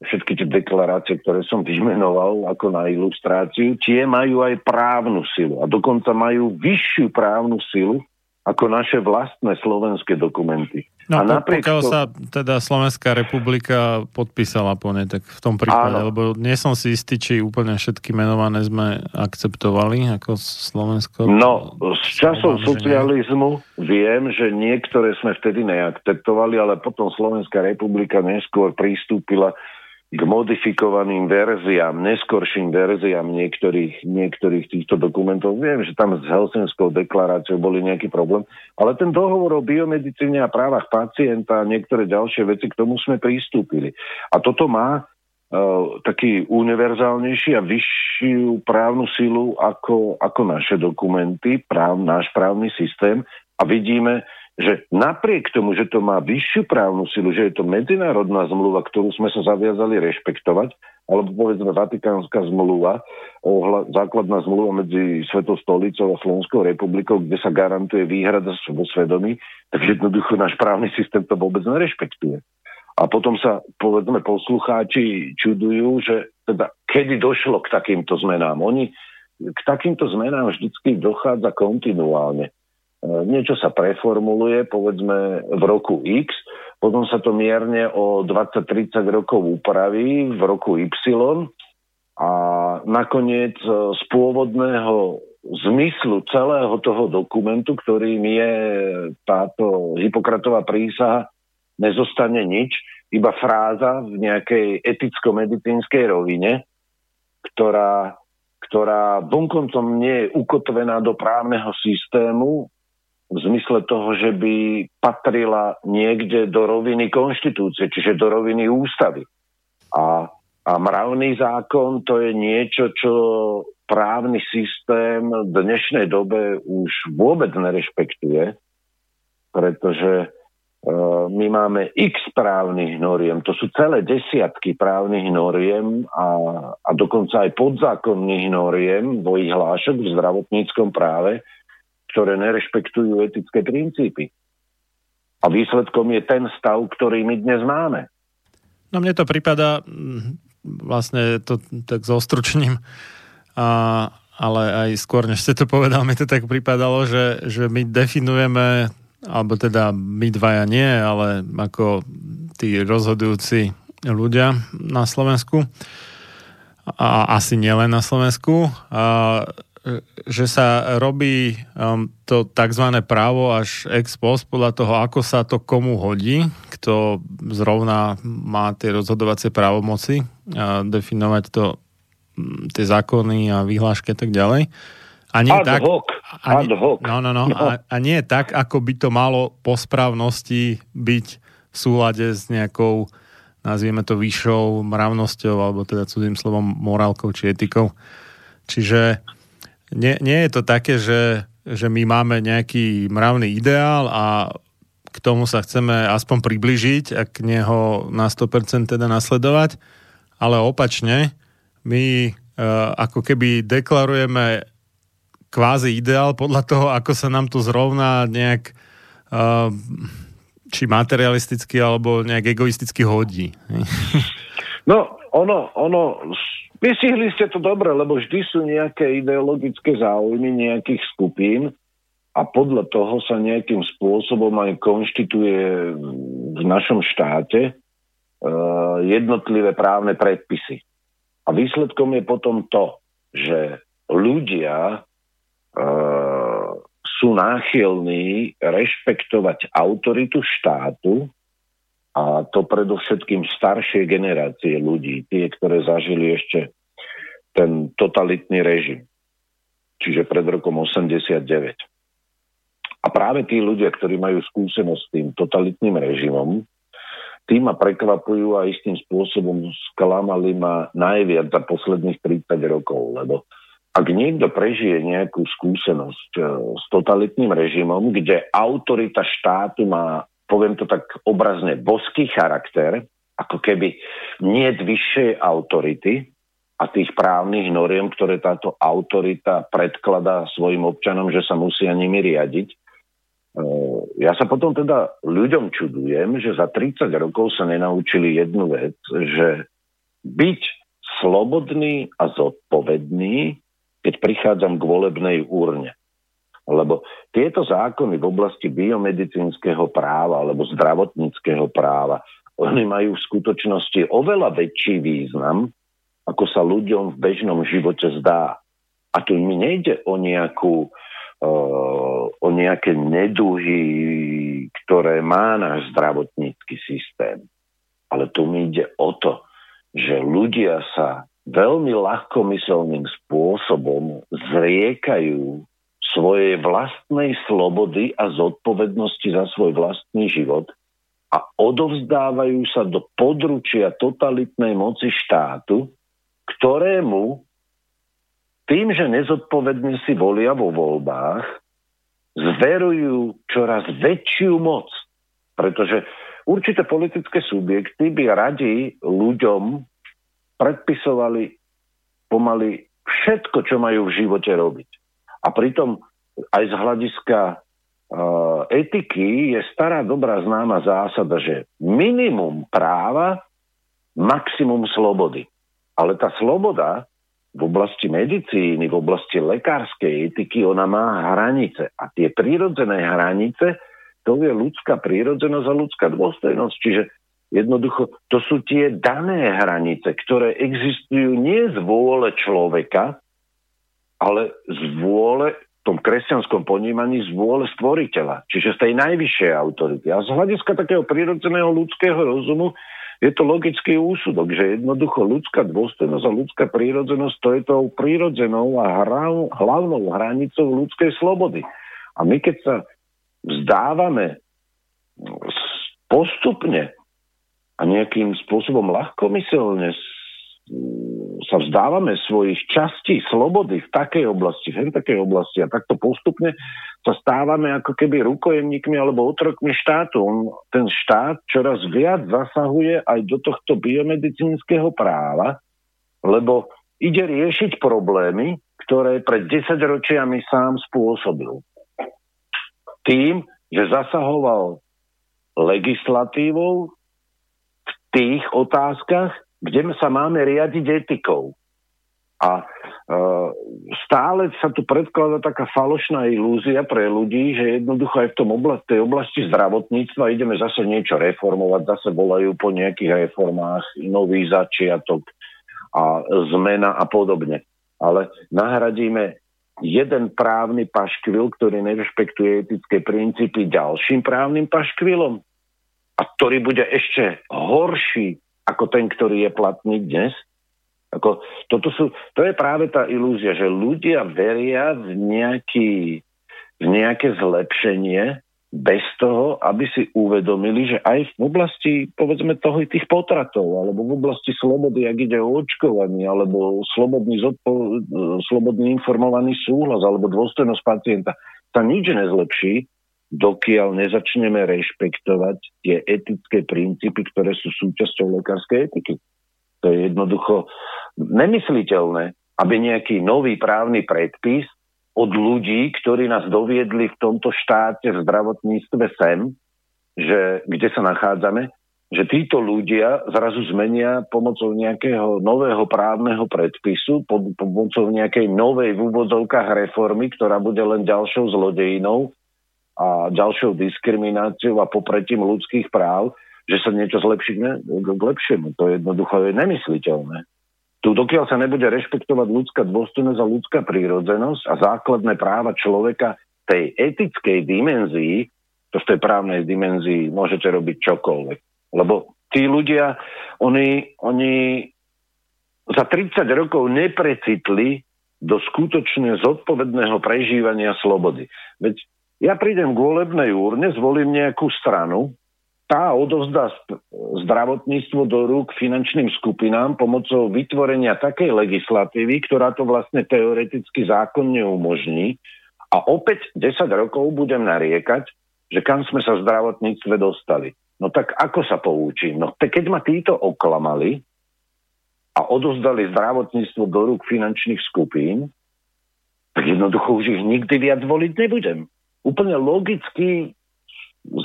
Všetky tie deklarácie, ktoré som vymenoval ako na ilustráciu, tie majú aj právnu silu a dokonca majú vyššiu právnu silu ako naše vlastné slovenské dokumenty. No a napriek pokiaľ to... sa teda Slovenská republika podpísala po nej, tak v tom prípade, Áno. lebo nie som si istý, či úplne všetky menované sme akceptovali ako Slovensko. No, z časov socializmu viem, že niektoré sme vtedy neakceptovali, ale potom Slovenská republika neskôr pristúpila k modifikovaným verziám, neskorším verziám niektorých, niektorých týchto dokumentov. Viem, že tam s Helsinskou deklaráciou boli nejaký problém, ale ten dohovor o biomedicíne a právach pacienta a niektoré ďalšie veci, k tomu sme pristúpili. A toto má uh, taký univerzálnejší a vyššiu právnu silu ako, ako naše dokumenty, práv, náš právny systém a vidíme, že napriek tomu, že to má vyššiu právnu silu, že je to medzinárodná zmluva, ktorú sme sa zaviazali rešpektovať, alebo povedzme Vatikánska zmluva, ohľa, základná zmluva medzi Svetou stolicou a Slovenskou republikou, kde sa garantuje výhrada vo svedomí, tak jednoducho náš právny systém to vôbec nerešpektuje. A potom sa, povedzme, poslucháči čudujú, že teda kedy došlo k takýmto zmenám. Oni k takýmto zmenám vždycky dochádza kontinuálne. E, niečo sa preformuluje, povedzme v roku X, potom sa to mierne o 20-30 rokov upraví v roku Y a nakoniec e, z pôvodného zmyslu celého toho dokumentu, ktorým je táto Hipokratová prísaha, nezostane nič, iba fráza v nejakej eticko-medicínskej rovine, ktorá, ktorá bunkoncom nie je ukotvená do právneho systému, v zmysle toho, že by patrila niekde do roviny konštitúcie, čiže do roviny ústavy. A, a mravný zákon to je niečo, čo právny systém v dnešnej dobe už vôbec nerešpektuje, pretože uh, my máme x právnych noriem, to sú celé desiatky právnych noriem a, a dokonca aj podzákonných noriem vo ich hlášok v zdravotníckom práve, ktoré nerešpektujú etické princípy. A výsledkom je ten stav, ktorý my dnes máme. No mne to prípada, mm, vlastne to tak zostručním, a, ale aj skôr, než ste to povedal, mi to tak pripadalo, že, že my definujeme, alebo teda my dvaja nie, ale ako tí rozhodujúci ľudia na Slovensku, a asi nielen na Slovensku, a že sa robí um, to tzv. právo až ex post podľa toho, ako sa to komu hodí, kto zrovna má tie rozhodovacie právomoci a definovať to um, tie zákony a vyhlášky a tak ďalej. A nie ad tak, hoc. A, ad hoc. No, no, no. no. A, a nie tak, ako by to malo po správnosti byť v súlade s nejakou nazvieme to vyššou mravnosťou, alebo teda cudzým slovom morálkou či etikou. Čiže nie, nie je to také, že, že my máme nejaký mravný ideál a k tomu sa chceme aspoň približiť a k neho na 100% teda nasledovať, ale opačne, my uh, ako keby deklarujeme kvázi ideál podľa toho, ako sa nám to zrovna nejak uh, či materialisticky alebo nejak egoisticky hodí. No, ono, ono Vystihli ste to dobre, lebo vždy sú nejaké ideologické záujmy nejakých skupín a podľa toho sa nejakým spôsobom aj konštituje v našom štáte uh, jednotlivé právne predpisy. A výsledkom je potom to, že ľudia uh, sú náchylní rešpektovať autoritu štátu a to predovšetkým staršie generácie ľudí, tie, ktoré zažili ešte ten totalitný režim, čiže pred rokom 89. A práve tí ľudia, ktorí majú skúsenosť s tým totalitným režimom, tí ma prekvapujú a istým spôsobom sklamali ma najviac za posledných 30 rokov, lebo ak niekto prežije nejakú skúsenosť e, s totalitným režimom, kde autorita štátu má poviem to tak obrazne, boský charakter, ako keby nie vyššej autority a tých právnych noriem, ktoré táto autorita predkladá svojim občanom, že sa musia nimi riadiť. E, ja sa potom teda ľuďom čudujem, že za 30 rokov sa nenaučili jednu vec, že byť slobodný a zodpovedný, keď prichádzam k volebnej úrne. Lebo tieto zákony v oblasti biomedicínskeho práva alebo zdravotníckého práva, oni majú v skutočnosti oveľa väčší význam, ako sa ľuďom v bežnom živote zdá. A tu mi nejde o nejakú uh, o nejaké neduhy, ktoré má náš zdravotnícky systém. Ale tu mi ide o to, že ľudia sa veľmi ľahkomyselným spôsobom zriekajú svojej vlastnej slobody a zodpovednosti za svoj vlastný život a odovzdávajú sa do područia totalitnej moci štátu, ktorému tým, že nezodpovedne si volia vo voľbách, zverujú čoraz väčšiu moc. Pretože určité politické subjekty by radi ľuďom predpisovali pomaly všetko, čo majú v živote robiť. A pritom aj z hľadiska uh, etiky je stará dobrá známa zásada, že minimum práva, maximum slobody. Ale tá sloboda v oblasti medicíny, v oblasti lekárskej etiky, ona má hranice. A tie prírodzené hranice, to je ľudská prírodzenosť a ľudská dôstojnosť. Čiže jednoducho, to sú tie dané hranice, ktoré existujú nie z vôle človeka, ale z vôle, v tom kresťanskom ponímaní, z vôle stvoriteľa, čiže z tej najvyššej autority. A z hľadiska takého prirodzeného ľudského rozumu je to logický úsudok, že jednoducho ľudská dôstojnosť a ľudská prírodzenosť to je tou prírodzenou a hlavnou hranicou ľudskej slobody. A my keď sa vzdávame postupne a nejakým spôsobom ľahkomyselne sa vzdávame svojich častí slobody v takej oblasti, v takej oblasti a takto postupne sa stávame ako keby rukojemníkmi alebo otrokmi štátu. Ten štát čoraz viac zasahuje aj do tohto biomedicínskeho práva, lebo ide riešiť problémy, ktoré pred 10 ročiami sám spôsobil. Tým, že zasahoval legislatívou v tých otázkach, kde sa máme riadiť etikou. A e, stále sa tu predkladá taká falošná ilúzia pre ľudí, že jednoducho aj v tom oblasti, tej oblasti zdravotníctva ideme zase niečo reformovať, zase volajú po nejakých reformách, nový začiatok a zmena a podobne. Ale nahradíme jeden právny paškvil, ktorý nerešpektuje etické princípy ďalším právnym paškvilom a ktorý bude ešte horší ako ten, ktorý je platný dnes. Ako, toto sú, to je práve tá ilúzia, že ľudia veria v, nejaký, v nejaké zlepšenie bez toho, aby si uvedomili, že aj v oblasti, povedzme, toho tých potratov, alebo v oblasti slobody, ak ide o očkovanie, alebo slobodný, zodpo, slobodný informovaný súhlas, alebo dôstojnosť pacienta, sa nič nezlepší, dokiaľ nezačneme rešpektovať tie etické princípy, ktoré sú súčasťou lekárskej etiky. To je jednoducho nemysliteľné, aby nejaký nový právny predpis od ľudí, ktorí nás doviedli v tomto štáte v zdravotníctve sem, že kde sa nachádzame, že títo ľudia zrazu zmenia pomocou nejakého nového právneho predpisu, pomocou nejakej novej v úvodzovkách reformy, ktorá bude len ďalšou zlodejinou, a ďalšou diskrimináciou a popretím ľudských práv, že sa niečo zlepší k lepšiemu. To jednoducho je nemysliteľné. Tu dokiaľ sa nebude rešpektovať ľudská dôstojnosť a ľudská prírodzenosť a základné práva človeka tej etickej dimenzii, to v tej právnej dimenzii môžete robiť čokoľvek. Lebo tí ľudia, oni, oni za 30 rokov neprecitli do skutočne zodpovedného prežívania slobody. Veď ja prídem k volebnej úrne, zvolím nejakú stranu, tá odovzdá zdravotníctvo do rúk finančným skupinám pomocou vytvorenia takej legislatívy, ktorá to vlastne teoreticky zákonne umožní. A opäť 10 rokov budem nariekať, že kam sme sa v zdravotníctve dostali. No tak ako sa poučím? No keď ma títo oklamali a odozdali zdravotníctvo do rúk finančných skupín, tak jednoducho už ich nikdy viac voliť nebudem úplne logický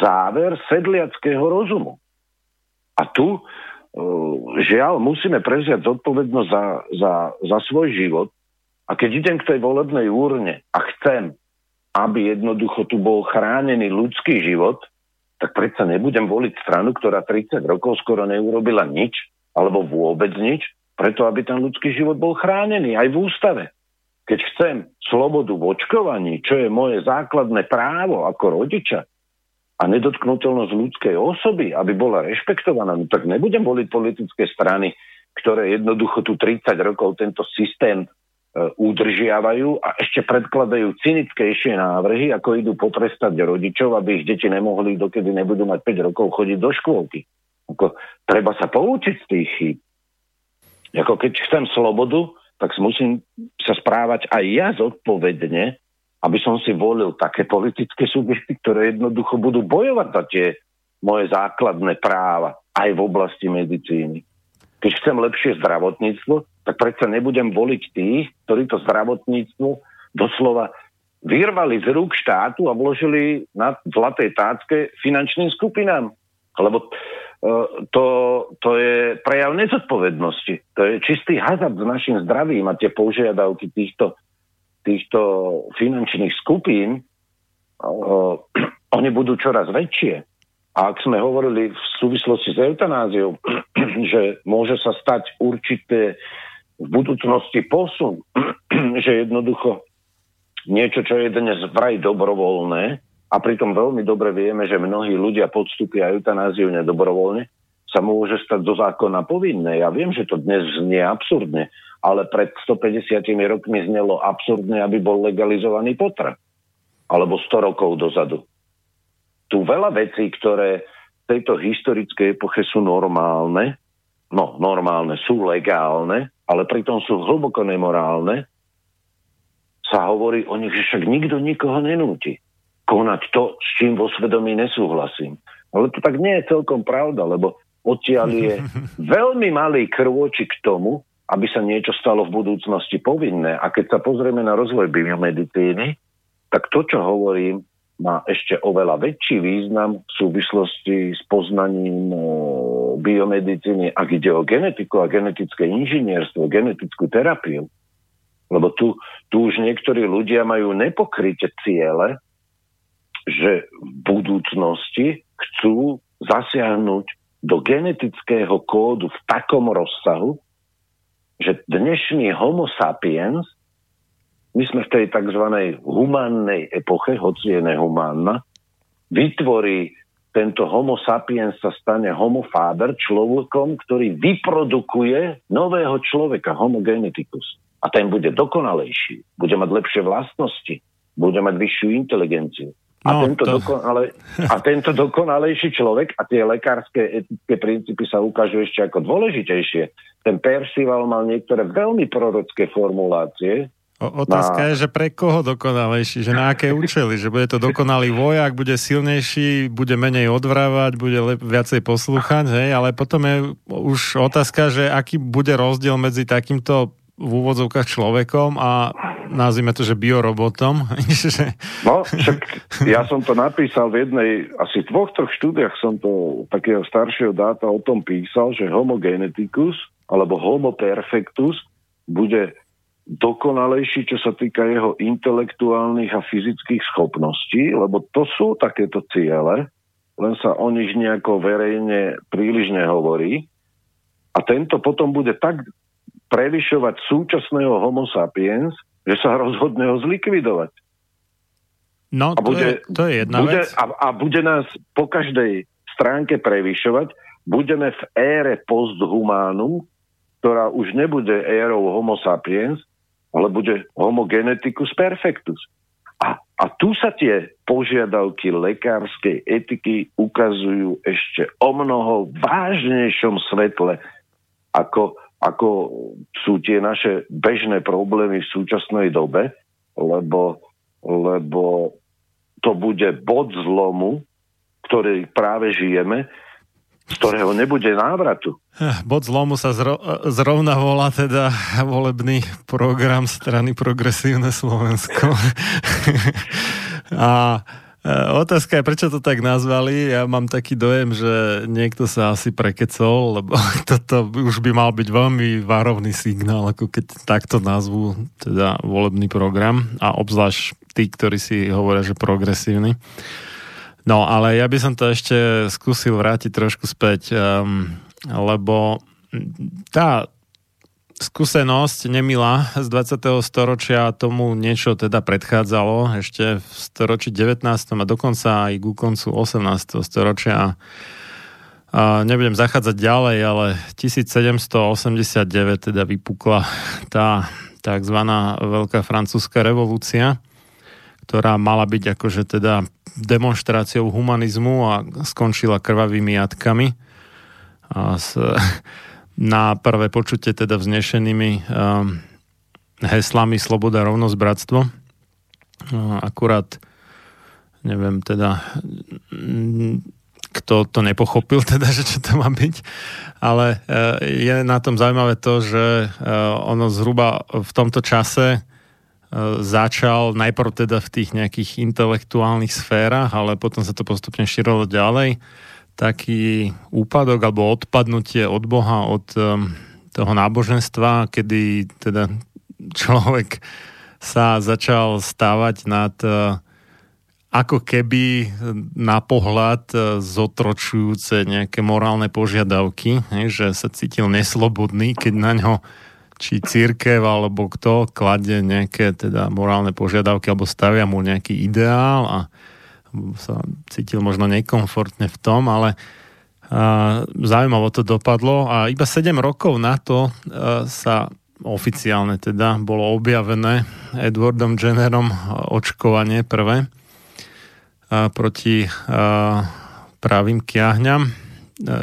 záver sedliackého rozumu. A tu, e, žiaľ, musíme prevziať zodpovednosť za, za, za svoj život. A keď idem k tej volebnej úrne a chcem, aby jednoducho tu bol chránený ľudský život, tak predsa nebudem voliť stranu, ktorá 30 rokov skoro neurobila nič, alebo vôbec nič, preto aby ten ľudský život bol chránený aj v ústave. Keď chcem slobodu v očkovaní, čo je moje základné právo ako rodiča, a nedotknutelnosť ľudskej osoby, aby bola rešpektovaná, no tak nebudem voliť politické strany, ktoré jednoducho tu 30 rokov tento systém e, udržiavajú a ešte predkladajú cynickejšie návrhy, ako idú potrestať rodičov, aby ich deti nemohli, dokedy nebudú mať 5 rokov chodiť do škôlky. Ako, treba sa poučiť z tých chýb. Ako keď chcem slobodu, tak musím sa správať aj ja zodpovedne, aby som si volil také politické subjekty, ktoré jednoducho budú bojovať za tie moje základné práva aj v oblasti medicíny. Keď chcem lepšie zdravotníctvo, tak predsa nebudem voliť tých, ktorí to zdravotníctvo doslova vyrvali z rúk štátu a vložili na zlatej tácke finančným skupinám. Lebo to, to je prejav nezodpovednosti. To je čistý hazard s našim zdravím a tie požiadavky týchto, týchto finančných skupín, uh, oni budú čoraz väčšie. A ak sme hovorili v súvislosti s eutanáziou, (clears throat) že môže sa stať určité v budúcnosti posun, (clears throat) že jednoducho niečo, čo je dnes vraj dobrovoľné, a pritom veľmi dobre vieme, že mnohí ľudia podstúpia eutanáziu nedobrovoľne, sa môže stať do zákona povinné. Ja viem, že to dnes znie absurdne, ale pred 150 rokmi znelo absurdne, aby bol legalizovaný potrat. Alebo 100 rokov dozadu. Tu veľa vecí, ktoré v tejto historickej epoche sú normálne, no normálne, sú legálne, ale pritom sú hlboko nemorálne, sa hovorí o nich, že však nikto nikoho nenúti konať to, s čím vo svedomí nesúhlasím. Ale to tak nie je celkom pravda, lebo odtiaľ je (laughs) veľmi malý krôčik k tomu, aby sa niečo stalo v budúcnosti povinné. A keď sa pozrieme na rozvoj biomedicíny, tak to, čo hovorím, má ešte oveľa väčší význam v súvislosti s poznaním biomedicíny, ak ide o genetiku a genetické inžinierstvo, genetickú terapiu. Lebo tu, tu už niektorí ľudia majú nepokryté ciele, že v budúcnosti chcú zasiahnuť do genetického kódu v takom rozsahu, že dnešný homo sapiens, my sme v tej tzv. humánnej epoche, hoci je nehumánna, vytvorí tento homo sapiens sa stane homo faber, človekom, ktorý vyprodukuje nového človeka, homo geneticus. A ten bude dokonalejší, bude mať lepšie vlastnosti, bude mať vyššiu inteligenciu. A, no, tento to... dokonale, a tento dokonalejší človek a tie lekárske etické princípy sa ukážu ešte ako dôležitejšie. Ten Percival mal niektoré veľmi prorocké formulácie. O, otázka na... je, že pre koho dokonalejší, že na aké účely, že bude to dokonalý vojak, bude silnejší, bude menej odvrávať, bude lep, viacej poslúchať, hej, ale potom je už otázka, že aký bude rozdiel medzi takýmto v úvodzovkách človekom a nazvime to, že biorobotom. (laughs) no, však ja som to napísal v jednej, asi v dvoch, troch štúdiách som to takého staršieho dáta o tom písal, že homo geneticus alebo homo perfectus bude dokonalejší, čo sa týka jeho intelektuálnych a fyzických schopností, lebo to sú takéto ciele, len sa o nich nejako verejne príliš nehovorí. A tento potom bude tak prevyšovať súčasného homo sapiens, že sa rozhodne ho zlikvidovať. No, a bude, to, je, to je jedna bude, vec. A, a bude nás po každej stránke prevyšovať. Budeme v ére posthumánu, ktorá už nebude érou homo sapiens, ale bude homo geneticus perfectus. A, a tu sa tie požiadavky lekárskej etiky ukazujú ešte o mnoho vážnejšom svetle, ako ako sú tie naše bežné problémy v súčasnej dobe, lebo, lebo to bude bod zlomu, ktorý práve žijeme, z ktorého nebude návratu. Eh, bod zlomu sa zro, zrovna volá teda volebný program strany Progresívne Slovensko. (laughs) A otázka je, prečo to tak nazvali. Ja mám taký dojem, že niekto sa asi prekecol, lebo (laughs) toto už by mal byť veľmi várovný signál, ako keď takto nazvú teda volebný program a obzvlášť tí, ktorí si hovoria, že progresívny. No, ale ja by som to ešte skúsil vrátiť trošku späť, um, lebo tá skúsenosť nemilá z 20. storočia tomu niečo teda predchádzalo ešte v storočí 19. a dokonca aj ku koncu 18. storočia. A nebudem zachádzať ďalej, ale 1789 teda vypukla tá tzv. Veľká francúzska revolúcia, ktorá mala byť akože teda demonstráciou humanizmu a skončila krvavými jatkami. A s, na prvé počutie teda vznešenými um, heslami Sloboda, rovnosť, bratstvo. Uh, akurát neviem teda kto to nepochopil, (laughs) teda, že čo to má byť. Ale uh, je na tom zaujímavé to, že ono zhruba v tomto čase začal najprv teda v tých nejakých intelektuálnych sférach, ale potom sa to postupne šírilo ďalej taký úpadok alebo odpadnutie od Boha, od um, toho náboženstva, kedy teda človek sa začal stávať nad uh, ako keby na pohľad uh, zotročujúce nejaké morálne požiadavky, že sa cítil neslobodný, keď na ňo či církev alebo kto kladie nejaké teda morálne požiadavky alebo stavia mu nejaký ideál a sa cítil možno nekomfortne v tom, ale a, zaujímavo to dopadlo a iba 7 rokov na to a, sa oficiálne teda bolo objavené Edwardom Jennerom očkovanie prvé a, proti a, pravým kiahňam. A,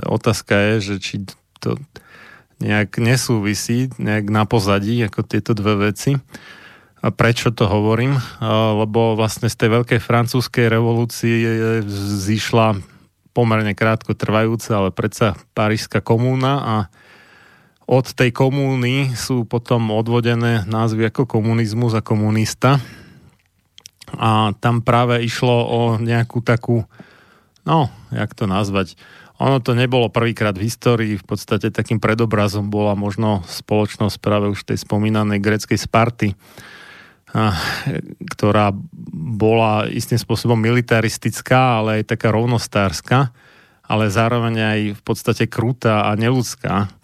otázka je, že či to nejak nesúvisí, nejak na pozadí, ako tieto dve veci. Prečo to hovorím? Lebo vlastne z tej veľkej francúzskej revolúcie zišla pomerne krátko trvajúca, ale predsa Parížská komúna a od tej komúny sú potom odvodené názvy ako komunizmus a komunista. A tam práve išlo o nejakú takú, no, jak to nazvať, ono to nebolo prvýkrát v histórii, v podstate takým predobrazom bola možno spoločnosť práve už tej spomínanej greckej Sparty, ktorá bola istým spôsobom militaristická, ale aj taká rovnostárska, ale zároveň aj v podstate krutá a neludská.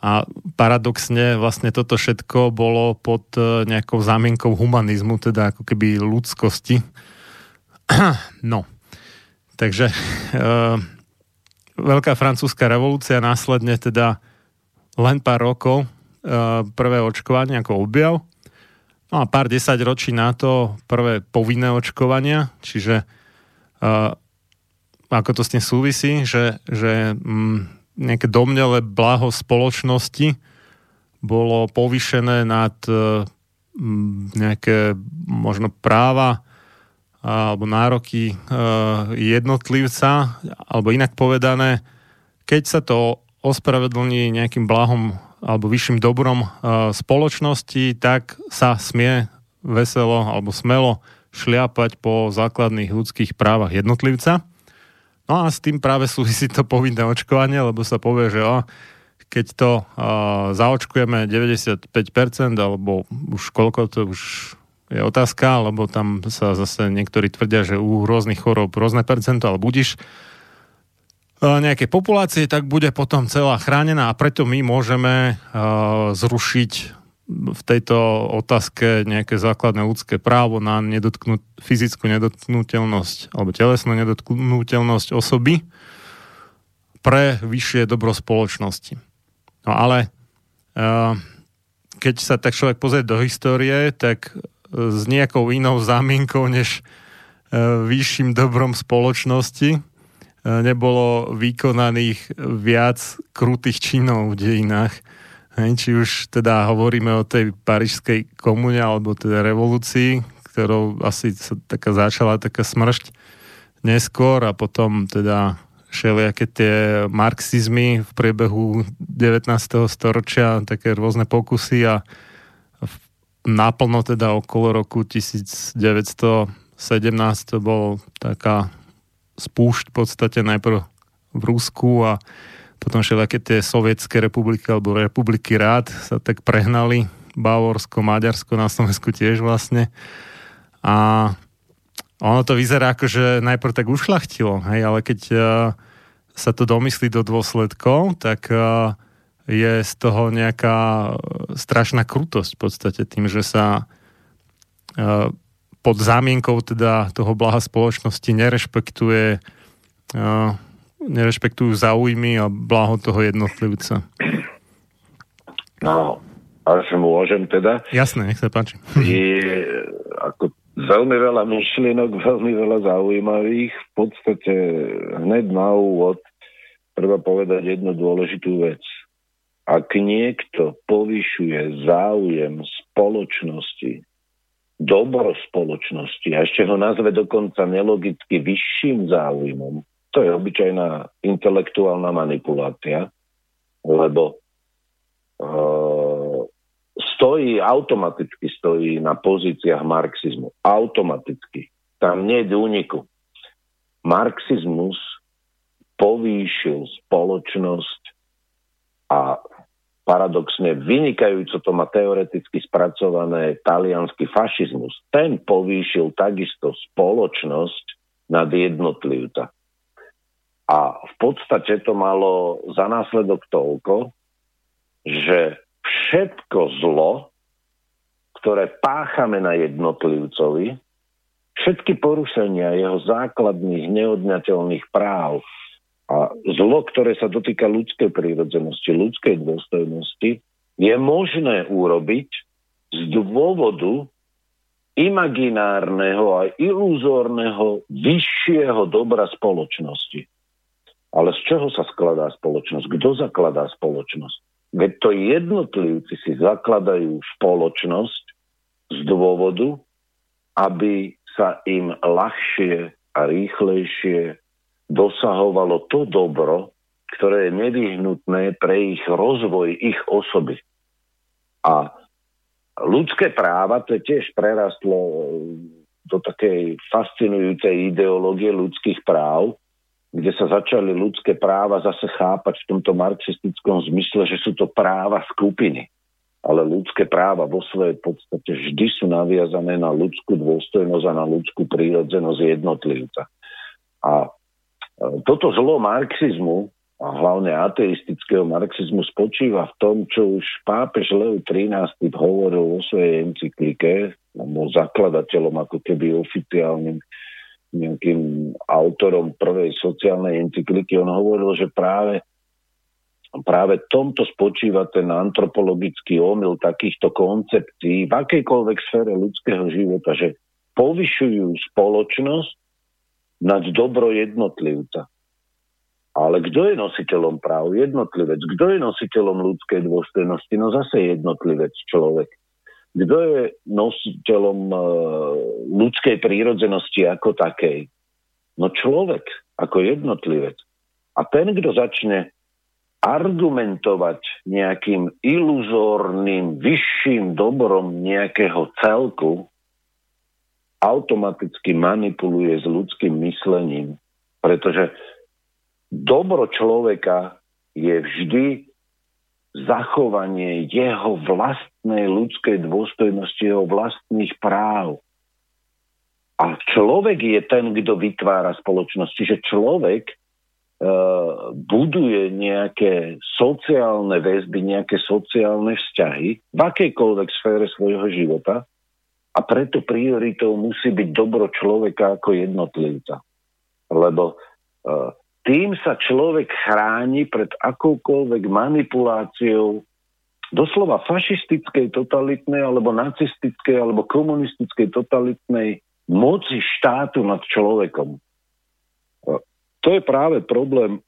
A paradoxne vlastne toto všetko bolo pod e, nejakou zámienkou humanizmu, teda ako keby ľudskosti. (clears throat) No, takže e, Veľká francúzska revolúcia následne teda len pár rokov e, prvé očkovanie ako objav No a pár desať ročí na to prvé povinné očkovania, čiže uh, ako to s tým súvisí, že, že um, nejaké domnele blaho spoločnosti bolo povýšené nad uh, nejaké možno práva alebo nároky uh, jednotlivca, alebo inak povedané, keď sa to ospravedlní nejakým blahom alebo vyšším dobrom uh, spoločnosti, tak sa smie veselo alebo smelo šliapať po základných ľudských právach jednotlivca. No a s tým práve súvisí to povinné očkovanie, lebo sa povie, že o, keď to uh, zaočkujeme 95%, alebo už koľko to už je otázka, lebo tam sa zase niektorí tvrdia, že u rôznych chorób rôzne percento, ale budíš E, nejakej populácie, tak bude potom celá chránená a preto my môžeme uh, zrušiť v tejto otázke nejaké základné ľudské právo na nedotknú, fyzickú nedotknutelnosť alebo telesnú nedotknutelnosť osoby pre vyššie dobro spoločnosti. No ale uh, keď sa tak človek pozrie do histórie, tak s nejakou inou zámienkou než vyšším dobrom spoločnosti E, nebolo vykonaných viac krutých činov v dejinách. Či už teda hovoríme o tej parížskej komune alebo teda revolúcii, ktorou asi sa taká začala taká smršť neskôr a potom teda všelijaké tie marxizmy v priebehu 19. storočia, také rôzne pokusy a naplno teda okolo roku 1917 to bol taká spúšť v podstate najprv v Rusku a potom všelijaké tie sovietské republiky alebo republiky rád sa tak prehnali. Bavorsko, Maďarsko, na Slovensku tiež vlastne. A ono to vyzerá ako, že najprv tak ušlachtilo, hej, ale keď uh, sa to domyslí do dôsledkov, tak uh, je z toho nejaká strašná krutosť v podstate tým, že sa uh, pod zámienkou teda toho blaha spoločnosti nerešpektuje uh, nerešpektujú záujmy a blaho toho jednotlivca. No, až môžem teda. Jasné, nech sa páči. Je ako veľmi veľa myšlienok, veľmi veľa zaujímavých. V podstate hneď na úvod treba povedať jednu dôležitú vec. Ak niekto povyšuje záujem spoločnosti dobro spoločnosti a ešte ho nazve dokonca nelogicky vyšším záujmom, to je obyčajná intelektuálna manipulácia, lebo uh, stojí, automaticky stojí na pozíciách marxizmu. Automaticky. Tam nie je úniku. Marxizmus povýšil spoločnosť a paradoxne vynikajúco to má teoreticky spracované talianský fašizmus. Ten povýšil takisto spoločnosť nad jednotlivca. A v podstate to malo za následok toľko, že všetko zlo, ktoré páchame na jednotlivcovi, všetky porušenia jeho základných neodňateľných práv, a zlo, ktoré sa dotýka ľudskej prírodzenosti, ľudskej dôstojnosti, je možné urobiť z dôvodu imaginárneho a iluzórneho vyššieho dobra spoločnosti. Ale z čoho sa skladá spoločnosť? Kto zakladá spoločnosť? Veď to jednotlivci si zakladajú spoločnosť z dôvodu, aby sa im ľahšie a rýchlejšie dosahovalo to dobro, ktoré je nevyhnutné pre ich rozvoj, ich osoby. A ľudské práva, to tiež prerastlo do takej fascinujúcej ideológie ľudských práv, kde sa začali ľudské práva zase chápať v tomto marxistickom zmysle, že sú to práva skupiny. Ale ľudské práva vo svojej podstate vždy sú naviazané na ľudskú dôstojnosť a na ľudskú prírodzenosť jednotlivca. A e, toto zlo marxizmu, a hlavne ateistického marxizmu, spočíva v tom, čo už pápež Leo XIII hovoril vo svojej encyklike, bol zakladateľom ako keby oficiálnym nejakým autorom prvej sociálnej encykliky, on hovoril, že práve, práve tomto spočíva ten antropologický omyl takýchto koncepcií v akejkoľvek sfére ľudského života, že povyšujú spoločnosť nad dobro jednotlivca. Ale kto je nositeľom práv? Jednotlivec. Kto je nositeľom ľudskej dôstojnosti? No zase jednotlivec, človek. Kto je nositeľom uh, ľudskej prírodzenosti ako takej? No človek, ako jednotlivec. A ten, kto začne argumentovať nejakým iluzórnym, vyšším dobrom nejakého celku, automaticky manipuluje s ľudským myslením, pretože dobro človeka je vždy zachovanie jeho vlastnej ľudskej dôstojnosti, jeho vlastných práv. A človek je ten, kto vytvára spoločnosť. Čiže človek e, buduje nejaké sociálne väzby, nejaké sociálne vzťahy v akejkoľvek sfére svojho života a preto prioritou musí byť dobro človeka ako jednotlivca. Lebo e, tým sa človek chráni pred akoukoľvek manipuláciou doslova fašistickej, totalitnej, alebo nacistickej, alebo komunistickej, totalitnej moci štátu nad človekom. To je práve problém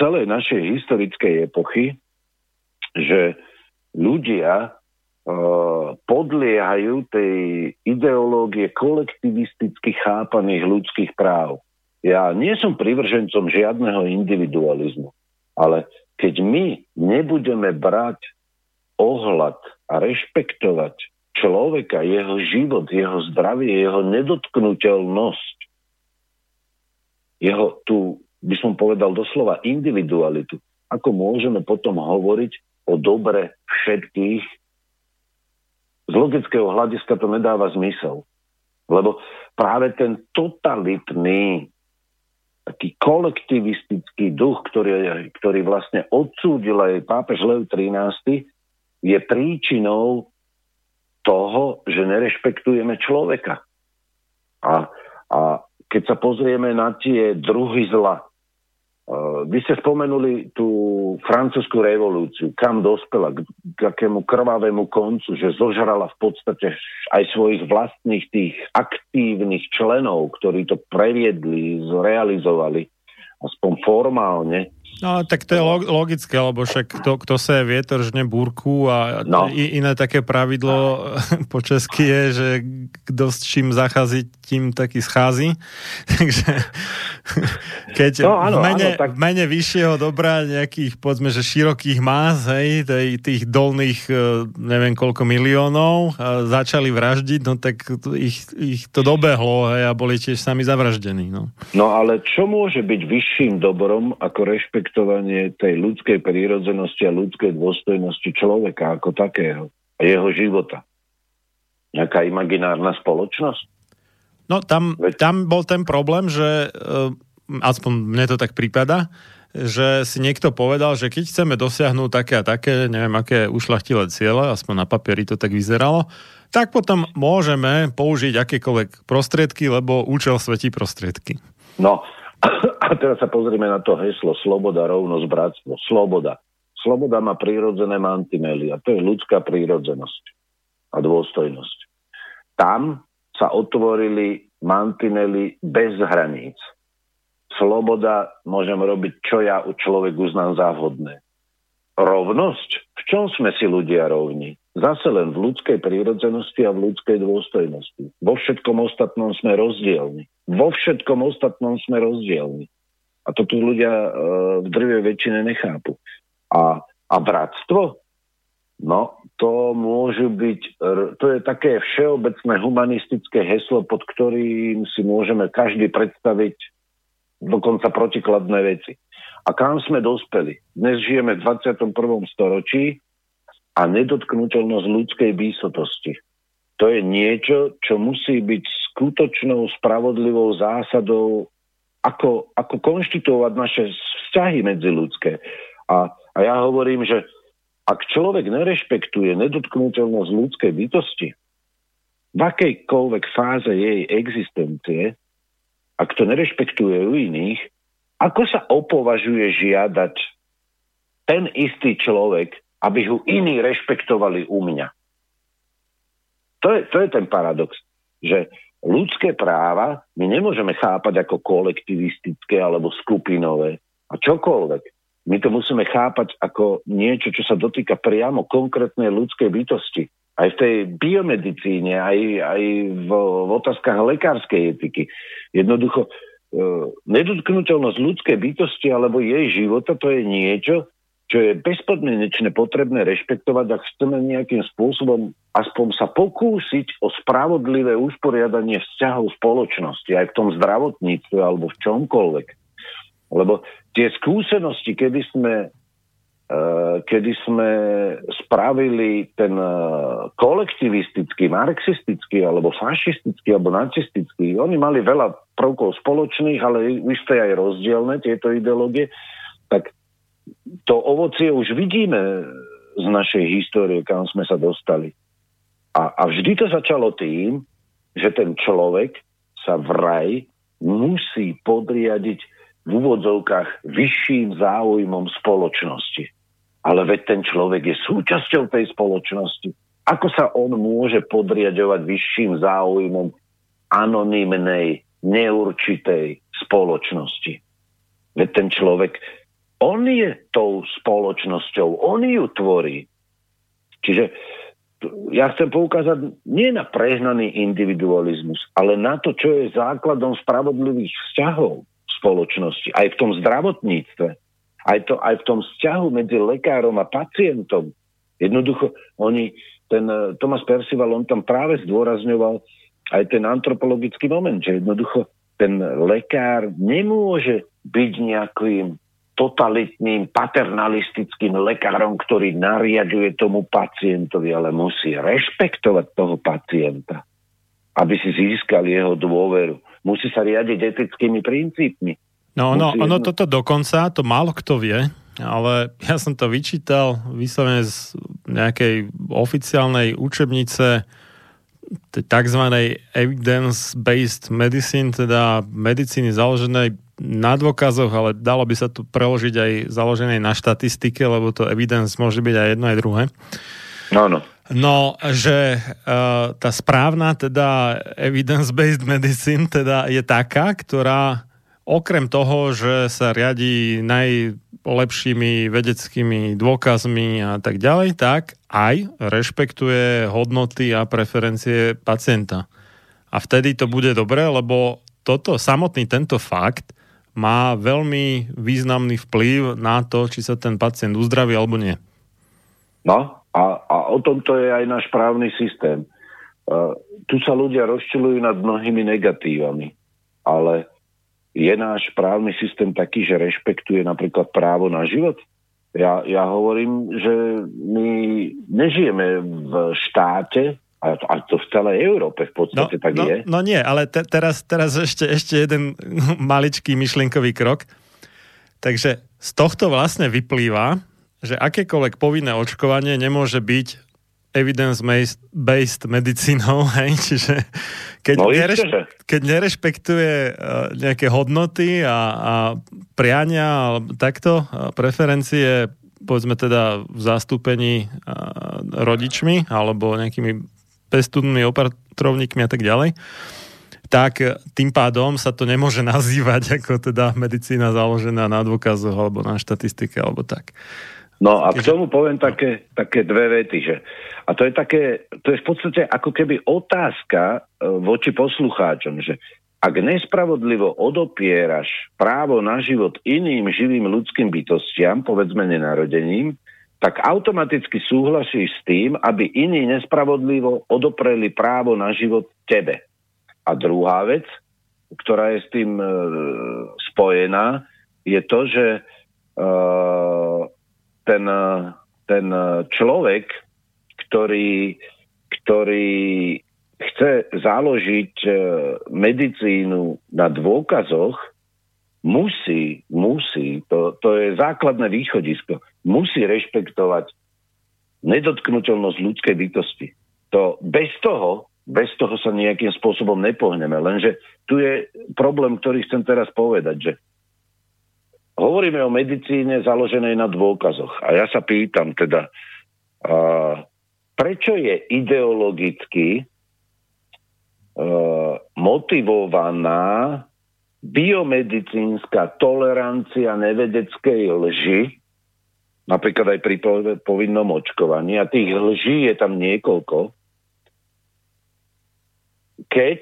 celej našej historickej epochy, že ľudia uh, podliehajú tej ideológie kolektivisticky chápaných ľudských práv. Ja nie som privržencom žiadneho individualizmu, ale keď my nebudeme brať ohľad a rešpektovať človeka, jeho život, jeho zdravie, jeho nedotknutelnosť, jeho tu, by som povedal doslova, individualitu, ako môžeme potom hovoriť o dobre všetkých, z logického hľadiska to nedáva zmysel. Lebo práve ten totalitný taký kolektivistický duch, ktorý, ktorý vlastne odsúdil aj pápež Lev XIII, je príčinou toho, že nerešpektujeme človeka. A, a keď sa pozrieme na tie druhy zla, Uh, vy ste spomenuli tú francúzsku revolúciu, kam dospela, k, k akému krvavému koncu, že zožrala v podstate aj svojich vlastných tých aktívnych členov, ktorí to previedli, zrealizovali, aspoň formálne. No tak to je logické, lebo však kto, kto sa vietor žne búrku a no. iné také pravidlo (laughs) po česky je, že kto s čím zachází, tým taký schází. (laughs) Takže (laughs) keď no, áno, v, mene, áno, tak... v mene vyššieho dobra nejakých, povedzme, že širokých más, hej, tej, tých dolných e, neviem koľko miliónov začali vraždiť, no tak ich, ich to dobehlo hej, a boli tiež sami zavraždení. No. no ale čo môže byť vyšším dobrom ako rešpekt rešpektovanie tej ľudskej prírodzenosti a ľudskej dôstojnosti človeka ako takého a jeho života. Nejaká imaginárna spoločnosť? No tam, tam bol ten problém, že uh, aspoň mne to tak prípada, že si niekto povedal, že keď chceme dosiahnuť také a také, neviem, aké ušlachtilé ciele, aspoň na papieri to tak vyzeralo, tak potom môžeme použiť akékoľvek prostriedky, lebo účel svetí prostriedky. No, a teraz sa pozrieme na to heslo sloboda, rovnosť, bratstvo. Sloboda. Sloboda má prírodzené mantinely a to je ľudská prírodzenosť a dôstojnosť. Tam sa otvorili mantinely bez hraníc. Sloboda môžem robiť, čo ja u človek uznám za vhodné. rovnosť? V čom sme si ľudia rovní? Zase len v ľudskej prírodzenosti a v ľudskej dôstojnosti. Vo všetkom ostatnom sme rozdielni. Vo všetkom ostatnom sme rozdielni. A to tu ľudia e, v drvej väčšine nechápu. A, a bratstvo? No, to môžu byť, to je také všeobecné humanistické heslo, pod ktorým si môžeme každý predstaviť dokonca protikladné veci. A kam sme dospeli? Dnes žijeme v 21. storočí a nedotknutelnosť ľudskej výsotosti. To je niečo, čo musí byť skutočnou spravodlivou zásadou, ako, ako konštituovať naše vzťahy medzi ľudské. A, a ja hovorím, že ak človek nerešpektuje nedotknutelnosť ľudskej bytosti, v akejkoľvek fáze jej existencie, ak to nerešpektuje u iných, ako sa opovažuje žiadať ten istý človek, aby ho iní rešpektovali u mňa. To je, to je ten paradox, že ľudské práva my nemôžeme chápať ako kolektivistické alebo skupinové a čokoľvek. My to musíme chápať ako niečo, čo sa dotýka priamo konkrétnej ľudskej bytosti. Aj v tej biomedicíne, aj, aj v, v otázkach lekárskej etiky. Jednoducho, e, nedotknutelnosť ľudskej bytosti alebo jej života to je niečo, čo je bezpodmienečne potrebné rešpektovať, ak chceme nejakým spôsobom aspoň sa pokúsiť o spravodlivé usporiadanie vzťahov spoločnosti, aj v tom zdravotníctve alebo v čomkoľvek. Lebo tie skúsenosti, kedy sme, uh, kedy sme spravili ten uh, kolektivistický, marxistický, alebo fašistický, alebo nacistický, oni mali veľa prvkov spoločných, ale isté aj rozdielne tieto ideológie, tak to ovocie už vidíme z našej histórie, kam sme sa dostali. A, a vždy to začalo tým, že ten človek sa vraj musí podriadiť v úvodzovkách vyšším záujmom spoločnosti. Ale veď ten človek je súčasťou tej spoločnosti. Ako sa on môže podriadovať vyšším záujmom anonymnej, neurčitej spoločnosti? Veď ten človek on je tou spoločnosťou, on ju tvorí. Čiže ja chcem poukázať nie na prehnaný individualizmus, ale na to, čo je základom spravodlivých vzťahov v spoločnosti, aj v tom zdravotníctve, aj, to, aj v tom vzťahu medzi lekárom a pacientom. Jednoducho, oni, ten Thomas Percival, on tam práve zdôrazňoval aj ten antropologický moment, že jednoducho ten lekár nemôže byť nejakým totalitným, paternalistickým lekárom, ktorý nariaduje tomu pacientovi, ale musí rešpektovať toho pacienta, aby si získal jeho dôveru. Musí sa riadiť etickými princípmi. No, no, ono toto dokonca, to málo kto vie, ale ja som to vyčítal vyslovene z nejakej oficiálnej učebnice tzv. evidence-based medicine, teda medicíny založenej na dôkazoch, ale dalo by sa to preložiť aj založené na štatistike, lebo to evidence môže byť aj jedno, aj druhé. No, no. No, že uh, tá správna, teda evidence-based medicine, teda je taká, ktorá okrem toho, že sa riadi najlepšími vedeckými dôkazmi a tak ďalej, tak aj rešpektuje hodnoty a preferencie pacienta. A vtedy to bude dobré, lebo toto, samotný tento fakt má veľmi významný vplyv na to, či sa ten pacient uzdraví alebo nie. No a, a o tomto je aj náš právny systém. Uh, tu sa ľudia rozčilujú nad mnohými negatívami, ale je náš právny systém taký, že rešpektuje napríklad právo na život? Ja, ja hovorím, že my nežijeme v štáte, a to, a to v celej Európe v podstate no, tak no, je. No nie, ale te, teraz, teraz ešte, ešte jeden (laughs) maličký myšlienkový krok. Takže z tohto vlastne vyplýva, že akékoľvek povinné očkovanie nemôže byť evidence-based medicínou, (laughs) hej? čiže keď, no, nereš, keď nerešpektuje uh, nejaké hodnoty a, a priania alebo takto, uh, preferencie povedzme teda v zastúpení uh, rodičmi alebo nejakými pestúnmi, opatrovníkmi a tak ďalej, tak tým pádom sa to nemôže (laughs) nazývať ako teda medicína založená na dôkazoch alebo na štatistike alebo tak. No a k tomu poviem také, také dve vety, že a to je také, to je v podstate ako keby otázka e, voči poslucháčom, že ak nespravodlivo odopieraš právo na život iným živým ľudským bytostiam, povedzme nenarodením, tak automaticky súhlasíš s tým, aby iní nespravodlivo odopreli právo na život tebe. A druhá vec, ktorá je s tým e, spojená, je to, že e, ten, ten človek, ktorý, ktorý chce založiť e, medicínu na dôkazoch, musí, musí, to, to je základné východisko, musí rešpektovať nedotknutelnosť ľudskej bytosti. To bez toho, bez toho sa nejakým spôsobom nepohneme. Lenže tu je problém, ktorý chcem teraz povedať, že hovoríme o medicíne založenej na dôkazoch. A ja sa pýtam teda, a, prečo je ideologicky motivovaná biomedicínska tolerancia nevedeckej lži, napríklad aj pri povinnom očkovaní, a tých lží je tam niekoľko, keď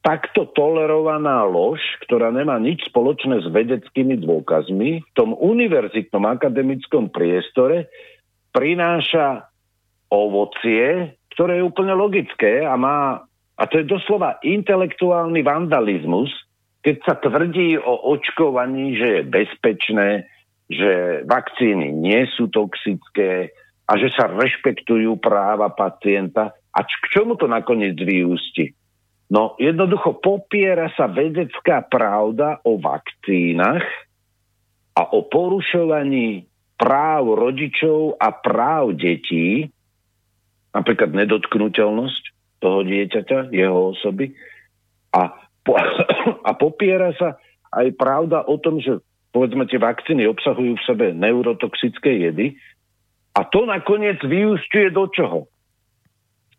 takto tolerovaná lož, ktorá nemá nič spoločné s vedeckými dôkazmi, v tom univerzitnom akademickom priestore prináša ovocie, ktoré je úplne logické a má, a to je doslova intelektuálny vandalizmus, keď sa tvrdí o očkovaní, že je bezpečné, že vakcíny nie sú toxické a že sa rešpektujú práva pacienta. A k čomu to nakoniec vyústi? No jednoducho popiera sa vedecká pravda o vakcínach a o porušovaní práv rodičov a práv detí, napríklad nedotknutelnosť toho dieťaťa, jeho osoby, a, po, (coughs) a popiera sa aj pravda o tom, že povedzme tie vakcíny obsahujú v sebe neurotoxické jedy a to nakoniec vyúšťuje do čoho?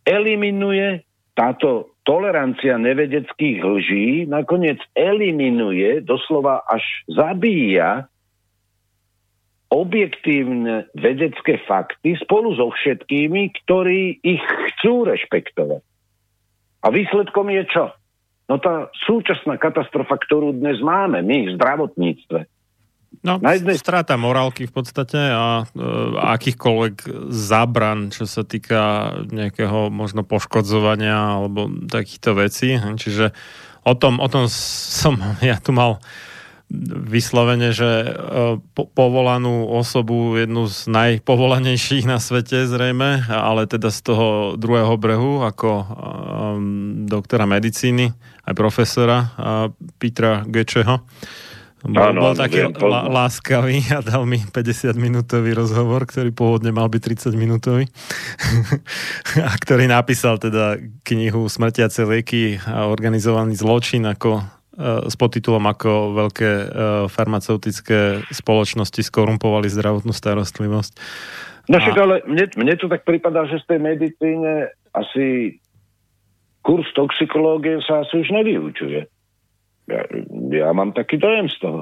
Eliminuje táto tolerancia nevedeckých lží, nakoniec eliminuje, doslova až zabíja objektívne vedecké fakty spolu so všetkými, ktorí ich chcú rešpektovať. A výsledkom je čo? No tá súčasná katastrofa, ktorú dnes máme my v zdravotníctve. No, jednej... strata morálky v podstate a e, akýchkoľvek zabran, čo sa týka nejakého možno poškodzovania alebo takýchto vecí. Čiže o tom, o tom som (laughs) ja tu mal vyslovene, že e, po, povolanú osobu, jednu z najpovolanejších na svete zrejme, ale teda z toho druhého brehu ako um, doktora medicíny, aj profesora uh, Petra Gečeho. Bol, bol taký viem, lá, láskavý a dal mi 50-minútový rozhovor, ktorý pôvodne mal byť 30-minútový. (laughs) a ktorý napísal teda knihu Smrtiace lieky a organizovaný zločin ako s podtitulom ako veľké e, farmaceutické spoločnosti skorumpovali zdravotnú starostlivosť. No však ale mne, mne to tak prípada, že z tej medicíne asi kurz toxikológie sa asi už nevyučuje. Ja, ja mám taký dojem z toho.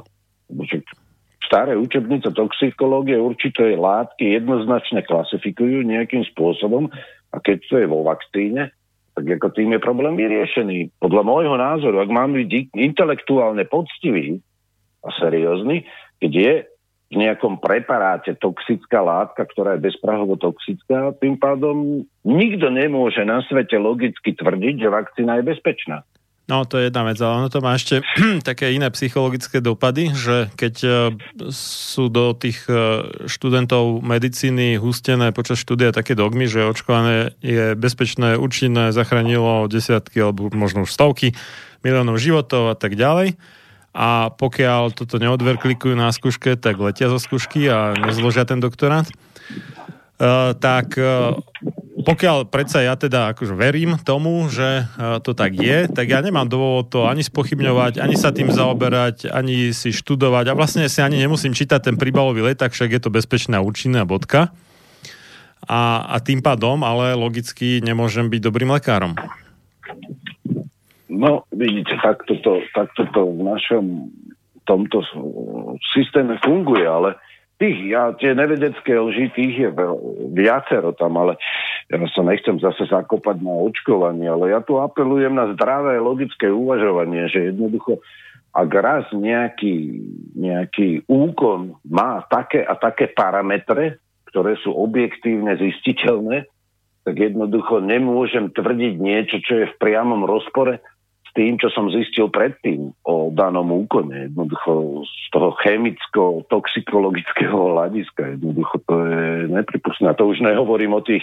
Staré učebnice toxikológie určité látky jednoznačne klasifikujú nejakým spôsobom a keď to je vo vakcíne, tak ako tým je problém vyriešený. Podľa môjho názoru, ak mám byť intelektuálne poctivý a seriózny, keď je v nejakom preparáte toxická látka, ktorá je bezprahovo toxická, tým pádom nikto nemôže na svete logicky tvrdiť, že vakcína je bezpečná. No, to je jedna vec, ale ono to má ešte (clears throat) také iné psychologické dopady, že keď e, sú do tých e, študentov medicíny hustené počas štúdia také dogmy, že očkované je bezpečné, účinné, zachránilo desiatky alebo možno už stovky miliónov životov a tak ďalej. A pokiaľ toto neodverklikujú na skúške, tak letia zo skúšky a nezložia ten doktorát. Uh, tak uh, pokiaľ predsa ja teda akože verím tomu, že e, to tak je, tak ja nemám dôvod to ani spochybňovať, ani sa tým zaoberať, ani si študovať a vlastne si ani nemusím čítať ten príbalový leták, však je to bezpečná účinná bodka. A, a tým pádom, ale logicky nemôžem byť dobrým lekárom. No, vidíte, takto to, takto to v našom tomto systéme funguje, ale tých, ja, tie nevedecké lži, tých je viacero tam, ale ja sa nechcem zase zakopať na očkovanie, ale ja tu apelujem na zdravé logické uvažovanie, že jednoducho ak raz nejaký, nejaký úkon má také a také parametre, ktoré sú objektívne zistiteľné, tak jednoducho nemôžem tvrdiť niečo, čo je v priamom rozpore tým, čo som zistil predtým o danom úkone. Jednoducho z toho chemicko-toxikologického hľadiska. Jednoducho to je nepripustné. A to už nehovorím o tých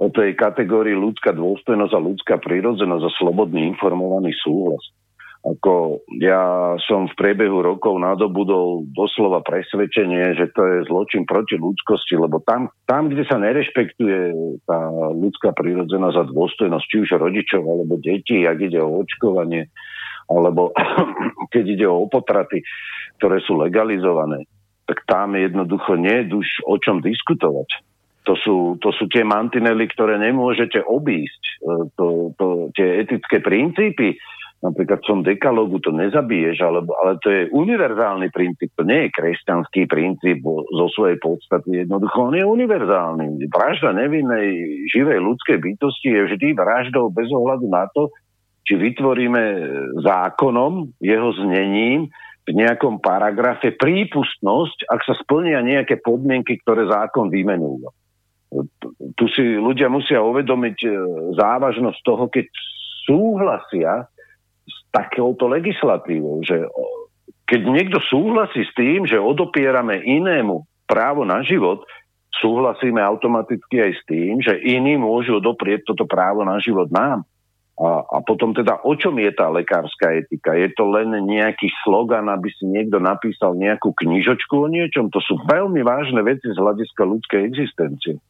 o tej kategórii ľudská dôstojnosť a ľudská prírodzenosť a slobodný informovaný súhlas. Ako ja som v priebehu rokov nadobudol doslova presvedčenie, že to je zločin proti ľudskosti, lebo tam, tam kde sa nerešpektuje tá ľudská prírodzenosť a dôstojnosť, či už rodičov alebo detí, ak ide o očkovanie, alebo (clears throat) keď ide o potraty, ktoré sú legalizované, tak tam jednoducho nie je už o čom diskutovať. To sú, to sú tie mantinely, ktoré nemôžete obísť. E, to, to, tie etické princípy, napríklad som dekalogu, to nezabiješ, alebo, ale to je univerzálny princíp, to nie je kresťanský princíp zo svojej podstaty, jednoducho on je univerzálny. Vražda nevinnej živej ľudskej bytosti je vždy vraždou bez ohľadu na to, či vytvoríme zákonom, jeho znením, v nejakom paragrafe prípustnosť, ak sa splnia nejaké podmienky, ktoré zákon vymenúva. Tu si ľudia musia uvedomiť e, závažnosť toho, keď súhlasia takouto legislatívou, že keď niekto súhlasí s tým, že odopierame inému právo na život, súhlasíme automaticky aj s tým, že iní môžu odoprieť toto právo na život nám. A, a potom teda, o čom je tá lekárska etika? Je to len nejaký slogan, aby si niekto napísal nejakú knižočku o niečom? To sú veľmi vážne veci z hľadiska ľudskej existencie.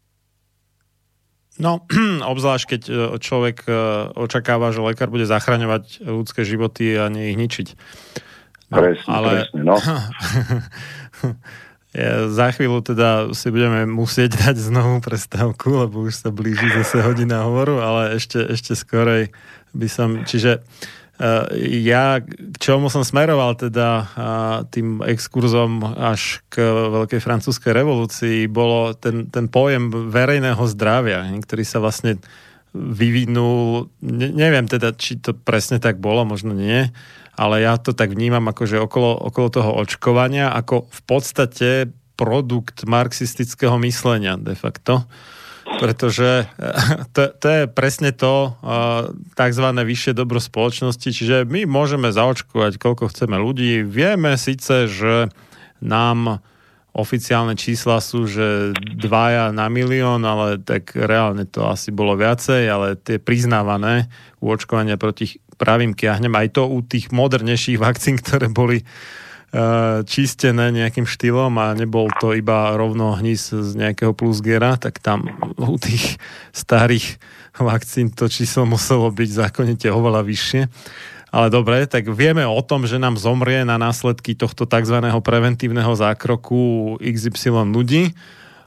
No, (clears throat) obzvlášť keď e, človek e, očakáva, že lekár bude zachraňovať ľudské životy a nie ich ničiť. No, presne, ale... presne, no. (laughs) ja za chvíľu teda si budeme musieť dať znovu prestávku, lebo už sa blíži zase hodina hovoru, ale ešte, ešte skorej by som... Čiže uh, ja k čomu som smeroval teda eh, tým exkurzom až k Veľkej francúzskej revolúcii, bolo ten, ten pojem verejného zdravia, ktorý sa vlastne vyvinul, ne, neviem teda, či to presne tak bolo, možno nie, ale ja to tak vnímam ako, že okolo, okolo toho očkovania, ako v podstate produkt marxistického myslenia de facto. Pretože eh, to, to je presne to uh, tzv. vyššie dobro spoločnosti, čiže my môžeme zaočkovať koľko chceme ľudí. Vieme síce, že nám oficiálne čísla sú, že dvaja na milión, ale tak reálne to asi bolo viacej, ale tie priznávané u očkovania proti pravým kiahnem, aj to u tých modernejších vakcín, ktoré boli Eh, čistené nejakým štýlom a nebol to iba rovno hnis z nejakého plusgera, tak tam u tých starých vakcín to číslo muselo byť zákonite oveľa vyššie. Ale dobre, tak vieme o tom, že nám zomrie na následky tohto tzv. preventívneho zákroku XY ľudí,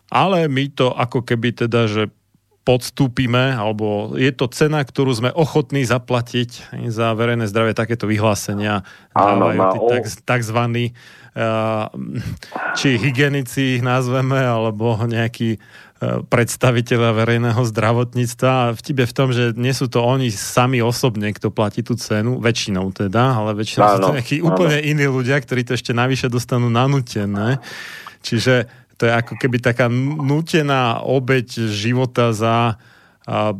ale my to ako keby teda, že podstúpime, alebo je to cena, ktorú sme ochotní zaplatiť za verejné zdravie, takéto vyhlásenia Áno, dávajú tí tak, takzvaní uh, či hygienici ich nazveme, alebo nejakí uh, predstaviteľa verejného zdravotníctva. A vtipe v tom, že nie sú to oni sami osobne, kto platí tú cenu, väčšinou teda, ale väčšinou áno, sú to nejakí áno. úplne iní ľudia, ktorí to ešte navyše dostanú nanútené. Čiže to je ako keby taká nutená obeď života za a,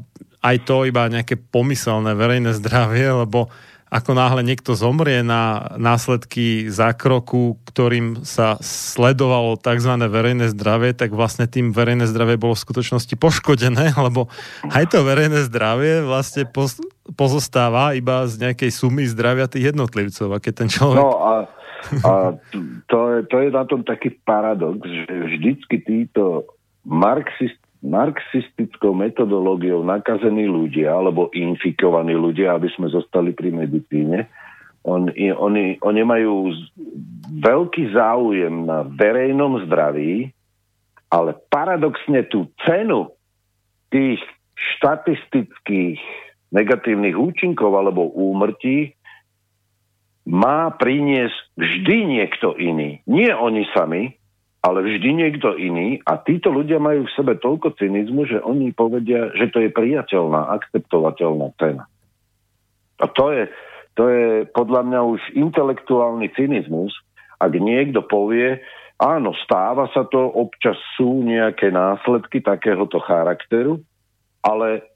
aj to iba nejaké pomyselné verejné zdravie, lebo ako náhle niekto zomrie na následky zákroku, ktorým sa sledovalo tzv. verejné zdravie, tak vlastne tým verejné zdravie bolo v skutočnosti poškodené, (laughs) lebo aj to verejné zdravie vlastne pozostáva iba z nejakej sumy zdravia tých jednotlivcov. A keď ten človek... No a a to je, to je na tom taký paradox, že vždycky títo marxist, marxistickou metodológiou nakazení ľudia, alebo infikovaní ľudia, aby sme zostali pri medicíne, on, oni, oni majú veľký záujem na verejnom zdraví, ale paradoxne tú cenu tých štatistických negatívnych účinkov alebo úmrtí má priniesť vždy niekto iný. Nie oni sami, ale vždy niekto iný a títo ľudia majú v sebe toľko cynizmu, že oni povedia, že to je priateľná, akceptovateľná cena. A to je, to je podľa mňa už intelektuálny cynizmus, ak niekto povie, áno, stáva sa to, občas sú nejaké následky takéhoto charakteru, ale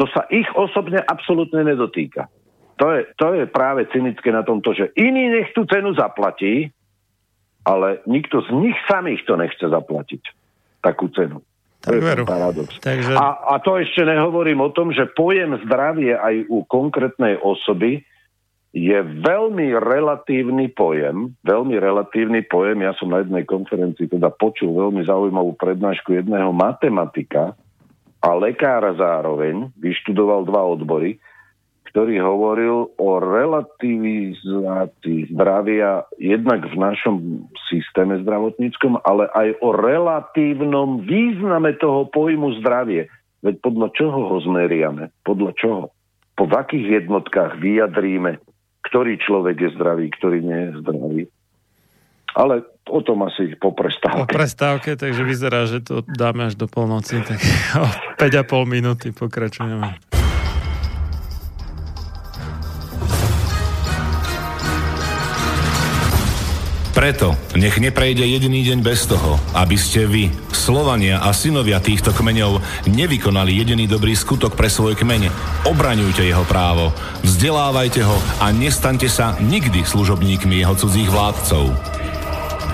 to sa ich osobne absolútne nedotýka. To je, to je práve cynické na tomto, že iný nech tú cenu zaplatí, ale nikto z nich samých to nechce zaplatiť. Takú cenu. Tak to je veru. paradox. Takže... A, a to ešte nehovorím o tom, že pojem zdravie aj u konkrétnej osoby je veľmi relatívny pojem, veľmi relatívny pojem. Ja som na jednej konferencii teda počul veľmi zaujímavú prednášku jedného matematika a lekára zároveň, vyštudoval dva odbory ktorý hovoril o relativizácii zdravia jednak v našom systéme zdravotníckom, ale aj o relatívnom význame toho pojmu zdravie. Veď podľa čoho ho zmeriame? Podľa čoho? Po akých jednotkách vyjadríme, ktorý človek je zdravý, ktorý nie je zdravý? Ale o tom asi po prestávke. Po prestávke, takže vyzerá, že to dáme až do polnoci, tak (laughs) o 5,5 minúty pokračujeme. Preto nech neprejde jediný deň bez toho, aby ste vy, Slovania a synovia týchto kmeňov, nevykonali jediný dobrý skutok pre svoj kmeň. Obraňujte jeho právo, vzdelávajte ho a nestaňte sa nikdy služobníkmi jeho cudzích vládcov.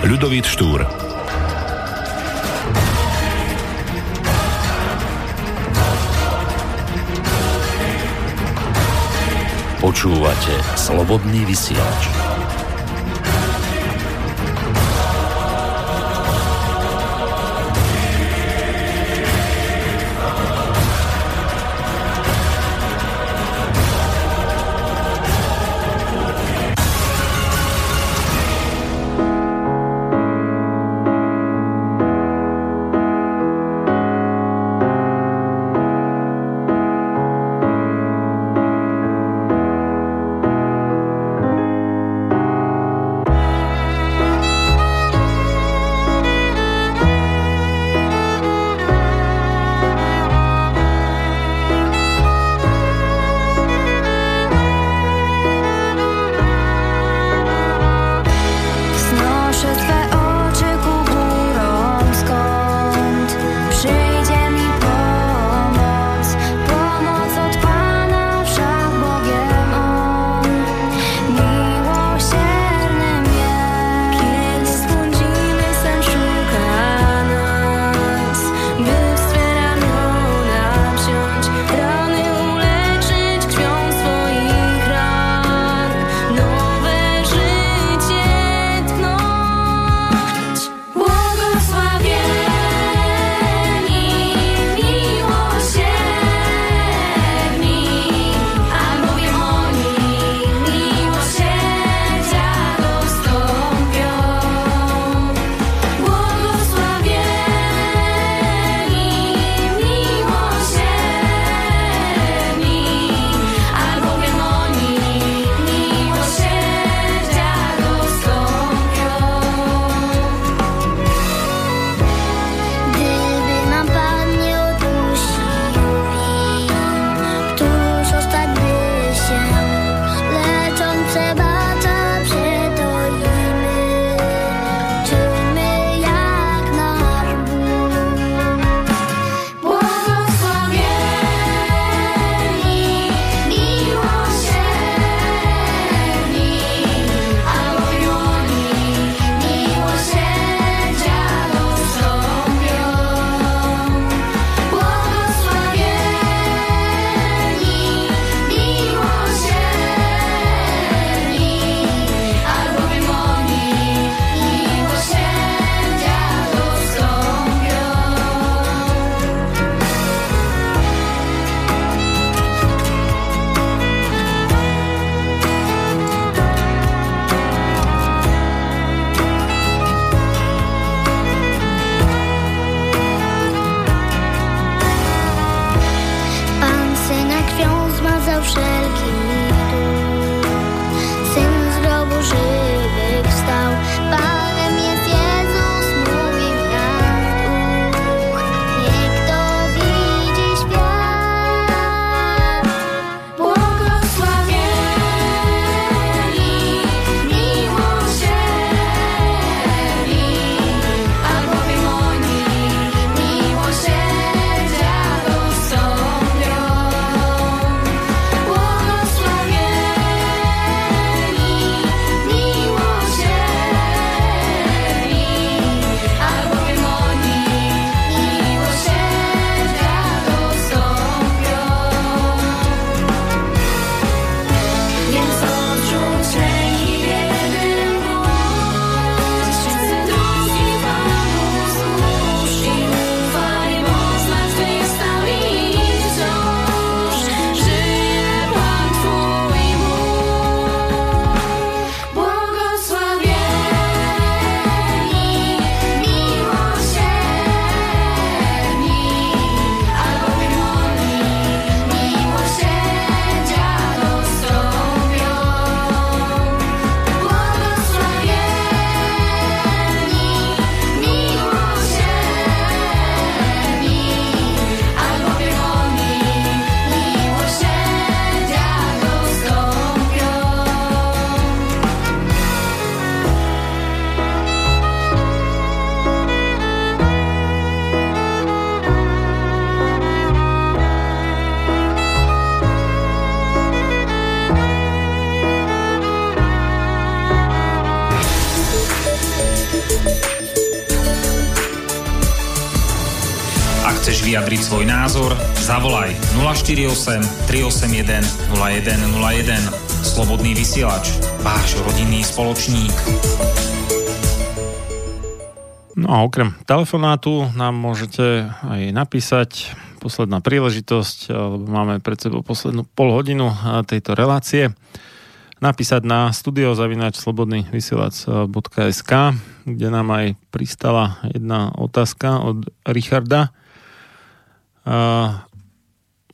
Ľudovít Štúr Počúvate Slobodný vysielač. Názor? Zavolaj 048 381 0101. Slobodný vysielač. Váš rodinný spoločník. No a okrem telefonátu nám môžete aj napísať posledná príležitosť, lebo máme pred sebou poslednú pol hodinu tejto relácie napísať na studiozavinač slobodný vysielač.sk, kde nám aj pristala jedna otázka od Richarda,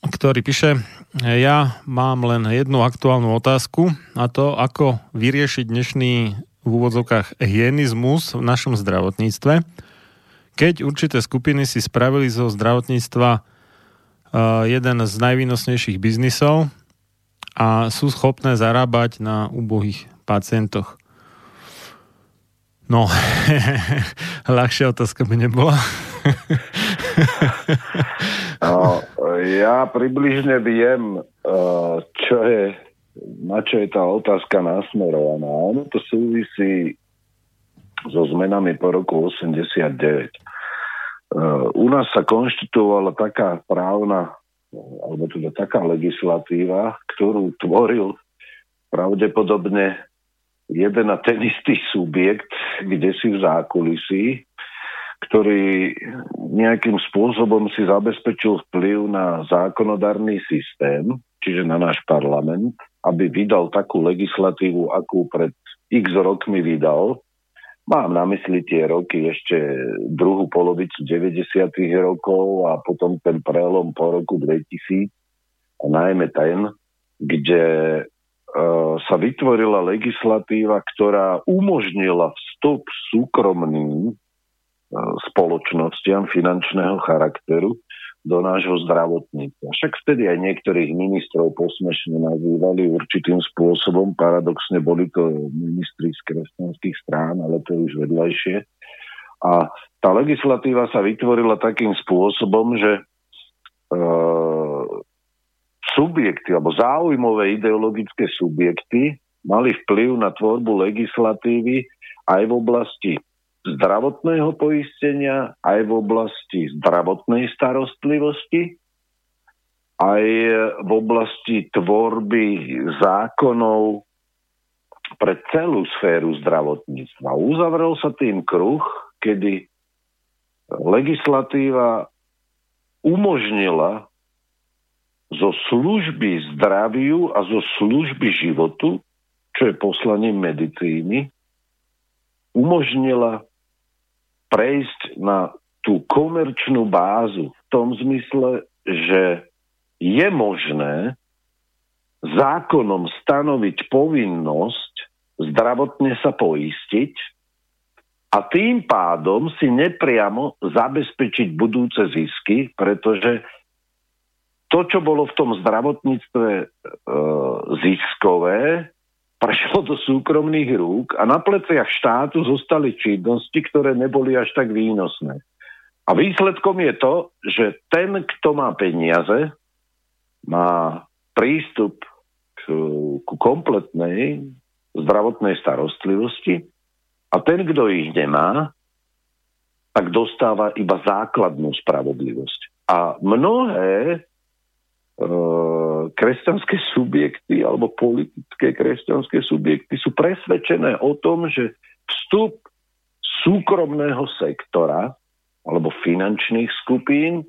ktorý píše, ja mám len jednu aktuálnu otázku a to, ako vyriešiť dnešný v úvodzovkách hyenizmus v našom zdravotníctve, keď určité skupiny si spravili zo zdravotníctva jeden z najvýnosnejších biznisov, a sú schopné zarábať na úbohých pacientoch. No, (laughs) ľahšia otázka by nebola. (laughs) no, ja približne viem, eh, čo je, na čo je tá otázka nasmerovaná. Ono to súvisí so zmenami po roku 89. Eh, u nás sa konštituovala taká právna alebo teda taká legislatíva, ktorú tvoril pravdepodobne jeden a ten istý subjekt, kde si v zákulisí, ktorý nejakým spôsobom si zabezpečil vplyv na zákonodárny systém, čiže na náš parlament, aby vydal takú legislatívu, akú pred x rokmi vydal, Mám na mysli tie roky ešte druhú polovicu 90. rokov a potom ten prelom po roku 2000 a najmä ten, kde uh, sa vytvorila legislatíva, ktorá umožnila vstup súkromným spoločnostiam finančného charakteru do nášho zdravotníctva. Však vtedy aj niektorých ministrov posmešne nazývali určitým spôsobom. Paradoxne boli to ministri z kresťanských strán, ale to je už vedľajšie. A tá legislatíva sa vytvorila takým spôsobom, že e, subjekty alebo záujmové ideologické subjekty mali vplyv na tvorbu legislatívy aj v oblasti zdravotného poistenia, aj v oblasti zdravotnej starostlivosti, aj v oblasti tvorby zákonov pre celú sféru zdravotníctva. Uzavrel sa tým kruh, kedy legislatíva umožnila zo služby zdraviu a zo služby životu, čo je poslaním medicíny, umožnila prejsť na tú komerčnú bázu v tom zmysle, že je možné zákonom stanoviť povinnosť zdravotne sa poistiť a tým pádom si nepriamo zabezpečiť budúce zisky, pretože to, čo bolo v tom zdravotníctve e, ziskové, prešlo do súkromných rúk a na pleciach štátu zostali činnosti, ktoré neboli až tak výnosné. A výsledkom je to, že ten, kto má peniaze, má prístup k, ku kompletnej zdravotnej starostlivosti a ten, kto ich nemá, tak dostáva iba základnú spravodlivosť. A mnohé kresťanské subjekty alebo politické kresťanské subjekty sú presvedčené o tom, že vstup súkromného sektora alebo finančných skupín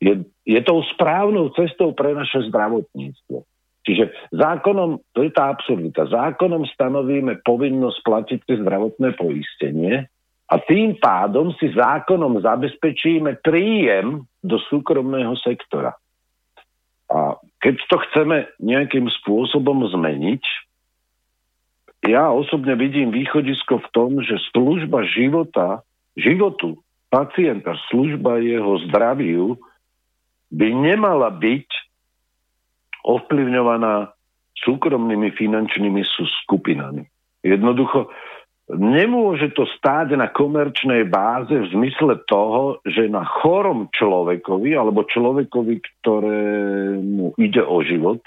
je, je tou správnou cestou pre naše zdravotníctvo. Čiže zákonom, to je tá absurdita, zákonom stanovíme povinnosť platiť si zdravotné poistenie a tým pádom si zákonom zabezpečíme príjem do súkromného sektora. A keď to chceme nejakým spôsobom zmeniť, ja osobne vidím východisko v tom, že služba života, životu pacienta, služba jeho zdraviu by nemala byť ovplyvňovaná súkromnými finančnými skupinami. Jednoducho, Nemôže to stáť na komerčnej báze v zmysle toho, že na chorom človekovi alebo človekovi, ktorému ide o život,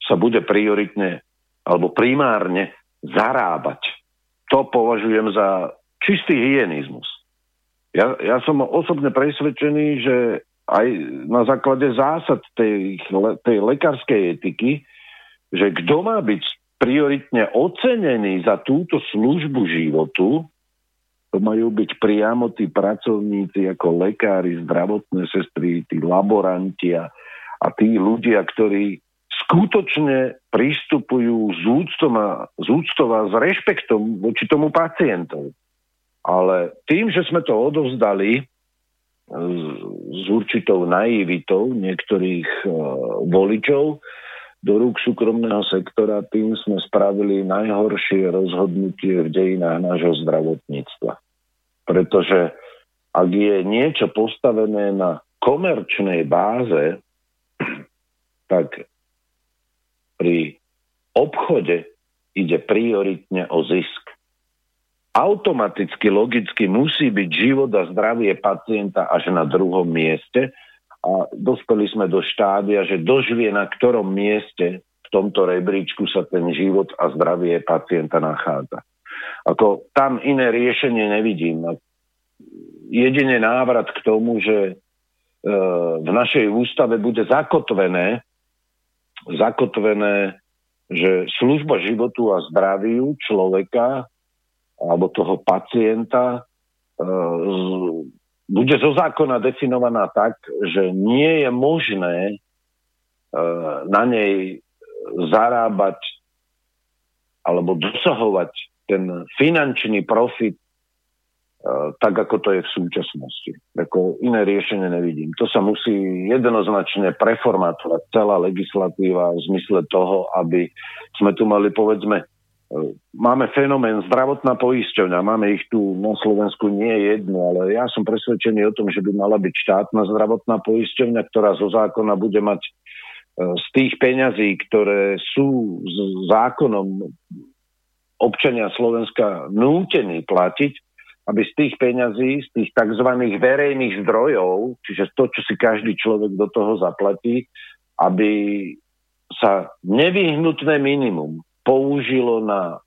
sa bude prioritne alebo primárne zarábať. To považujem za čistý hyenizmus. Ja, ja som osobne presvedčený, že aj na základe zásad tej, tej lekárskej etiky, že kto má byť prioritne ocenený za túto službu životu, to majú byť priamo tí pracovníci ako lekári, zdravotné sestry, tí laboranti a, a tí ľudia, ktorí skutočne pristupujú s úctom a, s úctom a s rešpektom voči tomu pacientov. Ale tým, že sme to odovzdali s, s určitou naivitou niektorých uh, voličov do rúk súkromného sektora, tým sme spravili najhoršie rozhodnutie v dejinách nášho zdravotníctva. Pretože ak je niečo postavené na komerčnej báze, tak pri obchode ide prioritne o zisk automaticky, logicky musí byť život a zdravie pacienta až na druhom mieste a dospeli sme do štádia, že doživie na ktorom mieste v tomto rebríčku sa ten život a zdravie pacienta nachádza. Ako tam iné riešenie nevidím. Jedine návrat k tomu, že e, v našej ústave bude zakotvené, zakotvené, že služba životu a zdraviu človeka alebo toho pacienta e, bude zo zákona definovaná tak, že nie je možné e, na nej zarábať alebo dosahovať ten finančný profit e, tak, ako to je v súčasnosti. Ako iné riešenie nevidím. To sa musí jednoznačne preformátovať celá legislatíva v zmysle toho, aby sme tu mali povedzme máme fenomén zdravotná poisťovňa, máme ich tu na Slovensku nie jednu, ale ja som presvedčený o tom, že by mala byť štátna zdravotná poisťovňa, ktorá zo zákona bude mať e, z tých peňazí, ktoré sú s zákonom občania Slovenska nútení platiť, aby z tých peňazí, z tých tzv. verejných zdrojov, čiže to, čo si každý človek do toho zaplatí, aby sa nevyhnutné minimum použilo na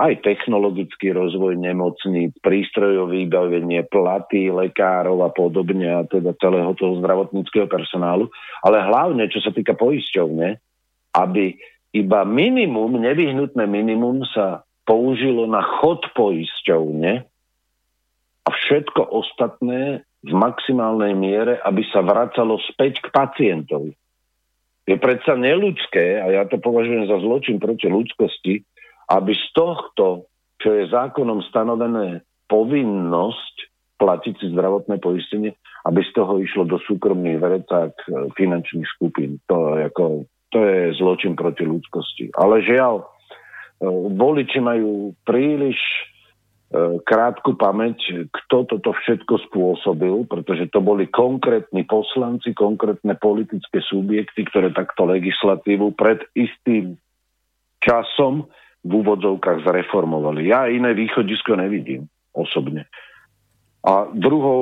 aj technologický rozvoj nemocníc, prístrojové vybavenie, platy lekárov a podobne a teda celého toho zdravotníckého personálu, ale hlavne, čo sa týka poisťovne, aby iba minimum, nevyhnutné minimum sa použilo na chod poisťovne a všetko ostatné v maximálnej miere, aby sa vracalo späť k pacientovi. Je predsa neludské, a ja to považujem za zločin proti ľudskosti, aby z tohto, čo je zákonom stanovené povinnosť platiť si zdravotné poistenie, aby z toho išlo do súkromných vrecák e, finančných skupín. To, ako, to je zločin proti ľudskosti. Ale žiaľ, e, voliči majú príliš krátku pamäť, kto toto všetko spôsobil, pretože to boli konkrétni poslanci, konkrétne politické subjekty, ktoré takto legislatívu pred istým časom v úvodzovkách zreformovali. Ja iné východisko nevidím osobne. A druhou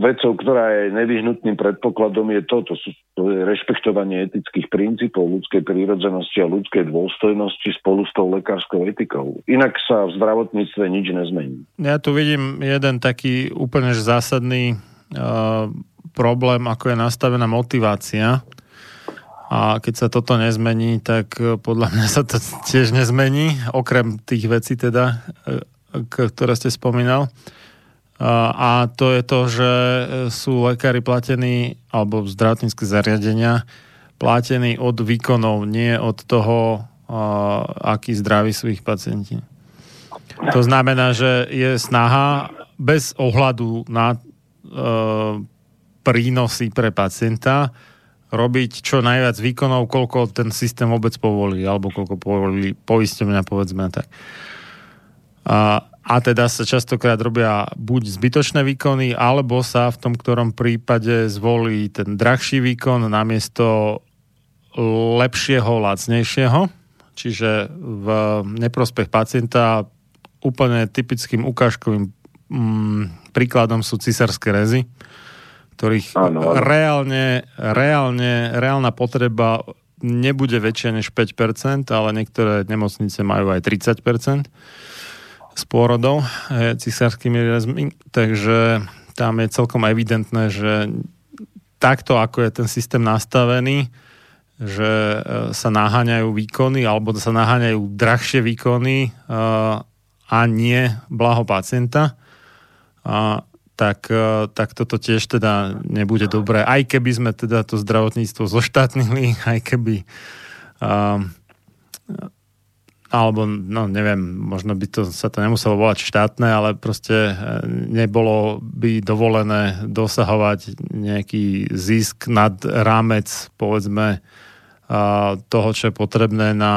vecou, ktorá je nevyhnutným predpokladom, je toto. To je rešpektovanie etických princípov ľudskej prírodzenosti a ľudskej dôstojnosti spolu s tou lekárskou etikou. Inak sa v zdravotníctve nič nezmení. Ja tu vidím jeden taký úplne zásadný uh, problém, ako je nastavená motivácia. A keď sa toto nezmení, tak e, podľa mňa sa to tiež nezmení, okrem tých vecí teda, e, ktoré ste spomínal. A to je to, že sú lekári platení, alebo zdravotnícke zariadenia platení od výkonov, nie od toho, aký zdraví sú ich pacienti. To znamená, že je snaha bez ohľadu na e, prínosy pre pacienta robiť čo najviac výkonov, koľko ten systém vôbec povolí, alebo koľko povolí poisťovňa, povedzme tak. A, a teda sa častokrát robia buď zbytočné výkony, alebo sa v tom ktorom prípade zvolí ten drahší výkon namiesto lepšieho, lacnejšieho. Čiže v neprospech pacienta úplne typickým ukážkovým mm, príkladom sú cisárske rezy, ktorých ano. reálne, reálne, reálna potreba nebude väčšia než 5%, ale niektoré nemocnice majú aj 30%. S pôrodou, e, cisárskymi rezmi, takže tam je celkom evidentné, že takto, ako je ten systém nastavený, že e, sa naháňajú výkony alebo sa naháňajú drahšie výkony e, a nie blaho pacienta, a tak, e, tak toto tiež teda nebude dobré. Aj keby sme teda to zdravotníctvo zoštátnili, (laughs) aj keby alebo no neviem, možno by to sa to nemuselo volať štátne, ale proste nebolo by dovolené dosahovať nejaký zisk nad rámec povedzme toho, čo je potrebné na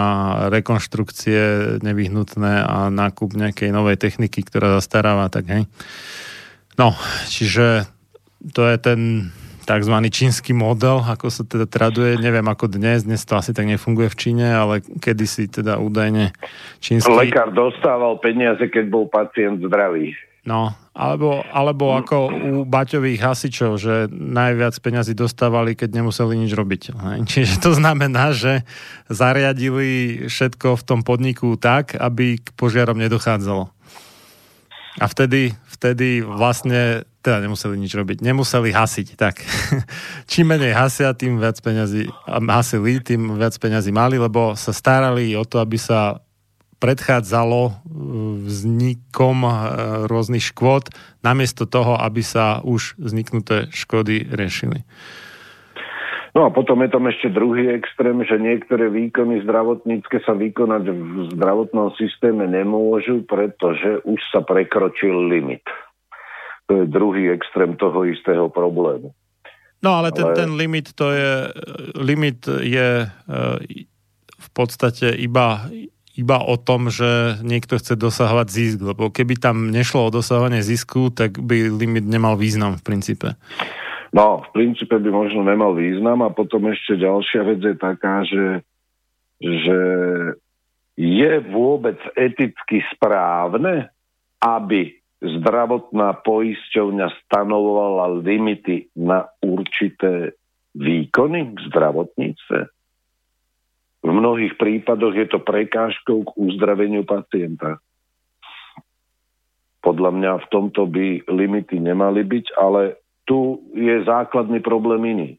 rekonštrukcie nevyhnutné a nákup nejakej novej techniky, ktorá zastaráva, tak hej. No, čiže to je ten tzv. čínsky model, ako sa teda traduje, neviem ako dnes, dnes to asi tak nefunguje v Číne, ale kedysi teda údajne čínsky... Lekár dostával peniaze, keď bol pacient zdravý. No, alebo, alebo ako u baťových hasičov, že najviac peňazí dostávali, keď nemuseli nič robiť. Čiže to znamená, že zariadili všetko v tom podniku tak, aby k požiarom nedochádzalo. A vtedy, vtedy vlastne teda nemuseli nič robiť. Nemuseli hasiť, tak. (laughs) Čím menej hasia, tým viac peňazí hasili, tým viac peňazí mali, lebo sa starali o to, aby sa predchádzalo e, vznikom e, rôznych škôd, namiesto toho, aby sa už vzniknuté škody riešili. No a potom je tam ešte druhý extrém, že niektoré výkony zdravotnícke sa vykonať v zdravotnom systéme nemôžu, pretože už sa prekročil limit. To je druhý extrém toho istého problému. No ale ten, ale... ten limit to je, limit je e, v podstate iba iba o tom, že niekto chce dosahovať zisk, lebo keby tam nešlo o dosahovanie zisku, tak by limit nemal význam v princípe. No, v princípe by možno nemal význam a potom ešte ďalšia vec je taká, že, že je vôbec eticky správne, aby zdravotná poisťovňa stanovovala limity na určité výkony v zdravotníctve? V mnohých prípadoch je to prekážkou k uzdraveniu pacienta. Podľa mňa v tomto by limity nemali byť, ale tu je základný problém iný.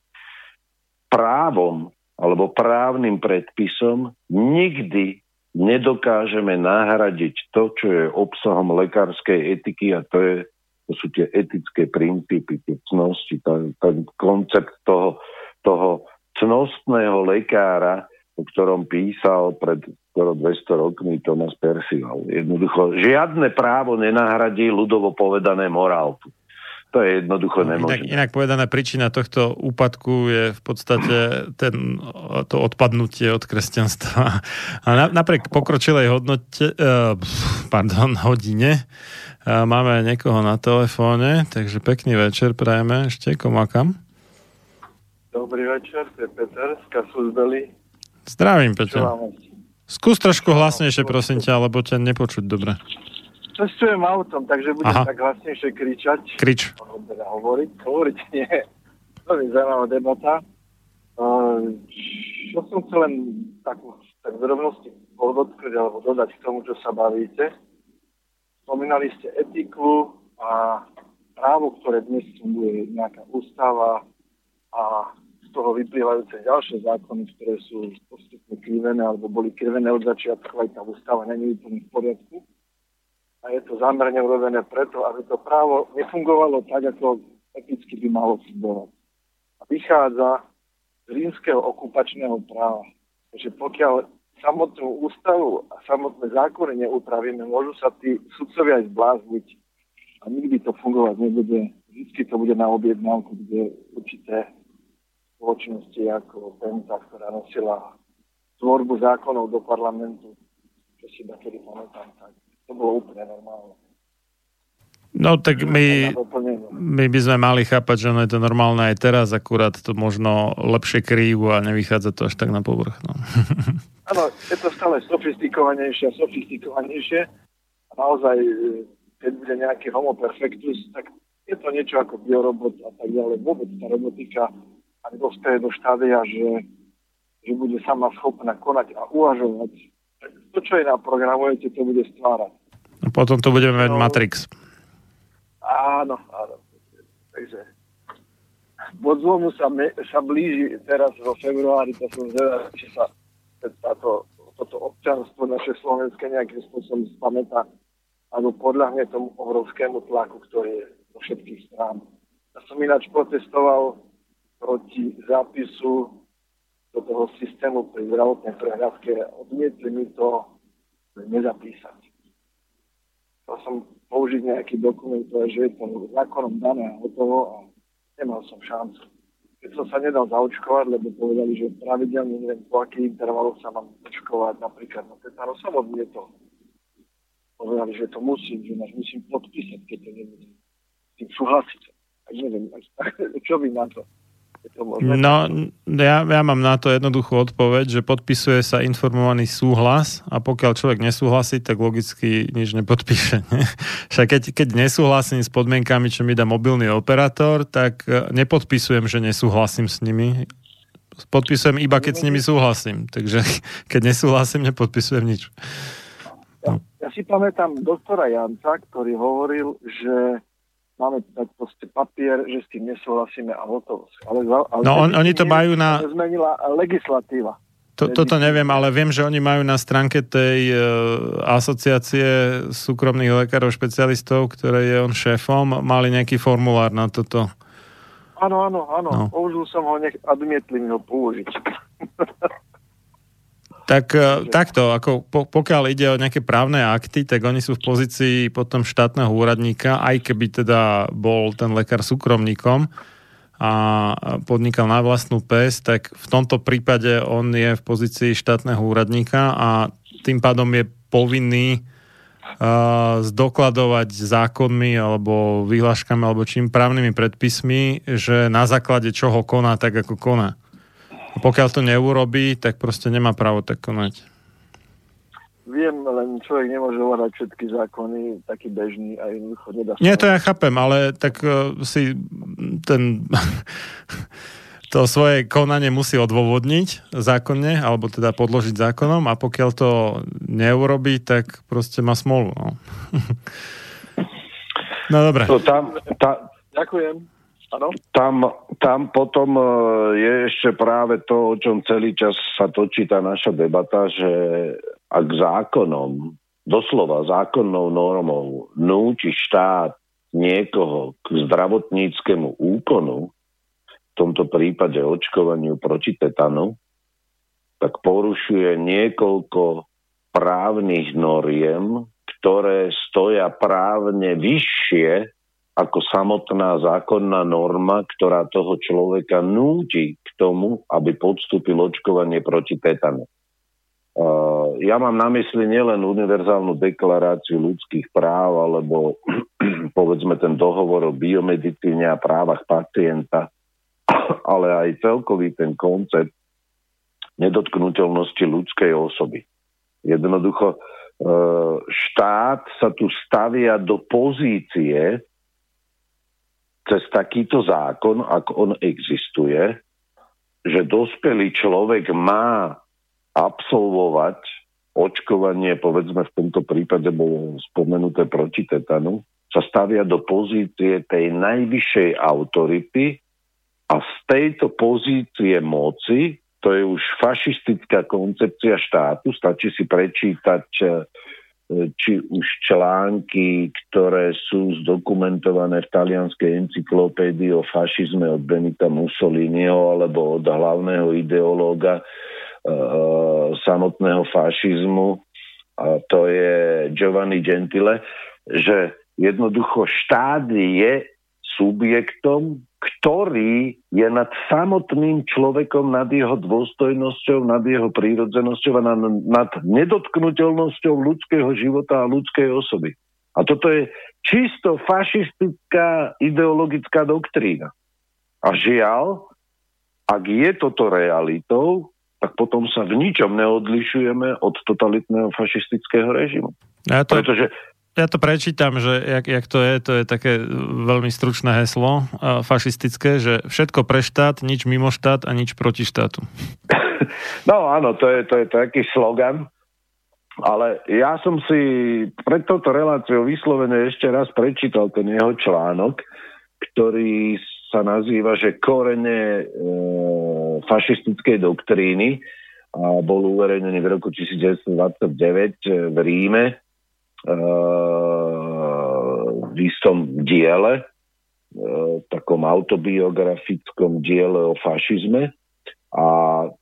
Právom alebo právnym predpisom nikdy nedokážeme nahradiť to, čo je obsahom lekárskej etiky a to, je, to sú tie etické princípy, tie cnosti, ten, ten koncept toho, toho cnostného lekára, o ktorom písal pred skoro 200 rokmi Thomas Percival. Jednoducho, žiadne právo nenahradí ľudovo povedané morálku. To je jednoducho no, nemožné. Inak, inak povedané, príčina tohto úpadku je v podstate ten, to odpadnutie od kresťanstva. A napriek pokročilej hodnote, uh, pardon, hodine, uh, máme niekoho na telefóne, takže pekný večer prajeme ešte, komakam. Dobrý večer, to je Peter z Kasusbeli. Zdravím, Peťo. Skús trošku hlasnejšie, prosím ťa, lebo ťa nepočuť dobre. Cestujem autom, takže budem Aha. tak hlasnejšie kričať. Krič. Teda hovoriť, hovoriť (laughs) nie. Veľmi zaujímavá debata. Uh, čo som chcel len takú tak drobnosti podotknúť alebo dodať k tomu, čo sa bavíte. Spomínali ste etiku a právo, ktoré dnes funguje, nejaká ústava a toho vyplývajúce ďalšie zákony, ktoré sú postupne krivené alebo boli krivené od začiatku, aj tá ústava není úplne v poriadku. A je to zámerne urobené preto, aby to právo nefungovalo tak, ako eticky by malo fungovať. A vychádza z rímskeho okupačného práva. Takže pokiaľ samotnú ústavu a samotné zákony neupravíme, môžu sa tí sudcovia aj zblázniť a nikdy to fungovať nebude. Vždy to bude na objednávku, kde určité spoločnosti ako Penta, ktorá nosila tvorbu zákonov do parlamentu, čo si takedy pamätám, tak to bolo úplne normálne. No tak my, my by sme mali chápať, že ono je to normálne aj teraz, akurát to možno lepšie kryjú a nevychádza to až tak na povrch. No. (laughs) Áno, je to stále sofistikovanejšie a sofistikovanejšie. A naozaj, keď bude nejaký homo perfectus, tak je to niečo ako biorobot a tak ďalej. Vôbec tá robotika ak dostaje do štádia, že, že bude sama schopná konať a uvažovať, to, čo jej naprogramujete, to bude stvárať. A potom to budeme mať No. Matrix. Áno, áno. Takže bod zlomu sa, me, sa blíži teraz vo februári, to som zvedavý, či sa táto, toto občanstvo naše slovenské nejakým spôsobom spamätá alebo podľahne tomu obrovskému tlaku, ktorý je zo všetkých strán. Ja som ináč protestoval proti zápisu do toho systému pri zdravotnej prehľadke. Odmietli mi to nezapísať. Chcel som použiť nejaký dokument, že je to zákonom dané a hotovo a nemal som šancu. Keď som sa nedal zaočkovať, lebo povedali, že pravidelne neviem po akých intervaloch sa mám očkovať, napríklad na tetanus som odmietol. Povedali, že to musím, že máš musím podpísať, keď to nebudem. Tým súhlasiť. Tak neviem, (laughs) čo by na to? Je to možné? No, ja, ja mám na to jednoduchú odpoveď, že podpisuje sa informovaný súhlas a pokiaľ človek nesúhlasí, tak logicky nič nepodpíše. Ne? (laughs) Však keď, keď nesúhlasím s podmienkami, čo mi dá mobilný operátor, tak e, nepodpisujem, že nesúhlasím s nimi. Podpisujem iba, keď s nimi súhlasím. Takže (laughs) keď nesúhlasím, nepodpisujem nič. Ja, ja si pamätám doktora Janca, ktorý hovoril, že máme dať proste papier, že s tým nesúhlasíme a hotovo. Ale, ale No, on- oni to majú na- Zmenila legislatíva. To, toto neviem, ale viem, že oni majú na stránke tej e, asociácie súkromných lekárov špecialistov, ktoré je on šéfom, mali nejaký formulár na toto. Áno, áno, áno. No. Použil som ho, nech odmietli mi ho použiť. (laughs) Tak e, takto, ako po, pokiaľ ide o nejaké právne akty, tak oni sú v pozícii potom štátneho úradníka, aj keby teda bol ten lekár súkromníkom a podnikal na vlastnú pes, tak v tomto prípade on je v pozícii štátneho úradníka a tým pádom je povinný uh, zdokladovať zákonmi alebo vyhláškami alebo čím právnymi predpismi, že na základe čoho koná tak, ako koná. A pokiaľ to neurobí, tak proste nemá právo tak konať. Viem, len človek nemôže ovládať všetky zákony, taký bežný a jednoducho nedá sa. Nie, to ja chápem, ale tak uh, si ten (laughs) to svoje konanie musí odôvodniť zákonne, alebo teda podložiť zákonom a pokiaľ to neurobí, tak proste má smolu. No, (laughs) no dobre. No, tam, tá, Ďakujem. Áno? tam, tam potom e, je ešte práve to, o čom celý čas sa točí tá naša debata, že ak zákonom, doslova zákonnou normou, núči štát niekoho k zdravotníckému úkonu, v tomto prípade očkovaniu proti tetanu, tak porušuje niekoľko právnych noriem, ktoré stoja právne vyššie ako samotná zákonná norma, ktorá toho človeka núti k tomu, aby podstúpil očkovanie proti tetanu. Ja mám na mysli nielen univerzálnu deklaráciu ľudských práv alebo (clears throat) povedzme ten dohovor o biomedicíne a právach pacienta, (clears throat) ale aj celkový ten koncept nedotknutelnosti ľudskej osoby. Jednoducho uh, štát sa tu stavia do pozície cez takýto zákon, ak on existuje, že dospelý človek má absolvovať očkovanie, povedzme v tomto prípade bolo spomenuté proti tetanu, sa stavia do pozície tej najvyššej autority a z tejto pozície moci, to je už fašistická koncepcia štátu, stačí si prečítať e, či už články, ktoré sú zdokumentované v talianskej encyklopédii o fašizme od Benita Mussoliniho alebo od hlavného ideológa e, samotného fašizmu, a to je Giovanni Gentile, že jednoducho štát je subjektom, ktorý je nad samotným človekom, nad jeho dôstojnosťou, nad jeho prírodzenosťou a nad, nad nedotknutelnosťou ľudského života a ľudskej osoby. A toto je čisto fašistická ideologická doktrína. A žiaľ, ak je toto realitou, tak potom sa v ničom neodlišujeme od totalitného fašistického režimu. Ja to, Pretože ja to prečítam, že jak, jak to je, to je také veľmi stručné heslo a fašistické, že všetko pre štát, nič mimo štát a nič proti štátu. (laughs) No áno, to je, to je taký slogan. Ale ja som si pred touto reláciou vyslovene ešte raz prečítal ten jeho článok, ktorý sa nazýva, že korene e, fašistickej doktríny a bol uverejnený v roku 1929 v Ríme e, v istom diele, e, takom autobiografickom diele o fašizme. A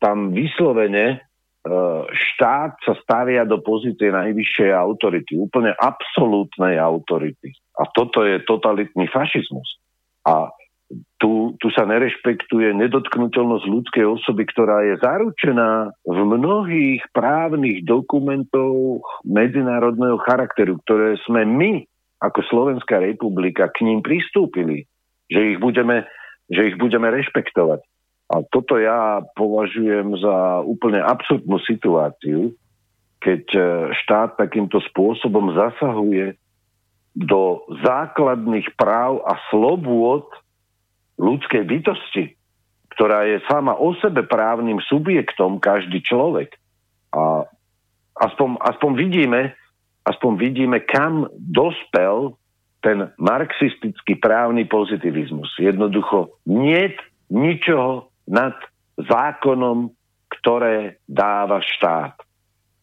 tam vyslovene e, štát sa stavia do pozície najvyššej autority, úplne absolútnej autority. A toto je totalitný fašizmus. A tu, tu sa nerešpektuje nedotknutelnosť ľudskej osoby, ktorá je zaručená v mnohých právnych dokumentov medzinárodného charakteru, ktoré sme my ako Slovenská republika k ním pristúpili, že ich budeme, že ich budeme rešpektovať. A toto ja považujem za úplne absurdnú situáciu, keď e, štát takýmto spôsobom zasahuje do základných práv a slobôd ľudskej bytosti, ktorá je sama o sebe právnym subjektom, každý človek. A aspoň, aspoň vidíme, aspoň vidíme, kam dospel ten marxistický právny pozitivizmus. Jednoducho nie ničoho nad zákonom, ktoré dáva štát.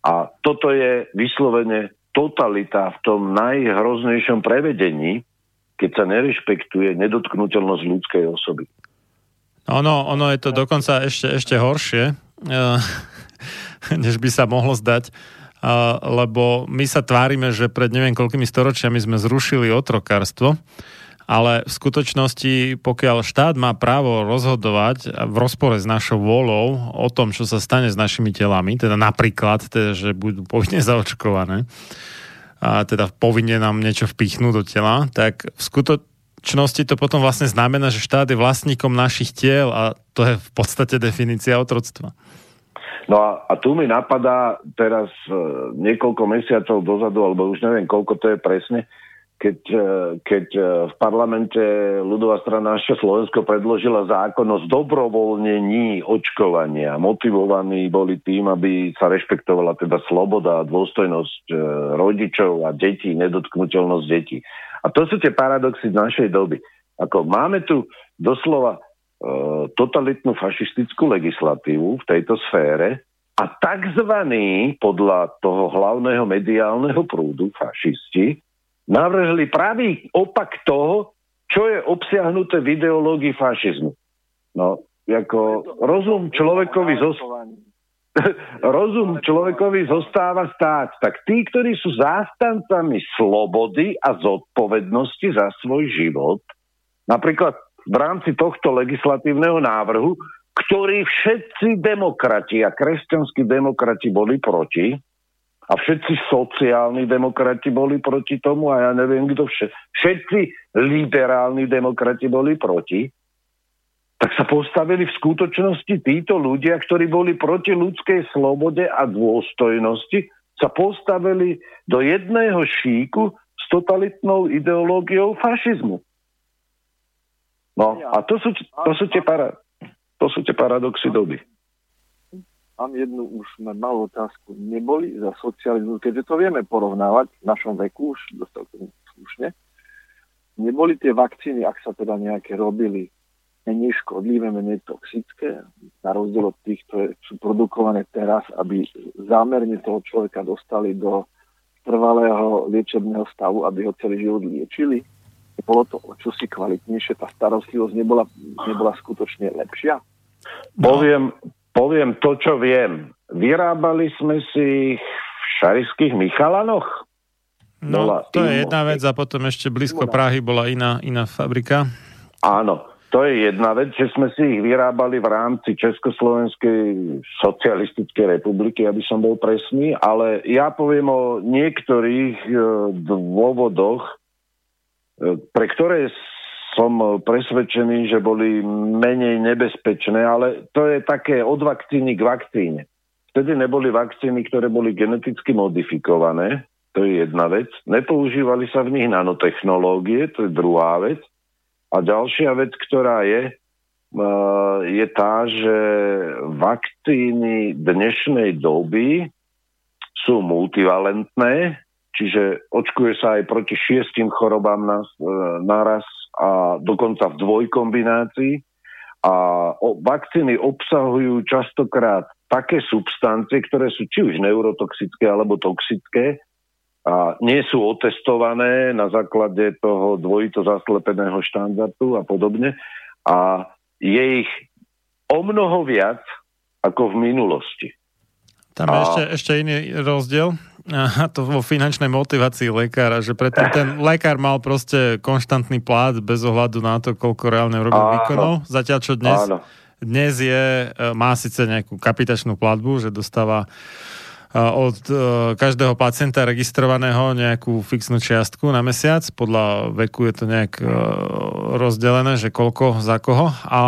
A toto je vyslovene totalita v tom najhroznejšom prevedení, keď sa nerešpektuje nedotknutelnosť ľudskej osoby. Ono, ono je to dokonca ešte, ešte horšie, eh, (laughs) než by sa mohlo zdať, eh, lebo my sa tvárime, že pred neviem koľkými storočiami sme zrušili otrokárstvo, ale v skutočnosti, pokiaľ štát má právo rozhodovať v rozpore s našou vôľou o tom, čo sa stane s našimi telami, teda napríklad, teda, že budú povinne (laughs) zaočkované, a teda povinne nám niečo vpichnú do tela, tak v skutočnosti to potom vlastne znamená, že štát je vlastníkom našich tiel a to je v podstate definícia otroctva. No a, a tu mi napadá teraz e, niekoľko mesiacov dozadu, alebo už neviem, koľko to je presne, keď, e, keď e, v parlamente ľudová strana naše Slovensko predložila zákon o zdobrovoľnení očkovania. Motivovaní boli tým, aby sa rešpektovala teda sloboda, dôstojnosť e, rodičov a detí, nedotknutelnosť detí. A to sú tie paradoxy z našej doby. Ako máme tu doslova e, totalitnú fašistickú legislatívu v tejto sfére a takzvaní podľa toho hlavného mediálneho prúdu fašisti navrhli pravý opak toho, čo je obsiahnuté v ideológii fašizmu. No, ako (laughs) rozum človekovi zostáva rozum človekovi zostáva stáť. Tak tí, ktorí sú zástancami slobody a zodpovednosti za svoj život, napríklad v rámci tohto legislatívneho návrhu, ktorý všetci demokrati a kresťanskí demokrati boli proti, a všetci sociálni demokrati boli proti tomu a ja neviem kto všetci, všetci liberálni demokrati boli proti, tak sa postavili v skutočnosti títo ľudia, ktorí boli proti ľudskej slobode a dôstojnosti, sa postavili do jedného šíku s totalitnou ideológiou fašizmu. No a to sú, to sú, tie, para, to sú tie paradoxy doby mám jednu už malú otázku. Neboli za socializmu, keďže to vieme porovnávať v našom veku už dostal slušne, neboli tie vakcíny, ak sa teda nejaké robili, menej škodlivé, menej toxické, na rozdiel od tých, ktoré sú produkované teraz, aby zámerne toho človeka dostali do trvalého liečebného stavu, aby ho celý život liečili. Bolo to o čosi kvalitnejšie, tá starostlivosť nebola, nebola skutočne lepšia? Poviem, poviem to, čo viem. Vyrábali sme si ich v šarišských Michalanoch. No, bola to je jedna vec a potom ešte blízko Prahy bola iná, iná fabrika. Áno, to je jedna vec, že sme si ich vyrábali v rámci Československej socialistickej republiky, aby som bol presný, ale ja poviem o niektorých e, dôvodoch, e, pre ktoré som eh, presvedčený, že boli menej nebezpečné, ale to je také od vakcíny k vakcíne. Vtedy neboli vakcíny, ktoré boli geneticky modifikované, to je jedna vec. Nepoužívali sa v nich nanotechnológie, to je druhá vec. A ďalšia vec, ktorá je, eh, je tá, že vakcíny dnešnej doby sú multivalentné, čiže očkuje sa aj proti šiestim chorobám na, e, naraz a dokonca v dvojkombinácii. A o, vakcíny obsahujú častokrát také substancie, ktoré sú či už neurotoxické alebo toxické a nie sú otestované na základe toho dvojito zaslepeného štandardu a podobne. A je ich o mnoho viac ako v minulosti. Tam je ešte, ešte iný rozdiel. A to vo finančnej motivácii lekára, že preto ten lekár mal proste konštantný plát bez ohľadu na to, koľko reálne robí výkonov. Zatiaľ, čo dnes, dnes je, e, má síce nejakú kapitačnú platbu, že dostáva od e, každého pacienta registrovaného nejakú fixnú čiastku na mesiac. Podľa veku je to nejak e, rozdelené, že koľko za koho. A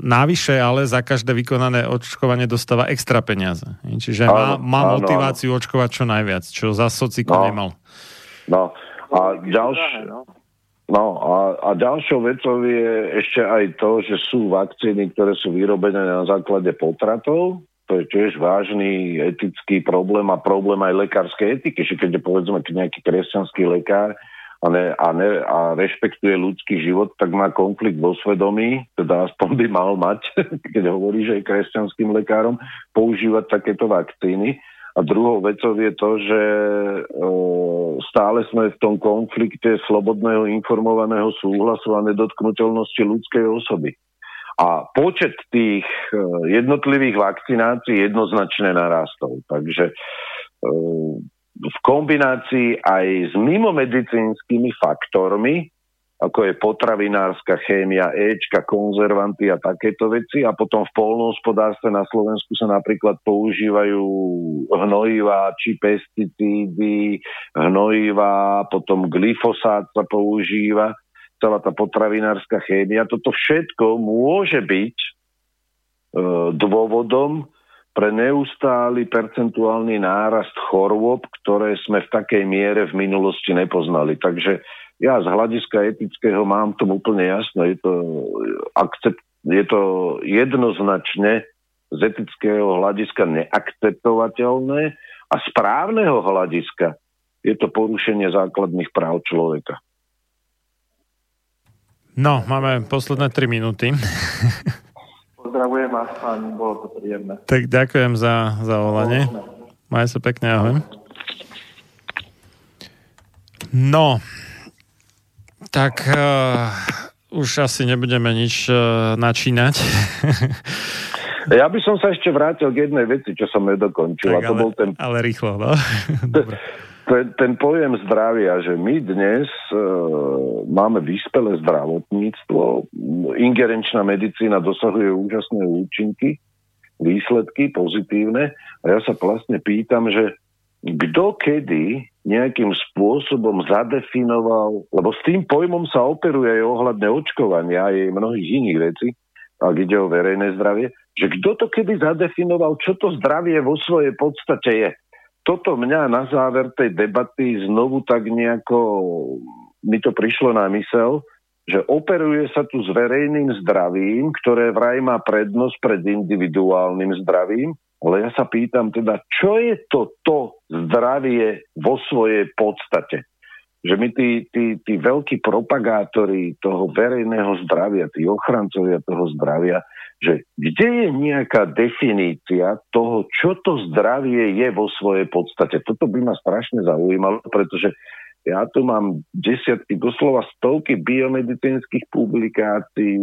návyše ale za každé vykonané očkovanie dostáva extra peniaze. Čiže má, má motiváciu očkovať čo najviac, čo za sociko no, nemal. No a ďalšie... No a, a ďalšou vecou je ešte aj to, že sú vakcíny, ktoré sú vyrobené na základe potratov, to je tiež vážny etický problém a problém aj lekárskej etiky, že keď je povedzme nejaký kresťanský lekár a, ne, a, ne, a rešpektuje ľudský život, tak má konflikt vo svedomí, teda aspoň by mal mať, (laughs) keď hovorí, že je kresťanským lekárom, používať takéto vakcíny. A druhou vecou je to, že e, stále sme v tom konflikte slobodného informovaného súhlasu a nedotknutelnosti ľudskej osoby. A počet tých e, jednotlivých vakcinácií jednoznačne narastol. Takže e, v kombinácii aj s mimomedicínskymi faktormi, ako je potravinárska chémia, Ečka, konzervanty a takéto veci. A potom v polnohospodárstve na Slovensku sa napríklad používajú hnojivá či pesticídy, hnojivá, potom glyfosát sa používa celá tá potravinárska chémia. Toto všetko môže byť e, dôvodom pre neustály percentuálny nárast chorôb, ktoré sme v takej miere v minulosti nepoznali. Takže ja z hľadiska etického mám tomu úplne jasno. Je to, akcept, je to jednoznačne z etického hľadiska neakceptovateľné a správneho hľadiska je to porušenie základných práv človeka. No, máme posledné 3 minúty. Pozdravujem vás, pán, bolo to príjemné. Tak ďakujem za, za volanie. Maj sa pekne, ahoj. No, tak uh, už asi nebudeme nič uh, načínať. (laughs) Ja by som sa ešte vrátil k jednej veci, čo som nedokončil. Tak, ale, to bol ten... ale rýchlo, no. (laughs) Dobre ten, ten pojem zdravia, že my dnes e, máme vyspelé zdravotníctvo, ingerenčná medicína dosahuje úžasné účinky, výsledky pozitívne. A ja sa vlastne pýtam, že kto kedy nejakým spôsobom zadefinoval, lebo s tým pojmom sa operuje aj ohľadne očkovania a aj mnohých iných vecí, ak ide o verejné zdravie, že kto to kedy zadefinoval, čo to zdravie vo svojej podstate je toto mňa na záver tej debaty znovu tak nejako mi to prišlo na mysel, že operuje sa tu s verejným zdravím, ktoré vraj má prednosť pred individuálnym zdravím, ale ja sa pýtam teda, čo je to to zdravie vo svojej podstate? Že my tí, tí, tí veľkí propagátori toho verejného zdravia, tí ochrancovia toho zdravia, že kde je nejaká definícia toho, čo to zdravie je vo svojej podstate. Toto by ma strašne zaujímalo, pretože ja tu mám desiatky, doslova stovky biomedicínskych publikácií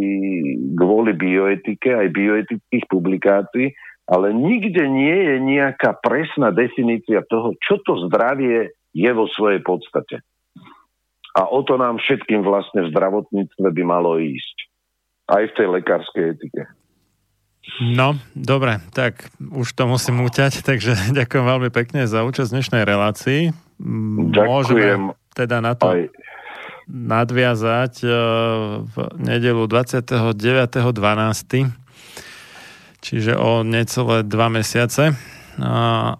kvôli bioetike, aj bioetických publikácií, ale nikde nie je nejaká presná definícia toho, čo to zdravie je vo svojej podstate. A o to nám všetkým vlastne v zdravotníctve by malo ísť. Aj v tej lekárskej etike. No, dobre, tak už to musím uťať, (laughs) takže ďakujem veľmi pekne za účasť dnešnej relácii. Ďakujem. Môžeme teda na to aj. nadviazať e, v nedelu 29.12. Čiže o necelé dva mesiace. A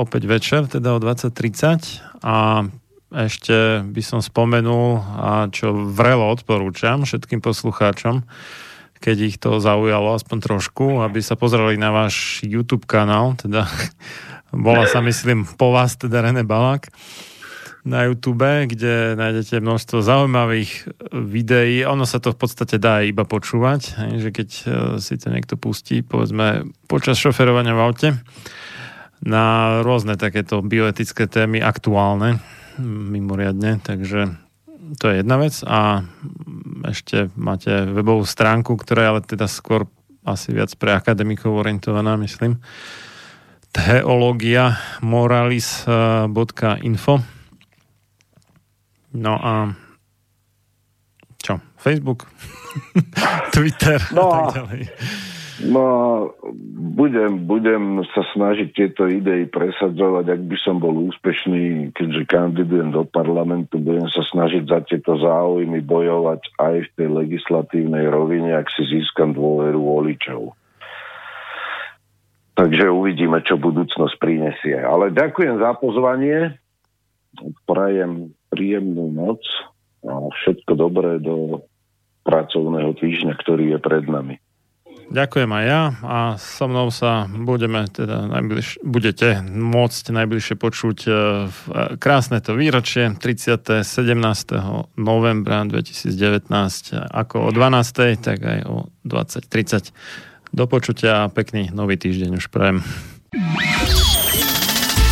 opäť večer, teda o 20.30 a ešte by som spomenul, a čo vrelo odporúčam všetkým poslucháčom, keď ich to zaujalo aspoň trošku, aby sa pozreli na váš YouTube kanál, teda (laughs) Bola sa, myslím, po vás, teda René Balák na YouTube, kde nájdete množstvo zaujímavých videí. Ono sa to v podstate dá iba počúvať, že keď e, si to niekto pustí, povedzme, počas šoferovania v aute na rôzne takéto bioetické témy aktuálne, mimoriadne, takže to je jedna vec a ešte máte webovú stránku, ktorá je ale teda skôr asi viac pre akademikov orientovaná, myslím. Teologia moralis.info No a čo? Facebook? (laughs) Twitter no a tak ďalej. No budem, budem sa snažiť tieto idei presadzovať, ak by som bol úspešný, keďže kandidujem do parlamentu, budem sa snažiť za tieto záujmy bojovať aj v tej legislatívnej rovine, ak si získam dôveru voličov. Takže uvidíme, čo budúcnosť prinesie. Ale ďakujem za pozvanie, prajem príjemnú noc a všetko dobré do pracovného týždňa, ktorý je pred nami. Ďakujem aj ja a so mnou sa budeme teda najbliž, budete môcť najbližšie počuť e, e, krásne to výročie 30. 17. novembra 2019 ako o 12. tak aj o 20.30. Do počutia a pekný nový týždeň už prajem.